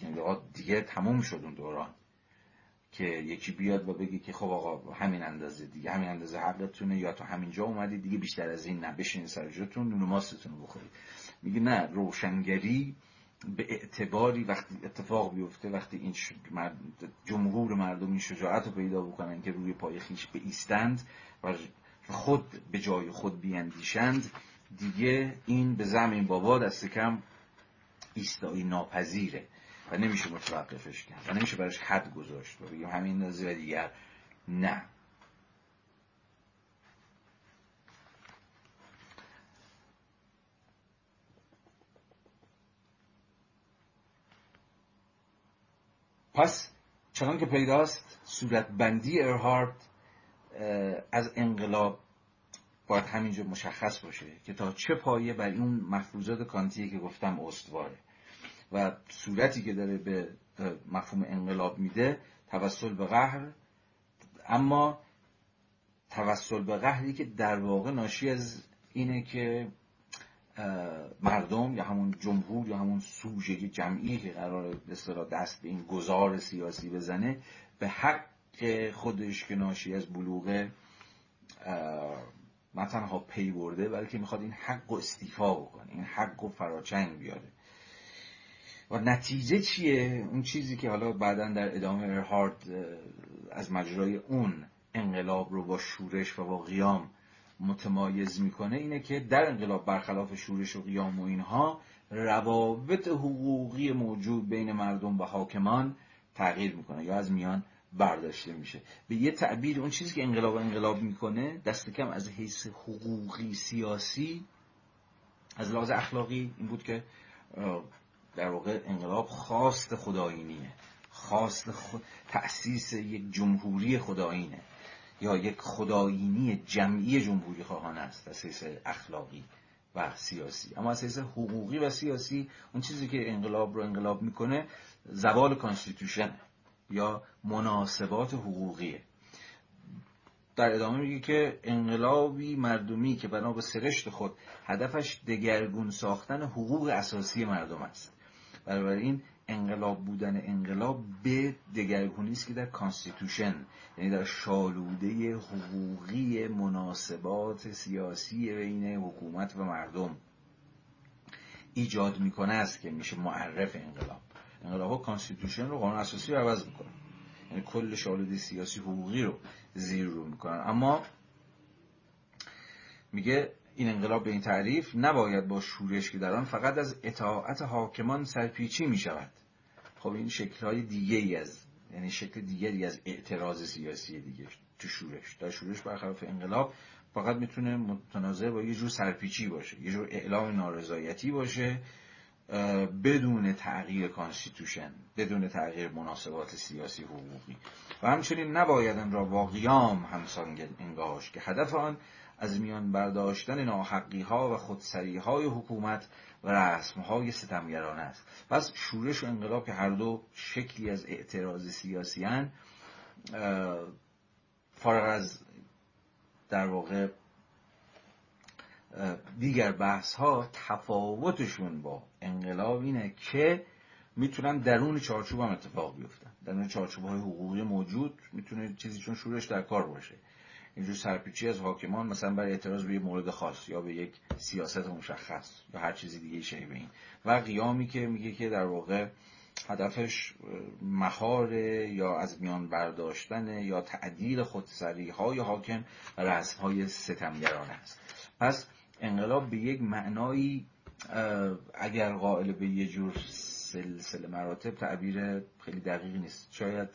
یعنی دیگه تموم شد اون دوران که یکی بیاد و بگی که خب آقا همین اندازه دیگه همین اندازه حقتونه یا تو همینجا اومدی دیگه بیشتر از این نه بشین سر جاتون نون ماستتون بخورید میگه نه روشنگری به اعتباری وقتی اتفاق بیفته وقتی این جمهور مردم این شجاعت رو پیدا بکنن که روی پای خیش ایستند و خود به جای خود بیاندیشند دیگه این به زمین بابا دست کم ایستایی ناپذیره و نمیشه متوقفش کرد و نمیشه براش حد گذاشت و بگیم همین نازی و دیگر نه. پس چنان که پیداست صورتبندی ارهارد از انقلاب باید همینجا مشخص باشه که تا چه پایه بر اون مفروضات کانتی که گفتم استواره. و صورتی که داره به مفهوم انقلاب میده توسل به قهر. اما توسل به قهری که در واقع ناشی از اینه که مردم یا همون جمهور یا همون سوژه جمعی که قرار به دست به این گذار سیاسی بزنه به حق خودش که ناشی از بلوغ نه تنها پی برده بلکه می‌خواد این حق و استیفا بکنه این حق و فراچنگ بیاره. و نتیجه چیه؟ اون چیزی که حالا بعدا در ادامه ارهارد از مجرای اون انقلاب رو با شورش و با قیام متمایز می‌کنه اینه که در انقلاب برخلاف شورش و قیام و اینها روابط حقوقی موجود بین مردم و حاکمان تغییر می‌کنه یا از میان برداشته میشه. به یه تعبیر اون چیزی که انقلاب انقلاب می‌کنه دست کم از حیث حقوقی سیاسی از لحاظ اخلاقی این بود که در واقع انقلاب خواست خودآیینیه. خواست خود تأسیس یک جمهوری خودآیینه. یا یک خودآیینی جمعی جمهوری خواهان است از حیث اخلاقی و سیاسی. اما از حیث حقوقی و سیاسی اون چیزی که انقلاب رو انقلاب می‌کنه زوال constitution یا مناسبات حقوقیه. در ادامه میگه که انقلابی مردمی که بنا به سرشت خود هدفش دگرگون ساختن حقوق اساسی مردم است. بنابراین انقلاب بودن انقلاب به دگرگونی است که در constitution یعنی در شالوده حقوقی مناسبات سیاسی بین حکومت و مردم ایجاد می‌کنه است که میشه معرف انقلاب. انقلاب ها constitution رو قانون اساسی رو عوض می‌کنن. یعنی کل شالوده سیاسی حقوقی رو زیر رو می‌کنن. اما میگه این انقلاب به این تعریف نباید با شورش که در آن فقط از اطاعت حاکمان سرپیچی می شود خب این شکلهای دیگه ای از یعنی شکل دیگری از اعتراض سیاسی دیگه تو شورش. در شورش برخلاف انقلاب فقط می‌تونه متناظر با یه جور سرپیچی باشه یه جور اعلام نارضایتی باشه بدون تغییر constitution بدون تغییر مناسبات سیاسی حقوقی. و همچنین نباید ان را با قیام همسان انگاشت که هدف آن از میان برداشتن ناحقی ها و خودسری های حکومت و رسم های ستمگرانه است. پس شورش و انقلاب که هر دو شکلی از اعتراض سیاسی‌ان فارغ از در واقع دیگر بحث ها تفاوتشون با انقلاب اینه که می‌تونن درون چارچوب هم اتفاق بیفتن. درون چارچوب های حقوقی موجود می‌تونه چیزی چون شورش در کار باشه. اینجور سرپیچی از حاکمان مثلا برای اعتراض به یک مورد خاص یا به یک سیاست مشخص یا هر چیزی دیگه شبیه این. و قیامی که میگه که در واقع هدفش مهار یا از میان برداشتن یا تعدیل خودسری های حاکم و رسم های ستمگرانه است. پس انقلاب به یک معنایی اگر قائل به یه جور سلسله مراتب تعبیر خیلی دقیقی نیست. شاید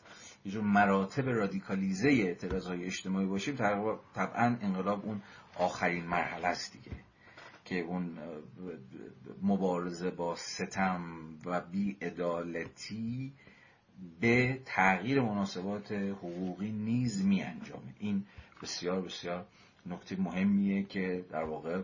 یه جور مراتب رادیکالیزه اعتراض های اجتماعی باشیم طبعا انقلاب اون آخرین مرحله است دیگه که اون مبارزه با ستم و بیعدالتی به تغییر مناسبات حقوقی نیز می انجامه این بسیار بسیار نکته مهمیه که در واقع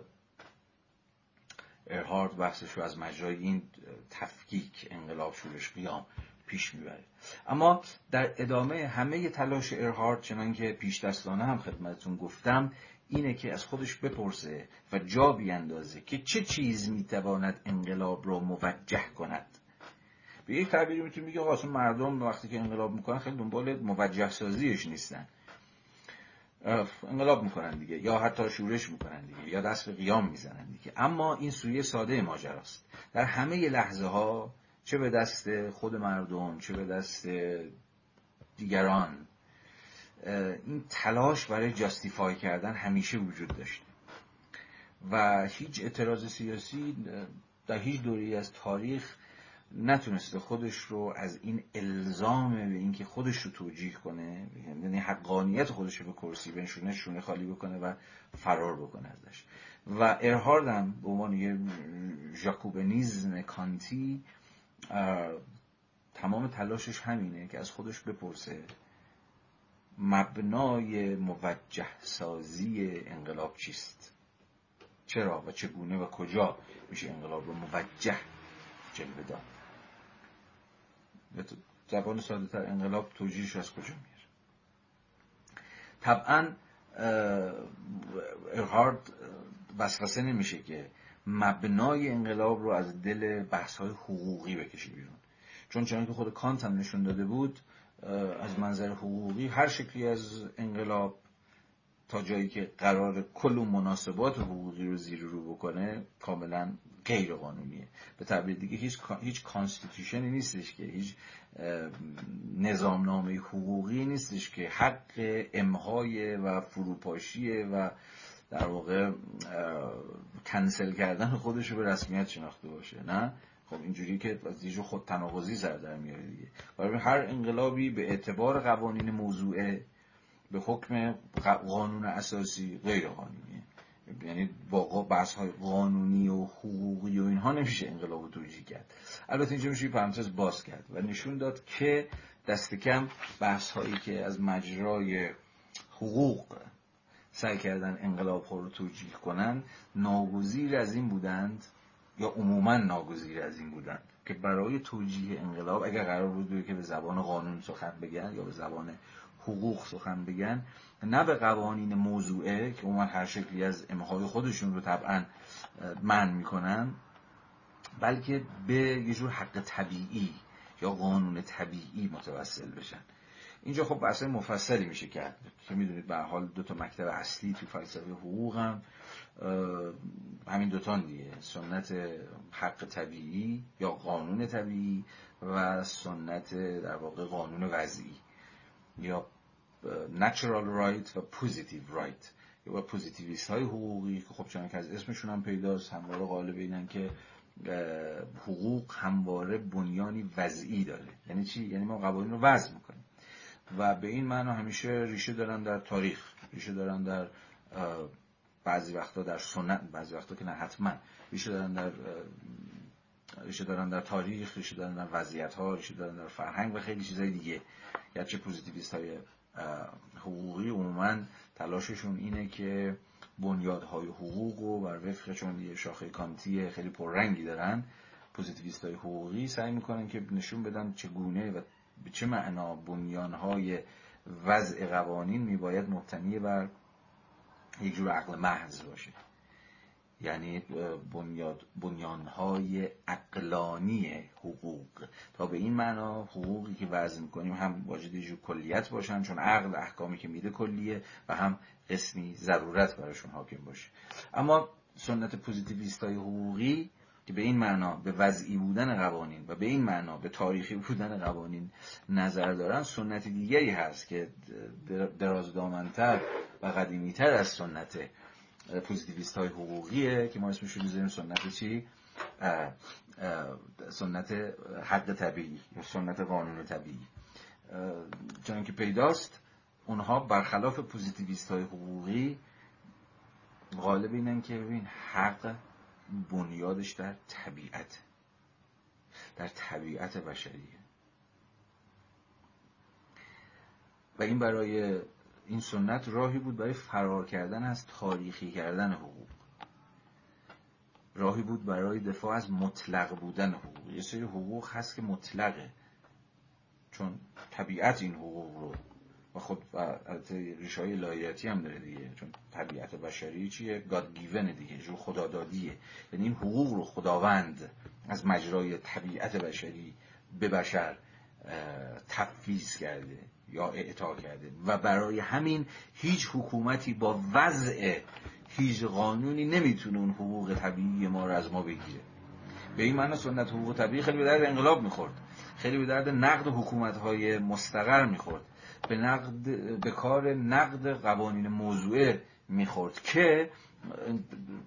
ارهارد بحثش رو از مجرای این تفکیک انقلاب شورش قیام پیش می‌بره اما در ادامه همه تلاش ارهارد چنان که پیش دستانه هم خدمتتون گفتم اینه که از خودش بپرسه و جا بیاندازه که چه چیز می‌تواند انقلاب را موجه کند. به یک تعبیری می‌تونیم بگیم اصلا مردم وقتی که انقلاب می‌کنن خیلی دنبال موجه سازیش نیستن انقلاب می‌کنن دیگه یا حتی شورش می‌کنن دیگه یا دست به قیام می‌زنن دیگه. اما این سویه ساده ماجراست. در همه لحظه ها چه به دست خود مردم چه به دست دیگران. این تلاش برای جاستیفای کردن همیشه وجود داشته. و هیچ اعتراض سیاسی در هیچ دوری از تاریخ نتونسته خودش رو از این الزام به اینکه خودش رو توجیه کنه یعنی حقانیت خودش رو به کرسی بنشونه شونه خالی بکنه و فرار بکنه ازش. و ارهارد هم به عنوان یه ژاکوبنیزم کانتی تمام تلاشش همینه که از خودش بپرسه. مبنای موجه سازی انقلاب چیست؟ چرا و چگونه و کجا میشه انقلاب رو موجه جلوه داد؟ زبان ساده تر انقلاب توجیهش از کجا میاره؟ طبعا ارهارد وسوسه نمیشه که مبنای انقلاب رو از دل بحث های حقوقی بکشه بیرون. چون چنانکه خود کانت هم نشون داده بود از منظر حقوقی هر شکلی از انقلاب تا جایی که قرار کل مناسبات حقوقی رو زیر رو بکنه کاملا غیر قانونیه به تعبیر دیگه هیچ هیچ کانستیتوشنی نیستش که هیچ نظامنامه حقوقی نیستش که حق امهای و فروپاشی و در واقع کنسل کردن خودش رو به رسمیت شناخته باشه نه؟ خب اینجوری که از خود تناقضی سر در میاره دیگه. برای هر انقلابی به اعتبار قوانین موضوعه به حکم قانون اساسی غیر قانونیه. یعنی با بحث های قانونی و حقوقی و اینها نمیشه انقلاب توجیه کرد. البته اینجا میشه پرانتز باز کرد و نشون داد که دست کم بحث هایی که از مجرای حقوق سعی کردن انقلاب ها رو توجیه کنن ناگزیر از این بودند یا عموما ناگزیر از این بودند که برای توجیه انقلاب اگر قرار بود که به زبان قانون سخن بگن یا به زبان حقوق سخن بگن نه به قوانین موضوعه که عموما هر شکلی از امهای خودشون رو طبعا من می‌کنن بلکه به یه جور حق طبیعی یا قانون طبیعی متوسل بشن. اینجا خب بحث مفصلی میشه کرد. که می‌دونید به حال دو تا مکتب اصلی تو فلسفه حقوق هم همین دوتان دیگه سنت حق طبیعی یا قانون طبیعی و سنت در واقع قانون وضعی یا natural right و positive right. یا پوزیتیویست های حقوقی که خب چون که از اسمشون هم پیداست همواره غالب اینن که حقوق همواره بنیانی وضعی داره. یعنی چی؟ یعنی ما قوانین رو وضع می‌کنیم. و به این معنا همیشه ریشه دارن در تاریخ ریشه دارن در بعضی وقتا در سنت بعضی وقتا که نه حتما. ریشه دارن در ریشه دارن در تاریخ ریشه دارن در وضعیت ها ریشه دارن در فرهنگ و خیلی چیزای دیگه. گرچه پوزیتیویست های حقوقی عموما تلاششون اینه که بنیادهای حقوق و بر وفق چون یه شاخه کانتی خیلی پررنگی دارن پوزیتیویست های حقوقی سعی می‌کنن که نشون بدن چگونه و به چه معنا بنیانهای وضع قوانین میباید مبتنی بر یک جور عقل محض باشه. یعنی بنیاد بنیانهای اقلانی حقوق. تا به این معنا حقوقی که وضع می‌کنیم هم واجد جور کلیت باشن چون عقل احکامی که میده کلیه و هم قسمی ضرورت براشون حاکم باشه. اما سنت پوزیتیویست های حقوقی که به این معنا به وضعی بودن قوانین و به این معنا به تاریخی بودن قوانین نظر دارن سنت دیگری هست که درازدامنتر و قدیمیتر از سنت پوزیتیویست های حقوقیه که ما اسمش رو سنت چی؟ سنت حق طبیعی یا سنت قانون طبیعی چون که پیداست اونها برخلاف پوزیتیویست های حقوقی غالب اینن که ببین حق بنیادش در طبیعت در طبیعت بشریه. و این برای این سنت راهی بود برای فرار کردن از تاریخی کردن حقوق. راهی بود برای دفاع از مطلق بودن حقوق. یه سری حقوق هست که مطلقه چون طبیعت این حقوق رو و خود ریشه های لایتی هم داره دیگه چون طبیعت بشری چیه؟ گاد گیون دیگه جو خدادادیه. یعنی این حقوق رو خداوند از مجرای طبیعت بشری به بشر تفویض کرده یا اعطا کرده. و برای همین هیچ حکومتی با وضع هیچ قانونی نمی‌تونه اون حقوق طبیعی ما رو از ما بگیره. به این معنی سنت حقوق طبیعی خیلی به درد انقلاب می‌خورد. خیلی به درد نقد حکومت های مستقر می‌خورد. به, نقد، به کار نقد قوانین موضوعه می‌خورد که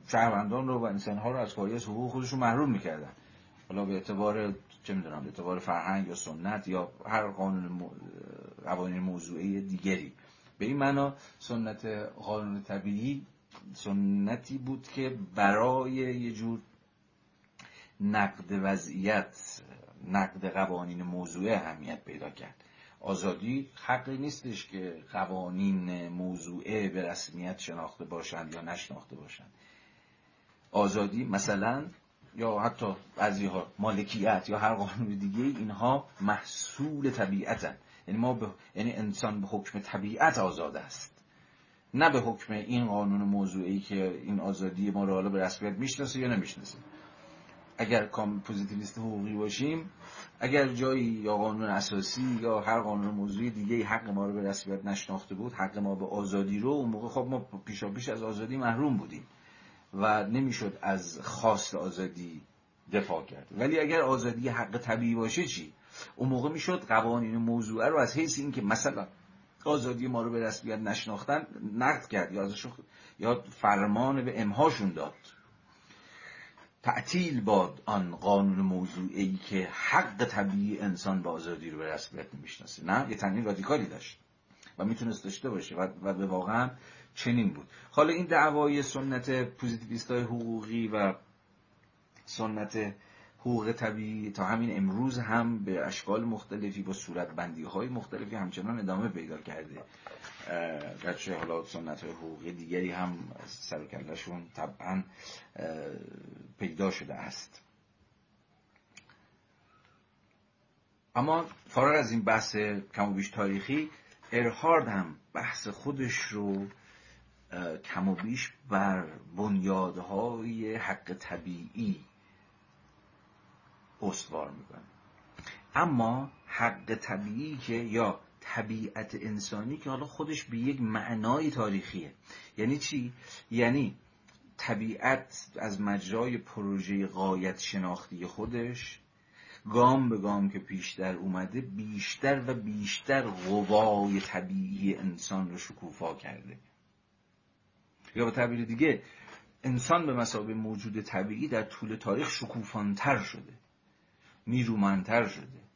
شهروندان رو و انسانها رو از کاری حقوق خودشون محروم می‌کردن. حالا به اعتبار چه می‌دونم به اعتبار فرهنگ یا سنت یا هر قانون قوانین موضوعی دیگری. به این معنا سنت قانون طبیعی سنتی بود که برای یه جور نقد وضعیت نقد قوانین موضوعه اهمیت پیدا کرد. آزادی حقی نیستش که قوانین موضوعه به رسمیت شناخته باشند یا نشناخته باشند. آزادی مثلا یا حتی بعضی ها مالکیت یا هر قانون دیگه اینها محصول طبیعتن. یعنی ما به... یعنی انسان به حکم طبیعت آزاد است. نه به حکم این قانون موضوعی که این آزادی ما رو حالا به رسمیت می‌شناسه یا نمی‌شناسه. اگر که ما پوزیتیویست حقوقی باشیم اگر جایی یا قانون اساسی یا هر قانون موضوعی دیگه حق ما رو به رسمیت نشناخته بود حق ما به آزادی رو اون موقع خب ما پیشا پیش از آزادی محروم بودیم و نمی‌شد از خواست آزادی دفاع کرد. ولی اگر آزادی حق طبیعی باشه چی؟ اون موقع می‌شد قوانین موضوعه رو از حیث اینکه مثلا آزادی ما رو به رسمیت نشناختن نقد کرد یا یا فرمان به امهاشون داد. تعطیل باد آن قانون موضوعی که حق طبیعی انسان به آزادی رو به رسمیت نمی‌شناسه نه یه تنین رادیکالی داشت و می‌تونست داشته باشه و, و به واقعا چنین بود. حالا این دعوای سنت پوزیتیویست های حقوقی و سنت حقوق طبیعی تا همین امروز هم به اشکال مختلفی با صورت بندی های مختلفی همچنان ادامه پیدا کرده. گرچه حالا سنت های حقوقی دیگری هم سرکلشون طبعا پیدا شده است. اما فارغ از این بحث کم و بیش تاریخی ارهارد هم بحث خودش رو کم و بیش بر بنیادهای حق طبیعی استوار می‌کنه. اما حق طبیعی که یا طبیعت انسانی که حالا خودش به یک معنای تاریخیه. یعنی چی؟ یعنی طبیعت از مجرای پروژه قایت شناختی خودش گام به گام که پیشتر اومده بیشتر و بیشتر قوای طبیعی انسان رو شکوفا کرده. یا به تعبیر دیگه انسان به مسابقه موجود طبیعی در طول تاریخ شکوفانتر شده نیرومندتر شده.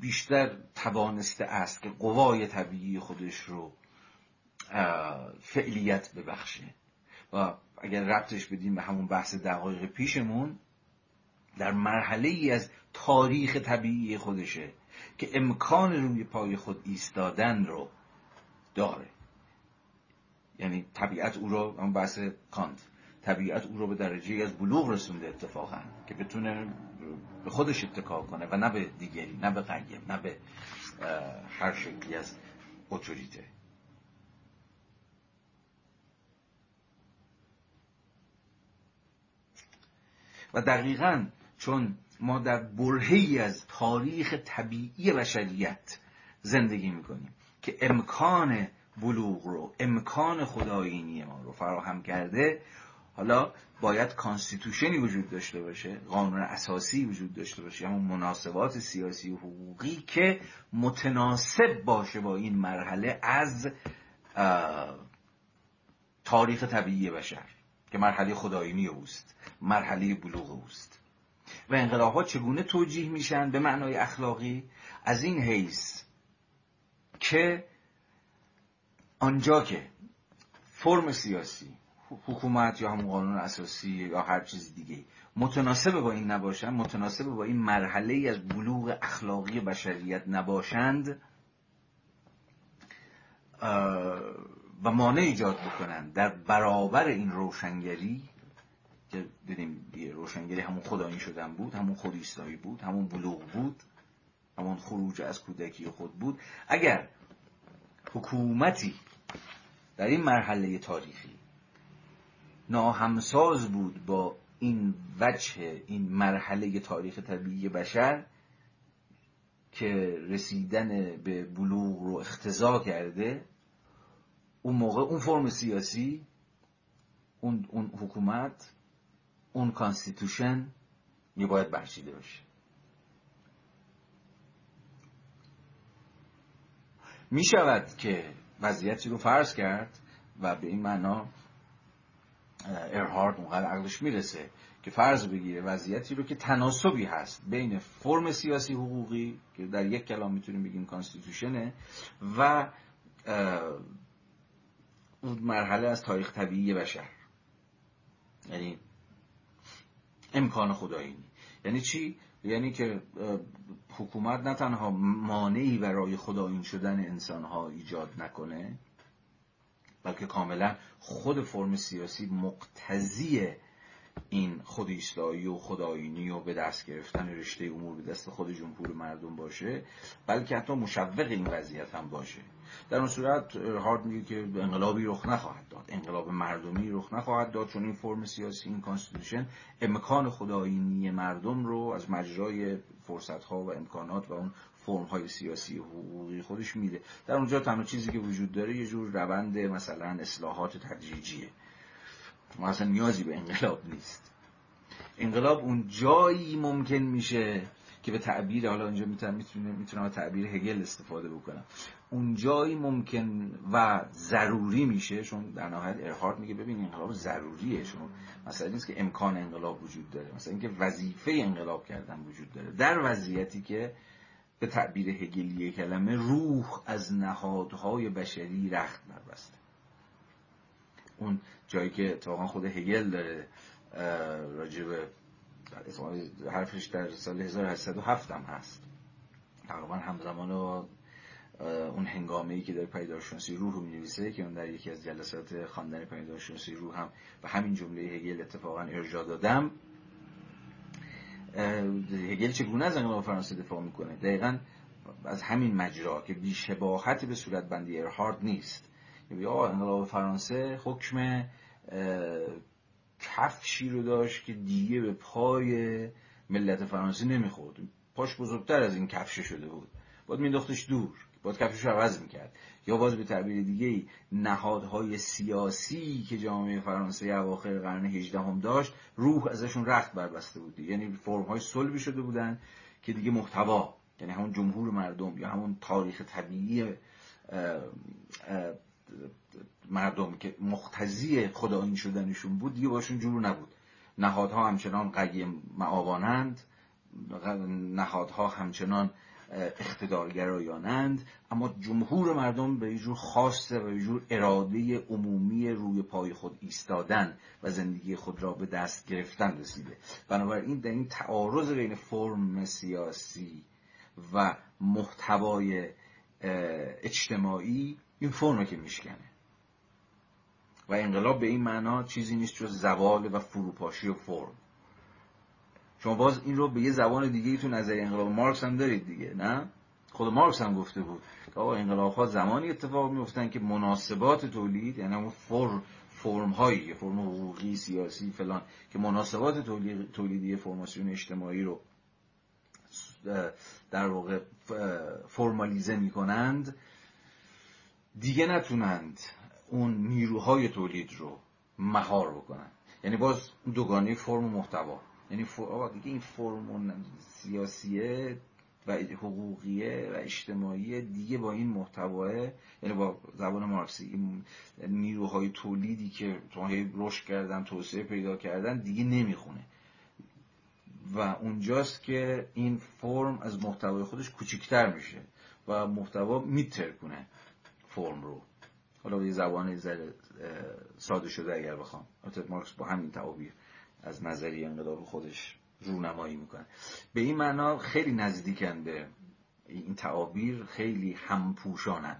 بیشتر توانسته است که قوای طبیعی خودش رو فعلیت ببخشه. و اگر ربطش بدیم به همون بحث دقایق پیشمون در مرحله ای از تاریخ طبیعی خودشه که امکان روی پای خود ایستادن رو داره. یعنی طبیعت او رو اون بحث کانت طبیعت او رو به درجه از بلوغ رسونده اتفاقا که بتونه به خودش اتکا کنه و نه به دیگری نه به قیم نه به هر شکلی از اتوریته. و دقیقا چون ما در برهی از تاریخ طبیعی بشریت زندگی می‌کنیم که امکان بلوغ رو امکان خدایینی ما رو فراهم کرده حالا باید کانستیتوشنی وجود داشته باشه قانون اساسی وجود داشته باشه همون مناسبات سیاسی و حقوقی که متناسب باشه با این مرحله از تاریخ طبیعی بشر که مرحله خدایینی اوست مرحله بلوغ اوست. و انقلاب ها چگونه توجیه میشن به معنای اخلاقی؟ از این حیث که آنجا که فرم سیاسی حکومت یا همون قانون اساسی یا هر چیز دیگه متناسب با این نباشند متناسب با این مرحله ای از بلوغ اخلاقی بشریت نباشند و مانع ایجاد بکنند. در برابر این روشنگری که دیدیم روشنگری همون خدایی شدن بود همون خودیستایی بود همون بلوغ بود همون خروج از کودکی خود بود. اگر حکومتی در این مرحله تاریخی ناهمساز بود با این وجه این مرحله تاریخ طبیعی بشر که رسیدن به بلوغ رو اختزا کرده. اون موقع اون فرم سیاسی اون, اون حکومت اون constitution می باید برچیده باشه. می شود که وضعیتی رو فرض کرد و به این معنا ارهارد اونقدر عقلش می‌رسه که فرض بگیره وضعیتی رو که تناسبی هست بین فرم سیاسی حقوقی که در یک کلام می‌تونیم بگیم constitution ه و اون مرحله از تاریخ طبیعی بشر یعنی امکان خدایینی یعنی چی؟ یعنی که حکومت نه تنها مانعی برای خدایین شدن انسانها ایجاد نکنه بلکه کاملا خود فرم سیاسی مقتضی این خود و خدایینی و به دست گرفتن رشته امور به دست خود جمهور مردم باشه بلکه حتی مشوق این وضعیت هم باشه. در اون صورت ارهارد میگه که انقلابی رخ نخواهد داد. انقلاب مردمی رخ نخواهد داد چون این فرم سیاسی این constitution امکان خودآیینی مردم رو از مجرای فرصت ها و امکانات و اون فرم های سیاسی حقوقی خودش میده. در اونجا تنها چیزی که وجود داره یه جور روند مثلا اصلاحات تدریجیه. ما اصلا نیازی به انقلاب نیست. انقلاب اون جایی ممکن میشه که به تعبیر حالا اینجا می‌تونم می‌تونم تعبیر هگل استفاده بکنم. اون جایی ممکن و ضروری میشه چون در نهایت ارهارد میگه ببین انقلاب ضروریه. چون مثلا نیست که امکان انقلاب وجود داره مثلا اینکه وظیفه انقلاب کردن وجود داره. در وضعیتی که به تعبیر هگلی کلمه روح از نهادهای بشری رخت بربسته اون جایی که اتفاقا خود هگل داره راجب حرفش در سال 1807 هم هست. تقریبا همزمان با اون هنگامه ای که در پیدارشناسی روح رو نویسه که اون در یکی از جلسات خواندن پیدارشناسی روح هم به همین جمله هگل اتفاقا ارجاع دادم. هگل چگونه از انقلاب فرانسه دفاع می‌کنه؟ دقیقا از همین مجرا که بیشباهت به صورت بندی ارهارد نیست. یعنی انقلاب فرانسه حکم کفشی رو داشت که دیگه به پای ملت فرانسه نمی‌خورد. پاش بزرگتر از این کفش شده بود. باید مینداختش دور. باید کفشش رو عوض می‌کرد. یا باز به تعبیر دیگه نهادهای سیاسی که جامعه فرانسه اواخر قرن 18 هم داشت روح ازشون رخت بربسته بود یعنی فرم های صلبی شده بودن که دیگه محتوا یعنی همون جمهور مردم یا همون تاریخ طبیعی مردم که مختزی خدایین شدنشون بود دیگه باشون جور نبود. نهادها همچنان قیم معاوانند نهادها همچنان اقتدارگرایانند اما جمهور مردم به جور خاصه و به جور اراده عمومی روی پای خود ایستادن و زندگی خود را به دست گرفتن رسیده. بنابراین در این تعارض بین فرم سیاسی و محتوای اجتماعی این فرم که میشکنه. و انقلاب به این معنا چیزی نیست جز زوال و فروپاشی و فرم. شما باز این رو به یه زبان دیگه تو نظری انقلاب مارکس هم دارید دیگه نه؟ خود مارکس هم گفته بود که آقا انقلاب ها زمانی اتفاق میفتن که مناسبات تولید یعنی اون فر فرم هایی فرم حقوقی سیاسی فلان که مناسبات تولید تولیدی فرماسیون اجتماعی رو در واقع فرمالیزه می‌کنند دیگه نتونند اون نیروهای تولید رو مهار بکنن. یعنی باز دوگانه فرم و محتوا. یعنی دیگه این فرم سیاسیه و حقوقیه و اجتماعی دیگه با این محتواه یعنی با زبان مارکسی نیروهای تولیدی که رشد کردن توسعه پیدا کردن دیگه نمی‌خونه. و اونجاست که این فرم از محتوای خودش کوچکتر میشه و محتوا میتر کنه فرم رو. حالا به زبان ساده شده اگر بخوام. البته مارکس با همین تعابیر از نظری انقلاب خودش رونمایی می‌کنه. به این معنا خیلی نزدیکن به این تعابیر خیلی همپوشانن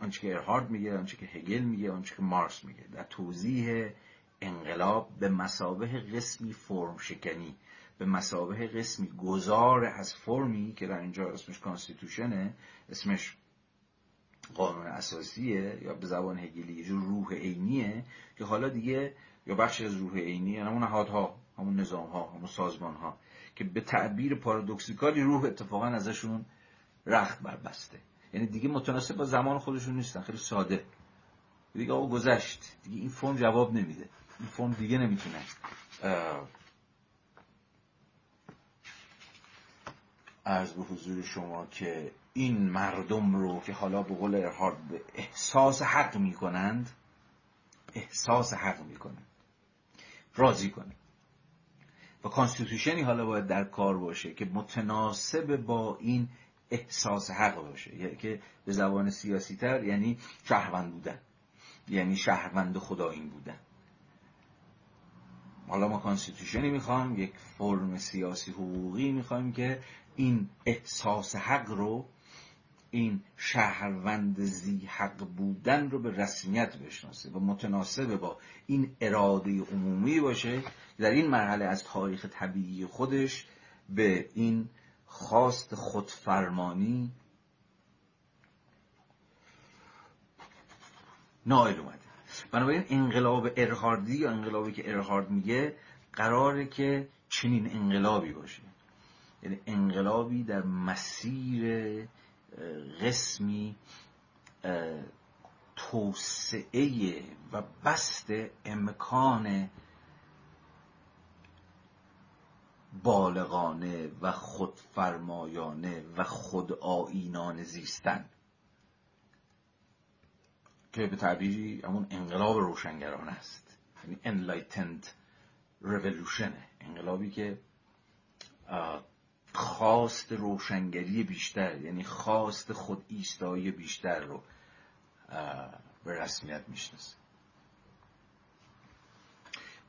آنچه که ارهارد میگه آنچه که هگل میگه آنچه که مارکس میگه. در توضیح انقلاب به مسابه قسمی فرم شکنی به مسابه قسمی گذار از فرمی که در اینجا اسمش کانستیتوشنه اسمش قانون اساسیه یا به زبان هگلی یه جور روح عینیه که حالا دیگه یا بخشی از روح عینی یعنی همون نهادها همون نظام ها همون سازمان ها که به تعبیر پارادوکسیکالی روح اتفاقا ازشون رخت بربسته. یعنی دیگه متناسب با زمان خودشون نیستن خیلی ساده. دیگه آقا گذشت. دیگه این فرم جواب نمیده. این فرم دیگه نمی‌تونه ارز به حضور شما که این مردم رو که حالا به قول ارهارد احساس حق می‌کنند احساس حق می‌کنند. راضی کنه. و کانستیتوشنی حالا باید در کار باشه که متناسب با این احساس حق باشه. یعنی که به زبان سیاسی تر یعنی شهروند بودن. یعنی شهروند خدایین بودن. حالا ما کانستیتوشنی می‌خوام یک فرم سیاسی حقوقی می‌خوایم که این احساس حق رو این شهروند زی حق بودن رو به رسمیت بشناسه و متناسب با این اراده عمومی باشه در این مرحله از تاریخ طبیعی خودش به این خواست خودفرمانی نائل اومده. بنابراین انقلاب ارهاردی یا انقلابی که ارهارد میگه قراره که چنین انقلابی باشه. یعنی انقلابی در مسیر قسمی توسعه و بست امکان بالغانه و خودفرمایانه و خودآینان زیستن. که به تعبیری همون انقلاب روشنگران است. یعنی enlightened revolution. انقلابی که خواست روشنگری بیشتر یعنی خواست خود ایستایی بیشتر رو به رسمیت می‌شناسه.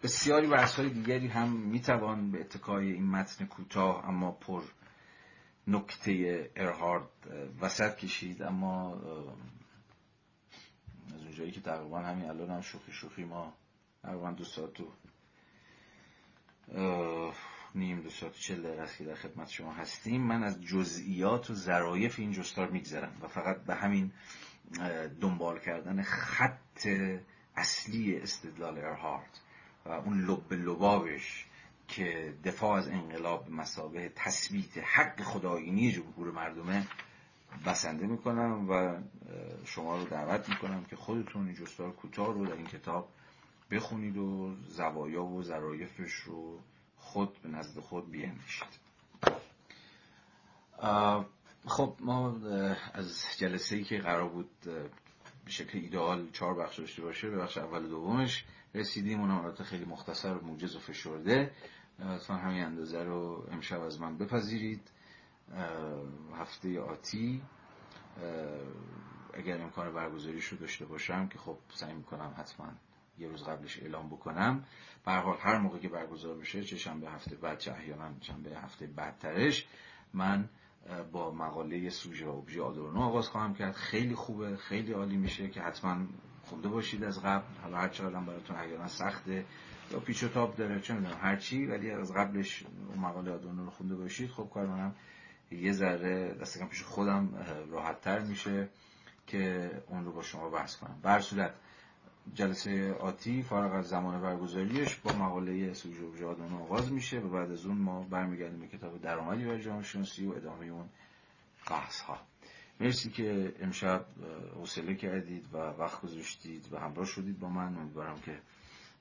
بسیاری بحث های دیگری هم می‌توان به اتکای این متن کوتاه اما پر نکته ارهارد وسط کشید. اما از اونجایی که تقریبا همین الان هم شوخی شوخی ما تقریبا دو ساعت و نیم دو ساعت چل دقیقه در خدمت شما هستیم. من از جزئیات و ظرایف این جستار میگذرم و فقط به همین دنبال کردن خط اصلی استدلال ارهارد و اون لب لبابش که دفاع از انقلاب مسابه تثبیت حق خدایینی جمهور مردمه بسنده می‌کنم و شما رو دعوت می‌کنم که خودتون این جستار کوتاه رو در این کتاب بخونید و زوایا و ظرایفش رو خود به نزد خود بیاندیشید. خب ما از جلسه ای که قرار بود به شکل ایدئال چهار بخش داشته باشه به بخش اول دومش رسیدیم. اونم خیلی مختصر و موجز و فشرده. لطفا همین اندازه رو امشب از من بپذیرید. هفته آتی. اگر امکان برگزاریش رو داشته باشم که خب سعی می‌کنم حتما یه روز قبلش اعلام بکنم. به حال هر موقع که برگزار بشه چه شنبه هفته بعد چه احیانا شنبه هفته بعدترش من با مقاله سوژه و ابژه آدورنو آغاز خواهم کرد. خیلی خوبه خیلی عالی میشه که حتما خونده باشید از قبل. حالا هر چقدر براتون احیانا سخته یا پیچ و تاب داره چه می‌دونم هر چی ولی از قبلش اون مقاله آدورنو رو خونده باشید. خب کار منم یه ذره دست پیش خودم راحت تر میشه که اون رو با شما بحث کنم. بر صورت جلسه آتی فارغ از زمان برگزاریش با مقاله سوژه و آغاز میشه و بعد از اون ما برمیگردیم به کتاب درآمدی برای جامعه شناسی و ادامه اون بحث ها مرسی که امشب حوصله کردید و وقت گذاشتید و همراه شدید با من. امیدوارم که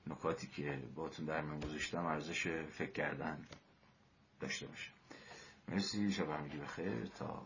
نکاتی که باتون در من گذاشتم ارزش فکر کردن داشته باشه. مرسی شب همگی بخیر. تا